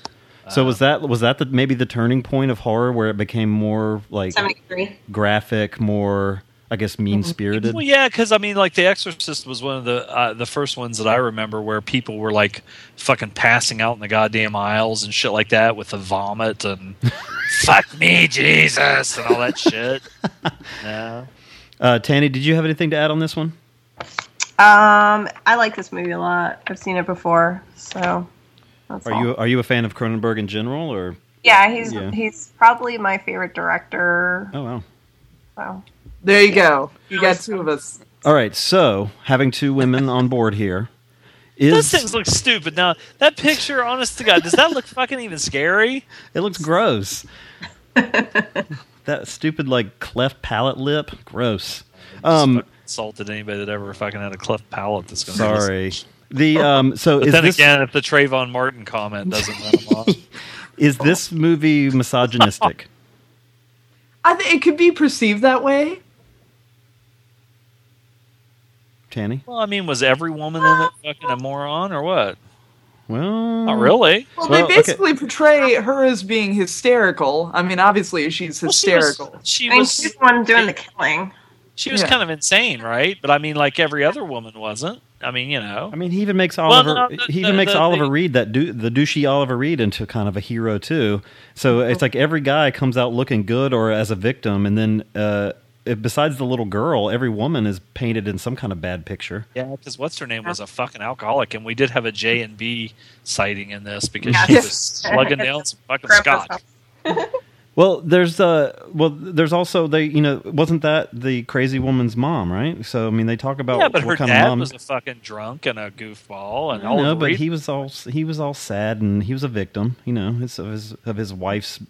So was that was that the maybe the turning point of horror where it became more like
73.
graphic, more I guess mean spirited?
Well, yeah, because I mean, like The Exorcist was one of the uh, the first ones that I remember where people were like fucking passing out in the goddamn aisles and shit like that with the vomit and [laughs] fuck me, Jesus, and all that shit. [laughs] Yeah.
Uh, Tanny, did you have anything to add on this one?
Um, I like this movie a lot. I've seen it before, so that's
Are
all.
you are you a fan of Cronenberg in general, or
Yeah, he's
Yeah.
he's probably my favorite director.
oh wow?
So
There you go. You got two of us.
All right, so having two women on board here
Those things look stupid. Now that picture, honest to God, does that look fucking even scary?
it looks gross. [laughs] that stupid like cleft palate lip, gross. Um,
Insulted anybody that ever fucking had a cleft palate. That's gonna
sorry. The [laughs] um, so
But
is
then
this
again, if the Trayvon Martin comment doesn't let him off,
is this movie misogynistic?
I think it could be perceived that way.
Tanny?
well, I mean, was every woman in it fucking a moron or what?
Well,
Not really.
Well,
Well,
they
okay.
basically portray her as being hysterical. I mean, obviously she's
Well, she was-
hysterical.
She
I mean,
was.
she's the one doing the killing.
She was
Yeah.
kind of insane, right? But I mean, like every other woman wasn't. I mean, you know.
I mean, he even makes
Well,
Oliver.
no, the-
he even
the-
makes
the-
Oliver
the-
Reed that du- the douchey Oliver Reed into kind of a hero too. So it's like every guy comes out looking good or as a victim, and then uh, if- besides the little girl, every woman is painted in some kind of bad picture.
Yeah, because what's her name was a fucking alcoholic, and we did have a J and B sighting in this because
Yes.
she was [laughs] slugging down some fucking
Grandpa's
scotch. [laughs]
Well, there's uh, well, there's also they, you know, wasn't that the crazy woman's mom, right? So I mean, they talk about
Yeah, but
what
her
kind
dad
of mom.
was a fucking drunk and a goofball, and all
know,
of
but he was all he was all sad and he was a victim, you know, his, of his of his wife's.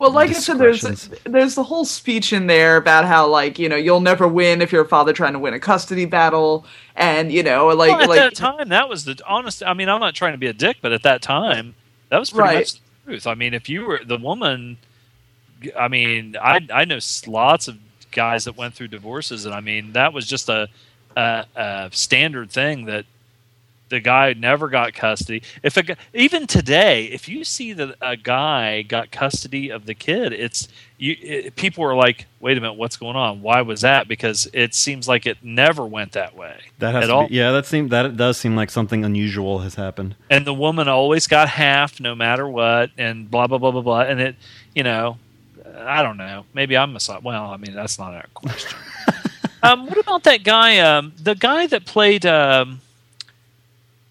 Well, like I said, there's there's the whole speech in there about how like you know you'll never win if you're a father trying to win a custody battle, and you know like
well, at
like
that time, that was the honest. I mean, I'm not trying to be a dick, but at that time, that was pretty
Right.
much the truth. I mean, if you were the woman, I mean, I I know lots of guys that went through divorces, and I mean, that was just a a, a standard thing that the guy never got custody. If a, even today, if you see that a guy got custody of the kid, it's you. It, people are like, "Wait a minute, what's going on? Why was that?" Because it seems like it never went that way
That has
all.
be, yeah, that seem that does seem like something unusual has happened.
and the woman always got half no matter what and blah blah blah blah blah and it you know i don't know maybe i'm a well i mean that's not our question [laughs] um, what about that guy um, the guy that played um,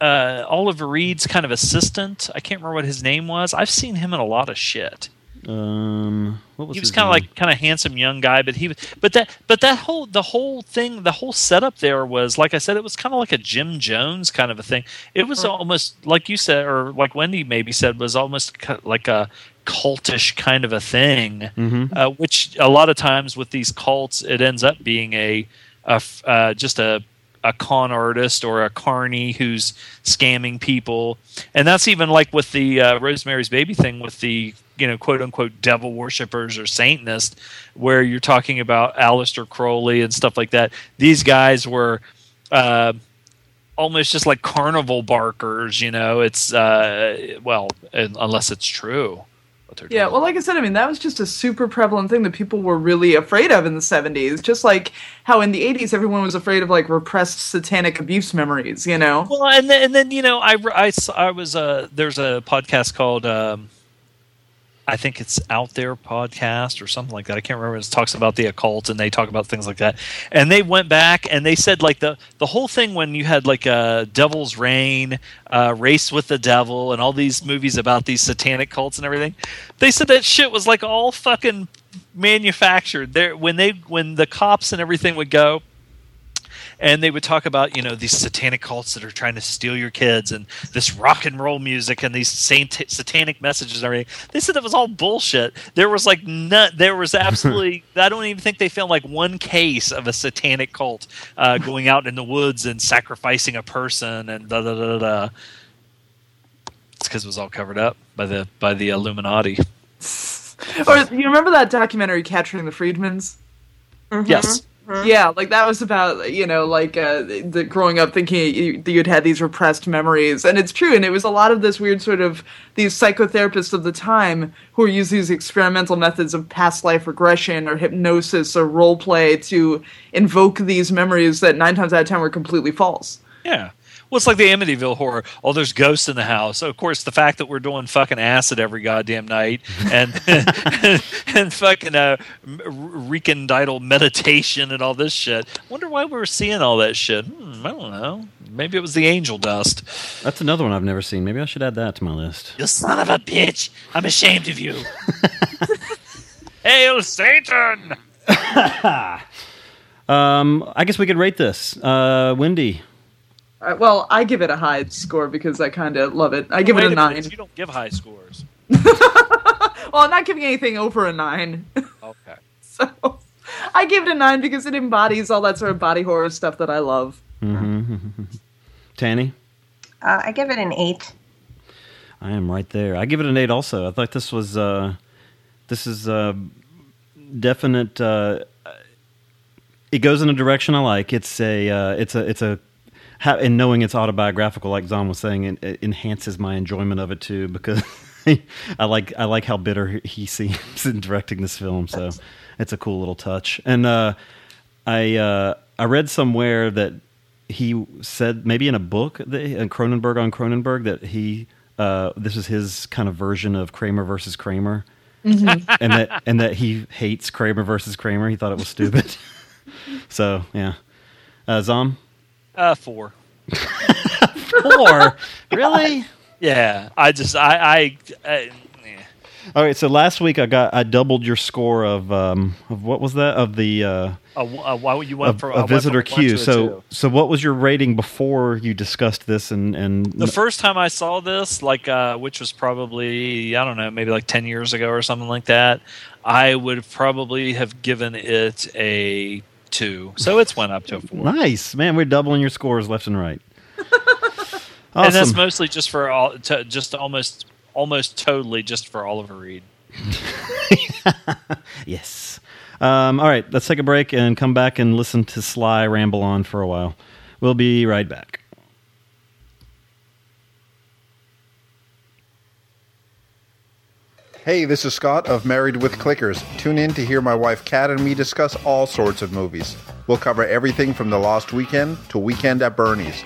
uh, oliver reed's kind of assistant. I can't remember what his name was. I've seen him in a lot of shit.
Um, what was
he was kind of like kind of handsome young guy, but he was but that but that whole the whole thing the whole setup there was like I said it was kind of like a Jim Jones kind of a thing. It was almost like you said or like Wendy maybe said was almost like a cultish kind of a thing,
Mhm.
uh, which a lot of times with these cults it ends up being a uh, just a a con artist or a carny who's scamming people, and that's even like with the uh, Rosemary's Baby thing with the you know quote unquote devil worshippers or Satanists, where you're talking about Aleister Crowley and stuff like that. These guys were. Uh, Almost just like carnival barkers, you know. It's uh, well, unless it's true. What
Yeah, well, like I said, I mean, that was just a super prevalent thing that people were really afraid of in the 70s. Just like how in the 80s everyone was afraid of like repressed satanic abuse memories, you know?
Well, and then, and then you know, I, I, I was uh, there's a podcast called um, I think it's Out There podcast or something like that. I can't remember. It talks about the occult and they talk about things like that. And they went back and they said like the the whole thing when you had like a Devil's Rain, uh, Race with the Devil, and all these movies about these satanic cults and everything. They said that shit was like all fucking manufactured. There when they when the cops and everything would go and they would talk about you know these satanic cults that are trying to steal your kids and this rock and roll music and these sat- satanic messages and everything. They said that was all bullshit. There was like none. There was [laughs] absolutely. I don't even think they found like one case of a satanic cult uh, going out in the woods and sacrificing a person and da da da da. da. It's because it was all covered up by the by the Illuminati.
Or you remember that documentary Capturing the Friedmans?
Yes.
Yeah, like that was about you know like uh, the growing up thinking you, that you'd had these repressed memories, and it's true. And it was a lot of this weird sort of these psychotherapists of the time who were using these experimental methods of past life regression or hypnosis or role play to invoke these memories that nine times out of ten were completely false.
Yeah. Well, it's like the Amityville horror. Oh, there's ghosts in the house. So, of course, the fact that we're doing fucking acid every goddamn night and [laughs] and fucking uh, recondidal meditation and all this shit. Wonder why we were seeing all that shit. Hmm, I don't know. Maybe it was the angel dust.
That's another one I've never seen. Maybe I should add that to my list.
You son of a bitch! I'm ashamed of you. [laughs] Hail Satan! [laughs]
Um, I guess we could rate this. Uh, Wendy,
Uh, well, I give it a high score because I kind of love it. I give
Wait
it a
minute,
nine.
You don't give high scores. [laughs]
Well, I'm not giving anything over a nine. [laughs]
Okay.
so I give it a nine because it embodies all that sort of body horror stuff that I love.
hmm [laughs] Tanny,
Uh, I give it an eight.
I am right there. I give it an eight. Also, I thought this was uh, this is uh, definite. Uh, it goes in a direction I like. It's a uh, it's a it's a ha- and knowing it's autobiographical, like Zom was saying, it, it enhances my enjoyment of it too because [laughs] I like I like how bitter he seems [laughs] in directing this film. So it's a cool little touch. And uh, I uh, I read somewhere that he said maybe in a book that in Cronenberg on Cronenberg that he uh, this is his kind of version of Kramer versus Kramer,
Mhm.
and that and that he hates Kramer versus Kramer. He thought it was stupid. [laughs] so yeah, uh, Zom
Uh, four.
four really.
Yeah, I just I I, I
All right, so last week I got I doubled your score of um of what was that of the uh,
uh, uh, why you went
of,
for
of
I
visitor
from a one
Q.
to a
So
two.
so what was your rating before you discussed this and and
The first time I saw this, like, uh, which was probably I don't know, maybe like ten years ago or something like that, I would probably have given it a two. So it's went up to a four.
nice man, we're doubling your scores left and right. [laughs]
And that's mostly just for all, to, just almost, almost totally just for Oliver Reed. [laughs]
yes. Um, all right, let's take a break and come back and listen to Sly ramble on for a while. We'll be right back.
Hey, this is Scott of Married with Clickers. Tune in to hear my wife Kat and me discuss all sorts of movies. We'll cover everything from The Lost Weekend to Weekend at Bernie's,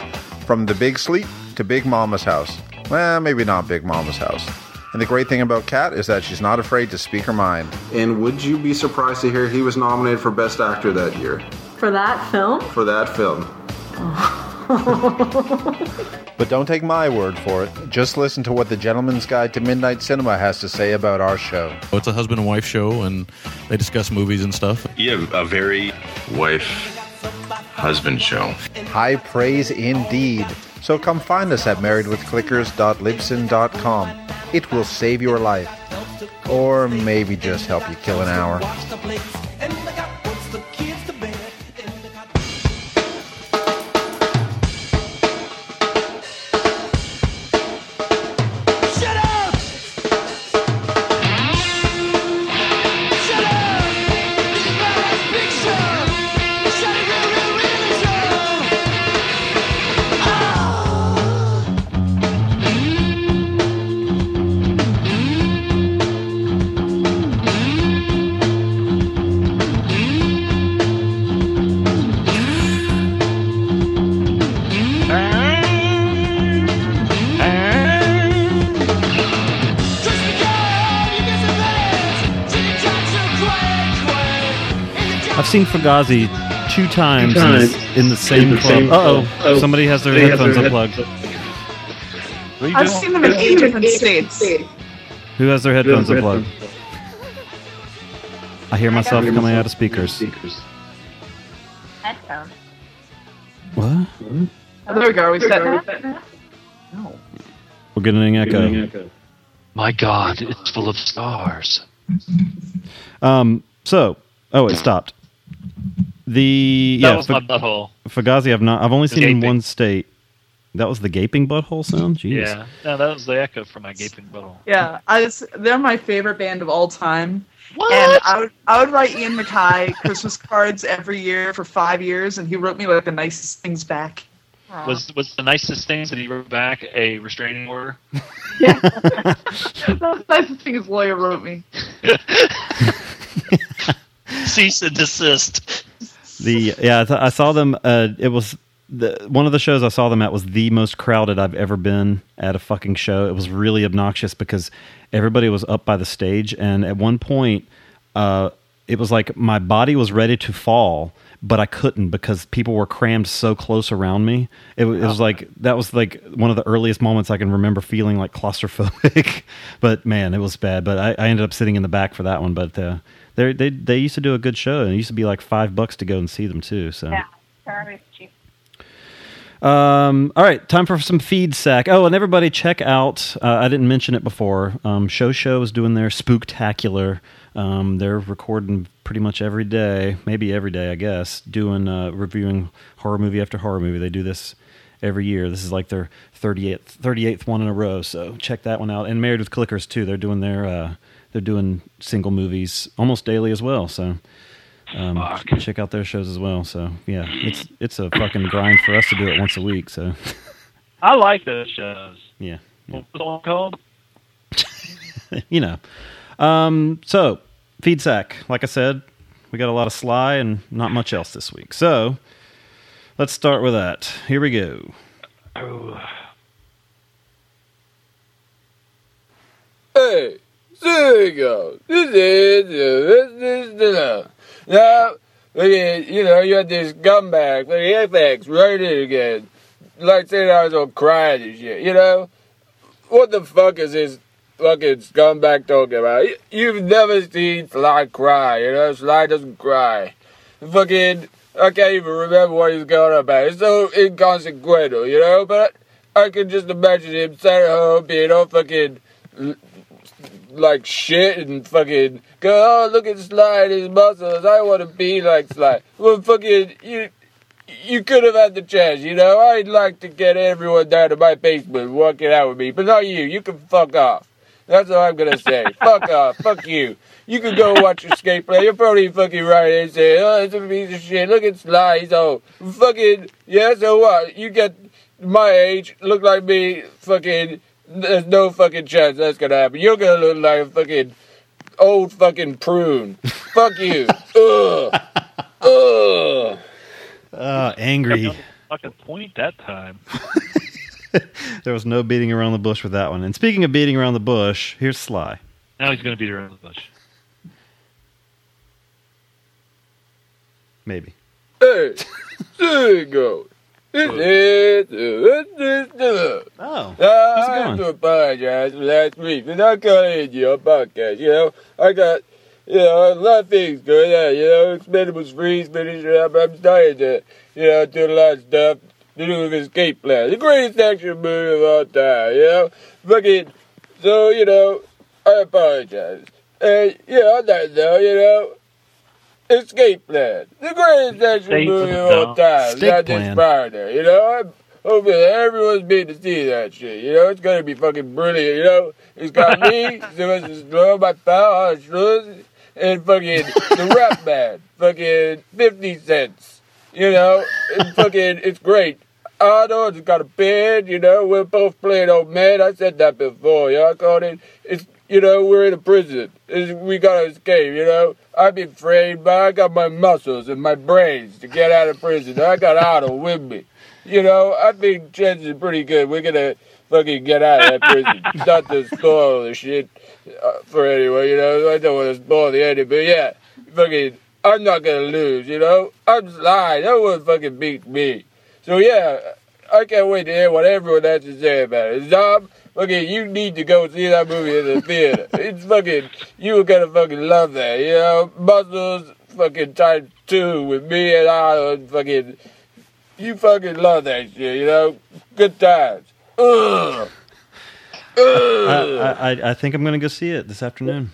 from The Big Sleep to Big Mama's House. Well, maybe not Big Mama's House. And the great thing about Kat is that she's not afraid to speak her mind.
And would you be surprised to hear he was nominated for Best Actor that year
For that film?
for that film? Oh. [laughs]
But don't take my word for it. Just listen to what the Gentleman's Guide to Midnight Cinema has to say about our show.
It's a husband and wife show, and they discuss movies and stuff.
Yeah, a very wife husband show.
High praise indeed. So come find us at marriedwithclickers.libsyn.com. It will save your life. Or maybe just help you kill an hour.
Seen Fugazi two times,
Two
in,
times.
the, in the same
In the
club. Uh oh. Somebody has their
somebody
headphones
their
unplugged.
headphones
I've seen them in eight different states.
Who has their headphones unplugged? I hear myself
hear
coming
myself
out of speakers.
Headphones.
What?
Oh, there we go. Are we set? No.
We're getting an echo.
My God, it's full of stars.
Um. So, oh, it stopped. The
That
yeah,
was
Fu-
my butthole.
Fugazi. I've not. I've only seen in one state. That was the gaping butthole sound. Jeez.
Yeah, no, that was the echo from my gaping butthole.
Yeah, I just, they're my favorite band of all time. And I would I would write Ian MacKaye Christmas cards every year for five years, and he wrote me like the nicest things back.
Was was the nicest things that he wrote back a restraining order?
Yeah, [laughs] that's the nicest thing his lawyer wrote me. [laughs]
Cease and desist. [laughs]
The yeah, I, th- I saw them. Uh, it was the one of the shows I saw them at was the most crowded I've ever been at a fucking show. It was really obnoxious because everybody was up by the stage, and at one point, uh, it was like my body was ready to fall, but I couldn't because people were crammed so close around me. It, it was like that was like one of the earliest moments I can remember feeling like claustrophobic. [laughs] but man, it was bad. But I, I ended up sitting in the back for that one. But uh, they they they used to do a good show, and it used to be like five bucks to go and see them too. So.
Yeah, cheap.
Um, all right, time for some feed sack. Oh, and everybody check out. Uh, I didn't mention it before. Um, Show Show is doing their spooktacular. Um, they're recording pretty much every day, maybe every day, I guess. Doing uh, reviewing horror movie after horror movie. They do this every year. This is like their 38th, 38th one in a row. So check that one out. And Married with Clickers too. They're doing their uh, they're doing single movies almost daily as well. So um, check out their shows as well. So yeah, it's it's a fucking grind for us to do it once a week. So
I like those shows.
yeah,
What's the one called? [laughs]
you know. Um, so feed sack, like I said, we got a lot of Sly and not much else this week. So let's start with that. Here we go.
Hey, there you go. This is this is the now. Look at you know you had this scumbag. Look at FX right in again. Like saying I was all crying and shit. You know what the fuck is this fucking scumbag talking about? You- You've never seen Sly cry. You know Sly doesn't cry. Fucking I can't even remember what he's going about. It's so inconsequential. You know, but I can just imagine him sat at home being all fucking like shit and fucking go, oh, look at Sly and his muscles. I want to be like Sly. Well, fucking, you you could have had the chance, you know? I'd like to get everyone down to my basement and it out with me, but not you. You can fuck off. That's all I'm gonna say. [laughs] fuck off. Fuck you. You can go watch your skate play. You're probably fucking right and say, oh, it's a piece of shit. Look at Sly. He's all fucking, yeah, so what? You get my age, look like me, fucking, there's no fucking chance that's gonna happen. You're gonna look like a fucking old fucking prune. [laughs] Fuck you. Ugh. Ugh.
Uh, angry.
Fucking point that time. [laughs]
There was no beating around the bush with that one. And speaking of beating around the bush, here's Sly.
Now he's going to beat around the bush.
Maybe.
Hey, there you go.
Oh,
I have to apologize for last week for not calling into your podcast. You know, I got you know a lot of things going on. You know, Expendables Freeze finishing up. Uh, I'm starting to you know do a lot of stuff to do with Escape Plan, the greatest action movie of all time. You know, fucking. So you know, I apologize. And yeah, on that note, you know. Escape Plan, the greatest action movie
of
all time.
Steak
Not just Spider, you know. I'm hoping everyone's been to see that shit. You know, it's gonna be fucking brilliant. You know, it's got me, [laughs] Sylvester Stallone, my pal, and fucking the rap man, fucking fifty cents. You know, and fucking it's great. Arnold's got a band, you know, we're both playing old man. I said that before, you know, I called it, it's, you know, we're in a prison. We gotta escape, you know. I've been framed, but I got my muscles and my brains to get out of prison. I got Otto with me. You know, I think chances are pretty good. We're gonna fucking get out of that prison. [laughs] Not to spoil the shit uh, for anyone, you know. I don't want to spoil the ending, but yeah, fucking, I'm not gonna lose, you know. I'm Sly. No one fucking beats me. So yeah, I can't wait to hear what everyone has to say about it. Zob, fucking, you need to go see that movie in the theater. [laughs] it's fucking, you are gonna fucking love that, you know. Muscles, fucking times two with me and I, and fucking, you fucking love that shit, you know? Good times. Ugh.
I, I, I, I think I'm going to go see it this afternoon.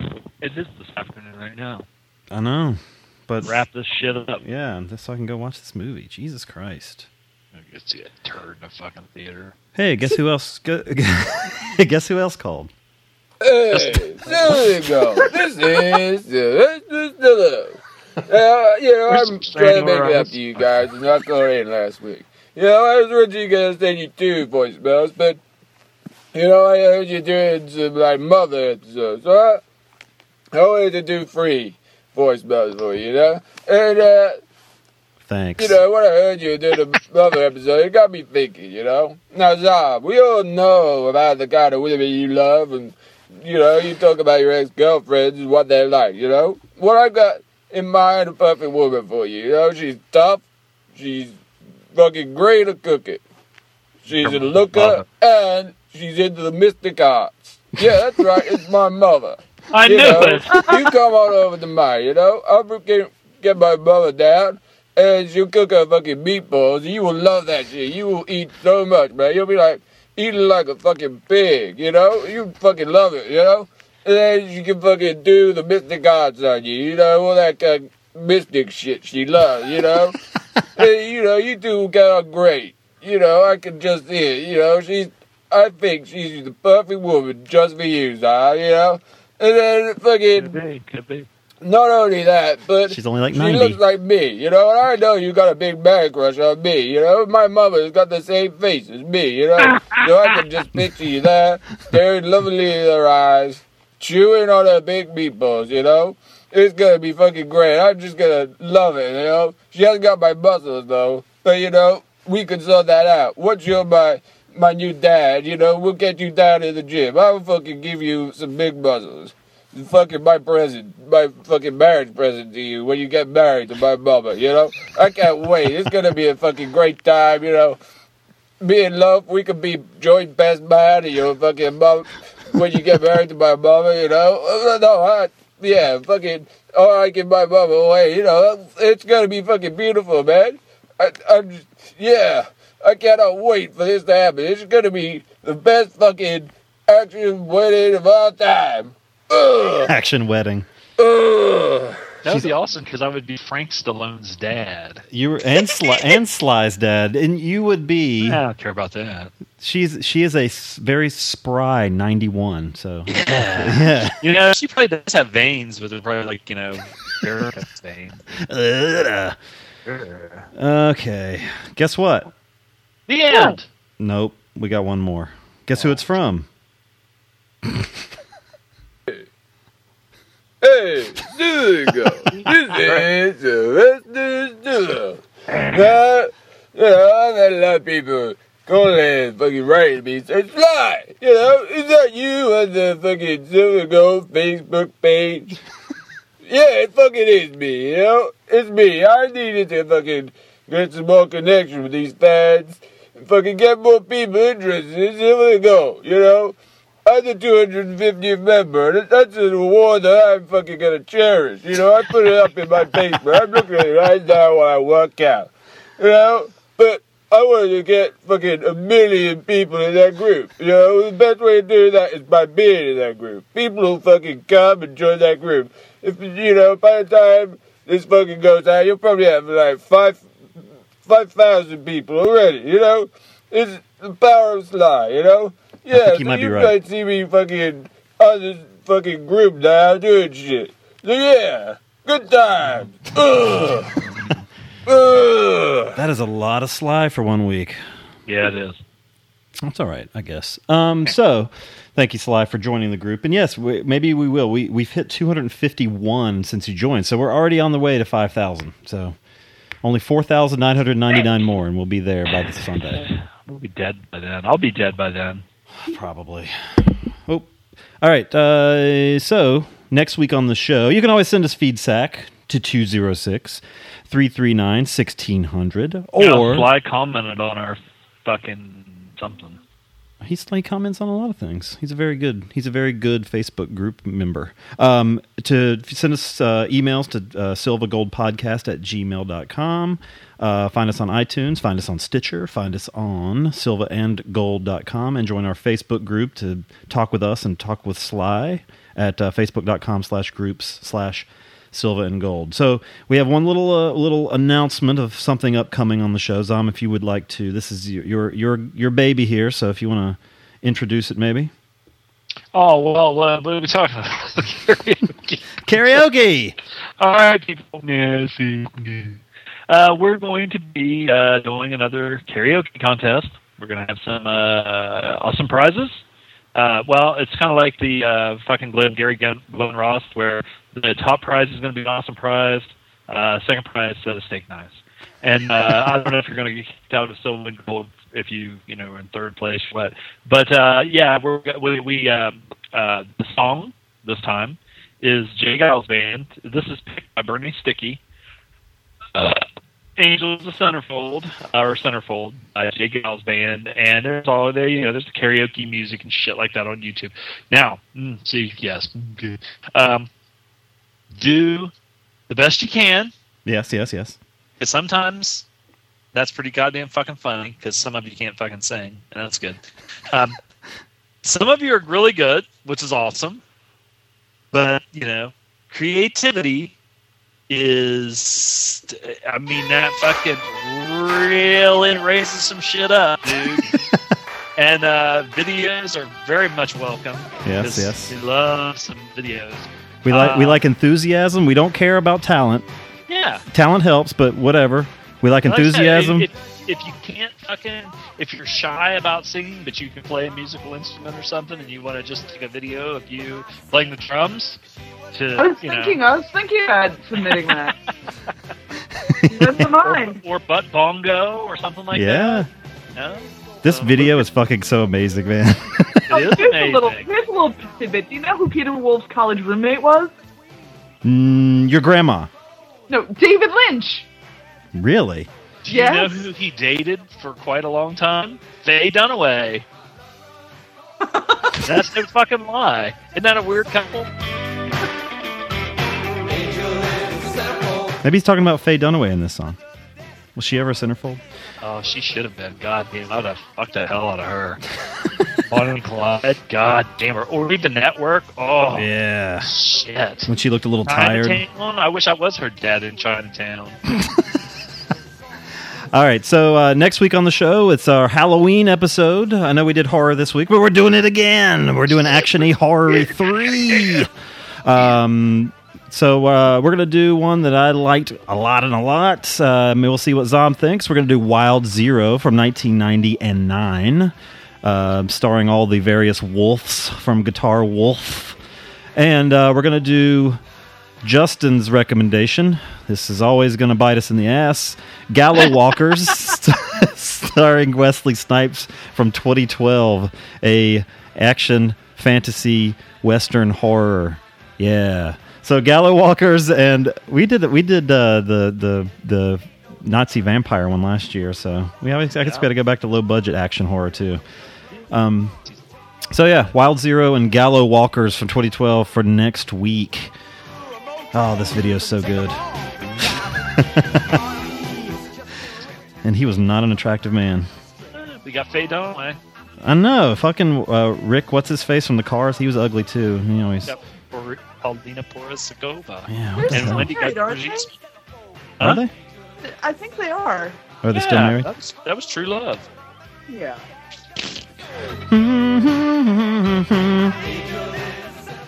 It is this afternoon right now.
I know, but
Wrap this shit up.
yeah, just so I can go watch this movie. Jesus Christ!
I could see a turd in a fucking theater.
Hey, guess who else? go- [laughs] guess who else called?
Hey, there you go. This is this is the uh, you know, I'm trying to make it up to you guys and not go in last week. You know, I was originally gonna send you two voicemails, but you know, I heard you doing some like mother episodes, so I, I wanted to do three voicemails for you, you know? And uh
Thanks.
you know, when I heard you do the [laughs] mother episode, it got me thinking, you know? Now, Zob, we all know about the kind of women you love, and, you know, you talk about your ex girlfriends and what they're like, you know? What I got in mind, a perfect woman for you, you know? She's tough, she's fucking great at cooking, she's a looker, and she's into the mystic arts. Yeah, that's right, it's my mother. [laughs]
I
You
knew
know,
it.
you come on over to mine, you know? I'll get, get my mother down, and she'll cook her fucking meatballs, you will love that shit. You will eat so much, man. You'll be like, eating like a fucking pig, you know? You fucking love it, you know? And then she can fucking do the mystic gods on you, you know? All that kind of mystic shit she loves, you know? [laughs] and, you know, you two got great. You know, I can just see it, you know? She's, I think she's the perfect woman just for you, Zah, you know? And then fucking...
Could be, could be.
Not only that, but
She's only like
she
90.
looks like me, you know. And I know you got a big man crush on me, you know. My mother's got the same face as me, you know. so I can just [laughs] picture you there, staring lovingly in her eyes, chewing on her big meatballs, you know. It's gonna be fucking great. I'm just gonna love it, you know. She hasn't got my muscles though, but you know, we can sort that out. Once you're my my new dad, you know, we'll get you down to the gym. I'll fucking give you some big muscles fucking my present, my fucking marriage present to you when you get married to my mama, you know? I can't wait. It's gonna be a fucking great time, you know? Be in love, we could be joint best man and your fucking mom when you get married to my mama, you know? Uh, No, I, yeah, fucking, or I give my mama away, you know? It's gonna be fucking beautiful, man. I, I'm just, yeah, I cannot wait for this to happen. It's gonna be the best fucking action wedding of all time. Ugh.
Action wedding.
Ugh.
That would be awesome because I would be Frank Stallone's dad.
You were and Sly, [laughs] and Sly's dad, and you would be.
I don't care about that.
She's she is a very spry ninety one. So [laughs]
Yeah.
yeah.
You know, she probably does have veins, but they're probably like, you know, haircut veins.
Ugh. Okay. Guess what?
The end.
Nope. We got one more. Guess who it's from? Oh. [laughs]
Hey, there you go. This is best news. Now, know, I've a lot of people calling fucking writing me say, Sly, you know, is that you on the fucking Silver Gold Facebook page? yeah, it fucking is me, you know? It's me. I needed to fucking get some more connection with these fans and fucking get more people interested in Silver Gold, you know? I'm the 250th member. and That's an award that I'm fucking gonna cherish. You know, I put it up in my paper. I'm looking at it right now while I work out. You know, but I wanted to get fucking a million people in that group. You know, the best way to do that is by being in that group. People will fucking come and join that group. If you know, by the time this fucking goes out, you'll probably have like five five thousand people already. You know, it's the power of Sly. You know, yeah.
think you
so
might be
you
right.
might see me fucking on this fucking group now doing shit. So yeah, good time. [laughs] Ugh. Ugh.
That is a lot of Sly for one week.
Yeah, it is.
That's all right, I guess. Um, so, thank you, Sly, for joining the group. And yes, we, maybe we will. We we've hit 251 since you joined, so we're already on the way to 5,000. So, only 4,999 more, and we'll be there by this Sunday.
We'll be dead by then. I'll be dead by then.
Probably. Oh, all right. Uh, so next week on the show, you can always send us feedsack to 206 339 1600
You know,
or
Sly commented on our fucking something.
He's he comments on a lot of things. He's a very good. He's a very good Facebook group member. Um, to send us uh, emails to uh, silvagoldpodcast at gmail.com. Uh, find us on iTunes. Find us on Stitcher. Find us on silvaandgold.com and join our Facebook group to talk with us and talk with Sly at uh, facebook.com slash groups slash Silva and Gold. So we have one little uh, little announcement of something upcoming on the show. Zom, if you would like to, this is your your your, your baby here. So if you want to introduce it, maybe
Oh well, uh, what are we talking about? Karaoke. [laughs]
karaoke.
All right, people. Uh, we're going to be uh, doing another karaoke contest. We're going to have some uh, awesome prizes. Uh, well, it's kind of like the uh, fucking Glengarry Glenn Glenn Ross, where the top prize is going to be an awesome prize. Uh, second prize is a steak knives. And uh, I don't know if you're going to get kicked out of silver and gold if you you know in third place what. But uh, yeah, we're we, we uh, uh, the song this time is J. Geils Band. This is picked by Bernie Sticky. Uh, Angels of Centerfold or Centerfold by J. Geils Band, and there's all there. You know, there's karaoke music and shit like that on YouTube. Now, mm, see, yes, good. Um, do the best you can.
Yes, yes, yes.
Because sometimes that's pretty goddamn fucking funny. Because some of you can't fucking sing, and that's good. Um, [laughs] some of you are really good, which is awesome. But you know, creativity is. I mean, that fucking really raises some shit up, dude. [laughs] and uh, videos are very much welcome.
Yes, yes.
We love some videos.
We like we
Uh,
like enthusiasm. We don't care about talent.
Yeah.
Talent helps, but whatever. We like
Like said,
enthusiasm.
if, if you can't fucking, if you're shy about singing, but you can play a musical instrument or something, and you want to just take a video of you playing the drums, to
I was
you know,
thinking, I was thinking about submitting that. [laughs] That's the mine.
or butt bongo or something like
yeah.
that. Yeah. No,
This video is fucking so amazing, man. [laughs] [laughs]
Oh,
it is
here's a little,
amazing.
here's a little tidbit. Do you know who Peter Wolf's college roommate was?
mm, your grandma.
No, David Lynch.
Really?
Do you know who he dated for quite a long time? Faye Dunaway. [laughs] That's no fucking lie. Isn't that a weird couple?
Maybe he's talking about Faye Dunaway in this song. Was she ever a centerfold?
Oh, she should have been. God damn, I would have fucked the hell out of her. [laughs] Bonnie Clyde. God damn her. Or even the Network. Oh,
Yeah.
shit.
When she looked a little tired.
Chinatown. I wish I was her dad in Chinatown. [laughs]
All right, so uh, next week on the show, it's our Halloween episode. I know we did horror this week, but we're doing it again. We're doing actiony horror three. [laughs] Um, so uh, we're gonna do one that I liked a lot and a lot. Um, we'll see what Zom thinks. We're gonna do Wild Zero from 1990 and nine, uh, starring all the various wolves from Guitar Wolf, and uh, we're gonna do Justin's recommendation. This is always going to bite us in the ass. Gallow [laughs] Walkers, [laughs] starring Wesley Snipes from 2012, a action fantasy western horror. Yeah. So Gallowwalkers, and we did we did uh, the the the Nazi vampire one last year. So we always I guess we got to go back to low budget action horror too. Um, so yeah, Wild Zero and Gallowwalkers from 2012 for next week. Oh, this video is so good. [laughs] and he was not an attractive man.
we got Faye Dunaway.
I know, fucking uh, Rick. What's his face from the Cars? He was ugly too. He always.
Got Por- Paulina Porizkova.
Yeah, what the
and
hell?
Wendy
Married,
got
aren't they?
Are they?
I think they are.
Are they still
Yeah,
married?
That was, that was true love.
Yeah.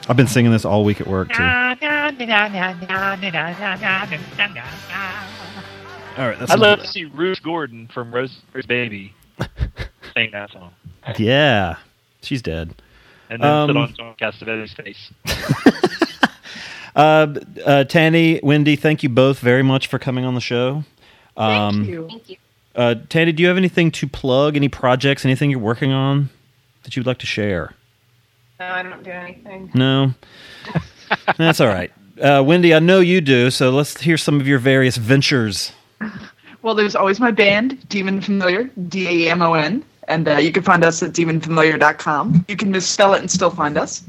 I've been singing this all week at work too. All right, that's
I'd love to see Ruth Gordon from Rosemary's Baby [laughs] sing that song.
yeah, she's dead.
And then sit
Um,
on John Cassavetes' face. [laughs]
Uh, uh, Tanny, Wendy, thank you both very much for coming on the show. Um,
Thank you.
Thank you.
Uh, Tanny, do you have anything to plug? Any projects? Anything you're working on that you'd like to share?
No, I don't do anything.
No, [laughs] that's all right. Uh, Wendy, I know you do, so let's hear some of your various ventures.
Well, there's always my band, Demon Familiar, D A M O N, And uh, you can find us at demonfamiliar.com. You can misspell it and still find us.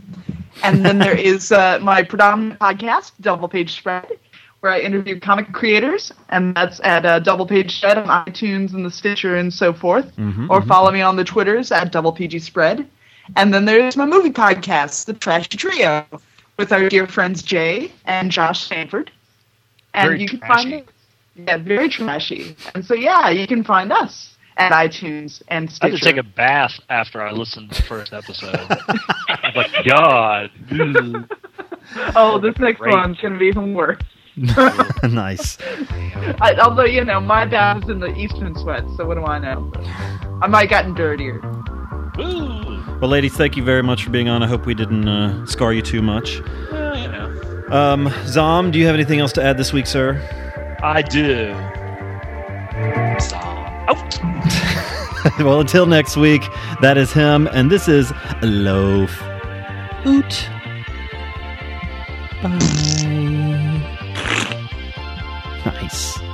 And then there is uh, my predominant podcast, Double Page Spread, where I interview comic creators, and that's at uh, Double Page Spread on iTunes and the Stitcher and so forth.
Mhm,
or
mhm.
follow me on the Twitters at Double PG Spread. And then there's my movie podcast, The Trashy Trio, with our dear friends Jay and Josh Stanford. And
Very
you can
trashy.
find it. Yeah, very trashy. And so yeah, you can find us at iTunes and
I
Stitcher.
had to take a bath after I listened to the first episode. I was like, God.
oh, this next
Great.
one's gonna be even worse. [laughs]
nice. [laughs]
I, although you know, my bath is in the Eastern sweat, so what do I know? I might have gotten dirtier.
Well, ladies, thank you very much for being on. I hope we didn't uh, scar you too much.
Well, you know.
Um, Zom, do you have anything else to add this week, sir?
I do. [laughs]
well, until next week, that is him, and this is Loaf. Oot. Bye. Nice.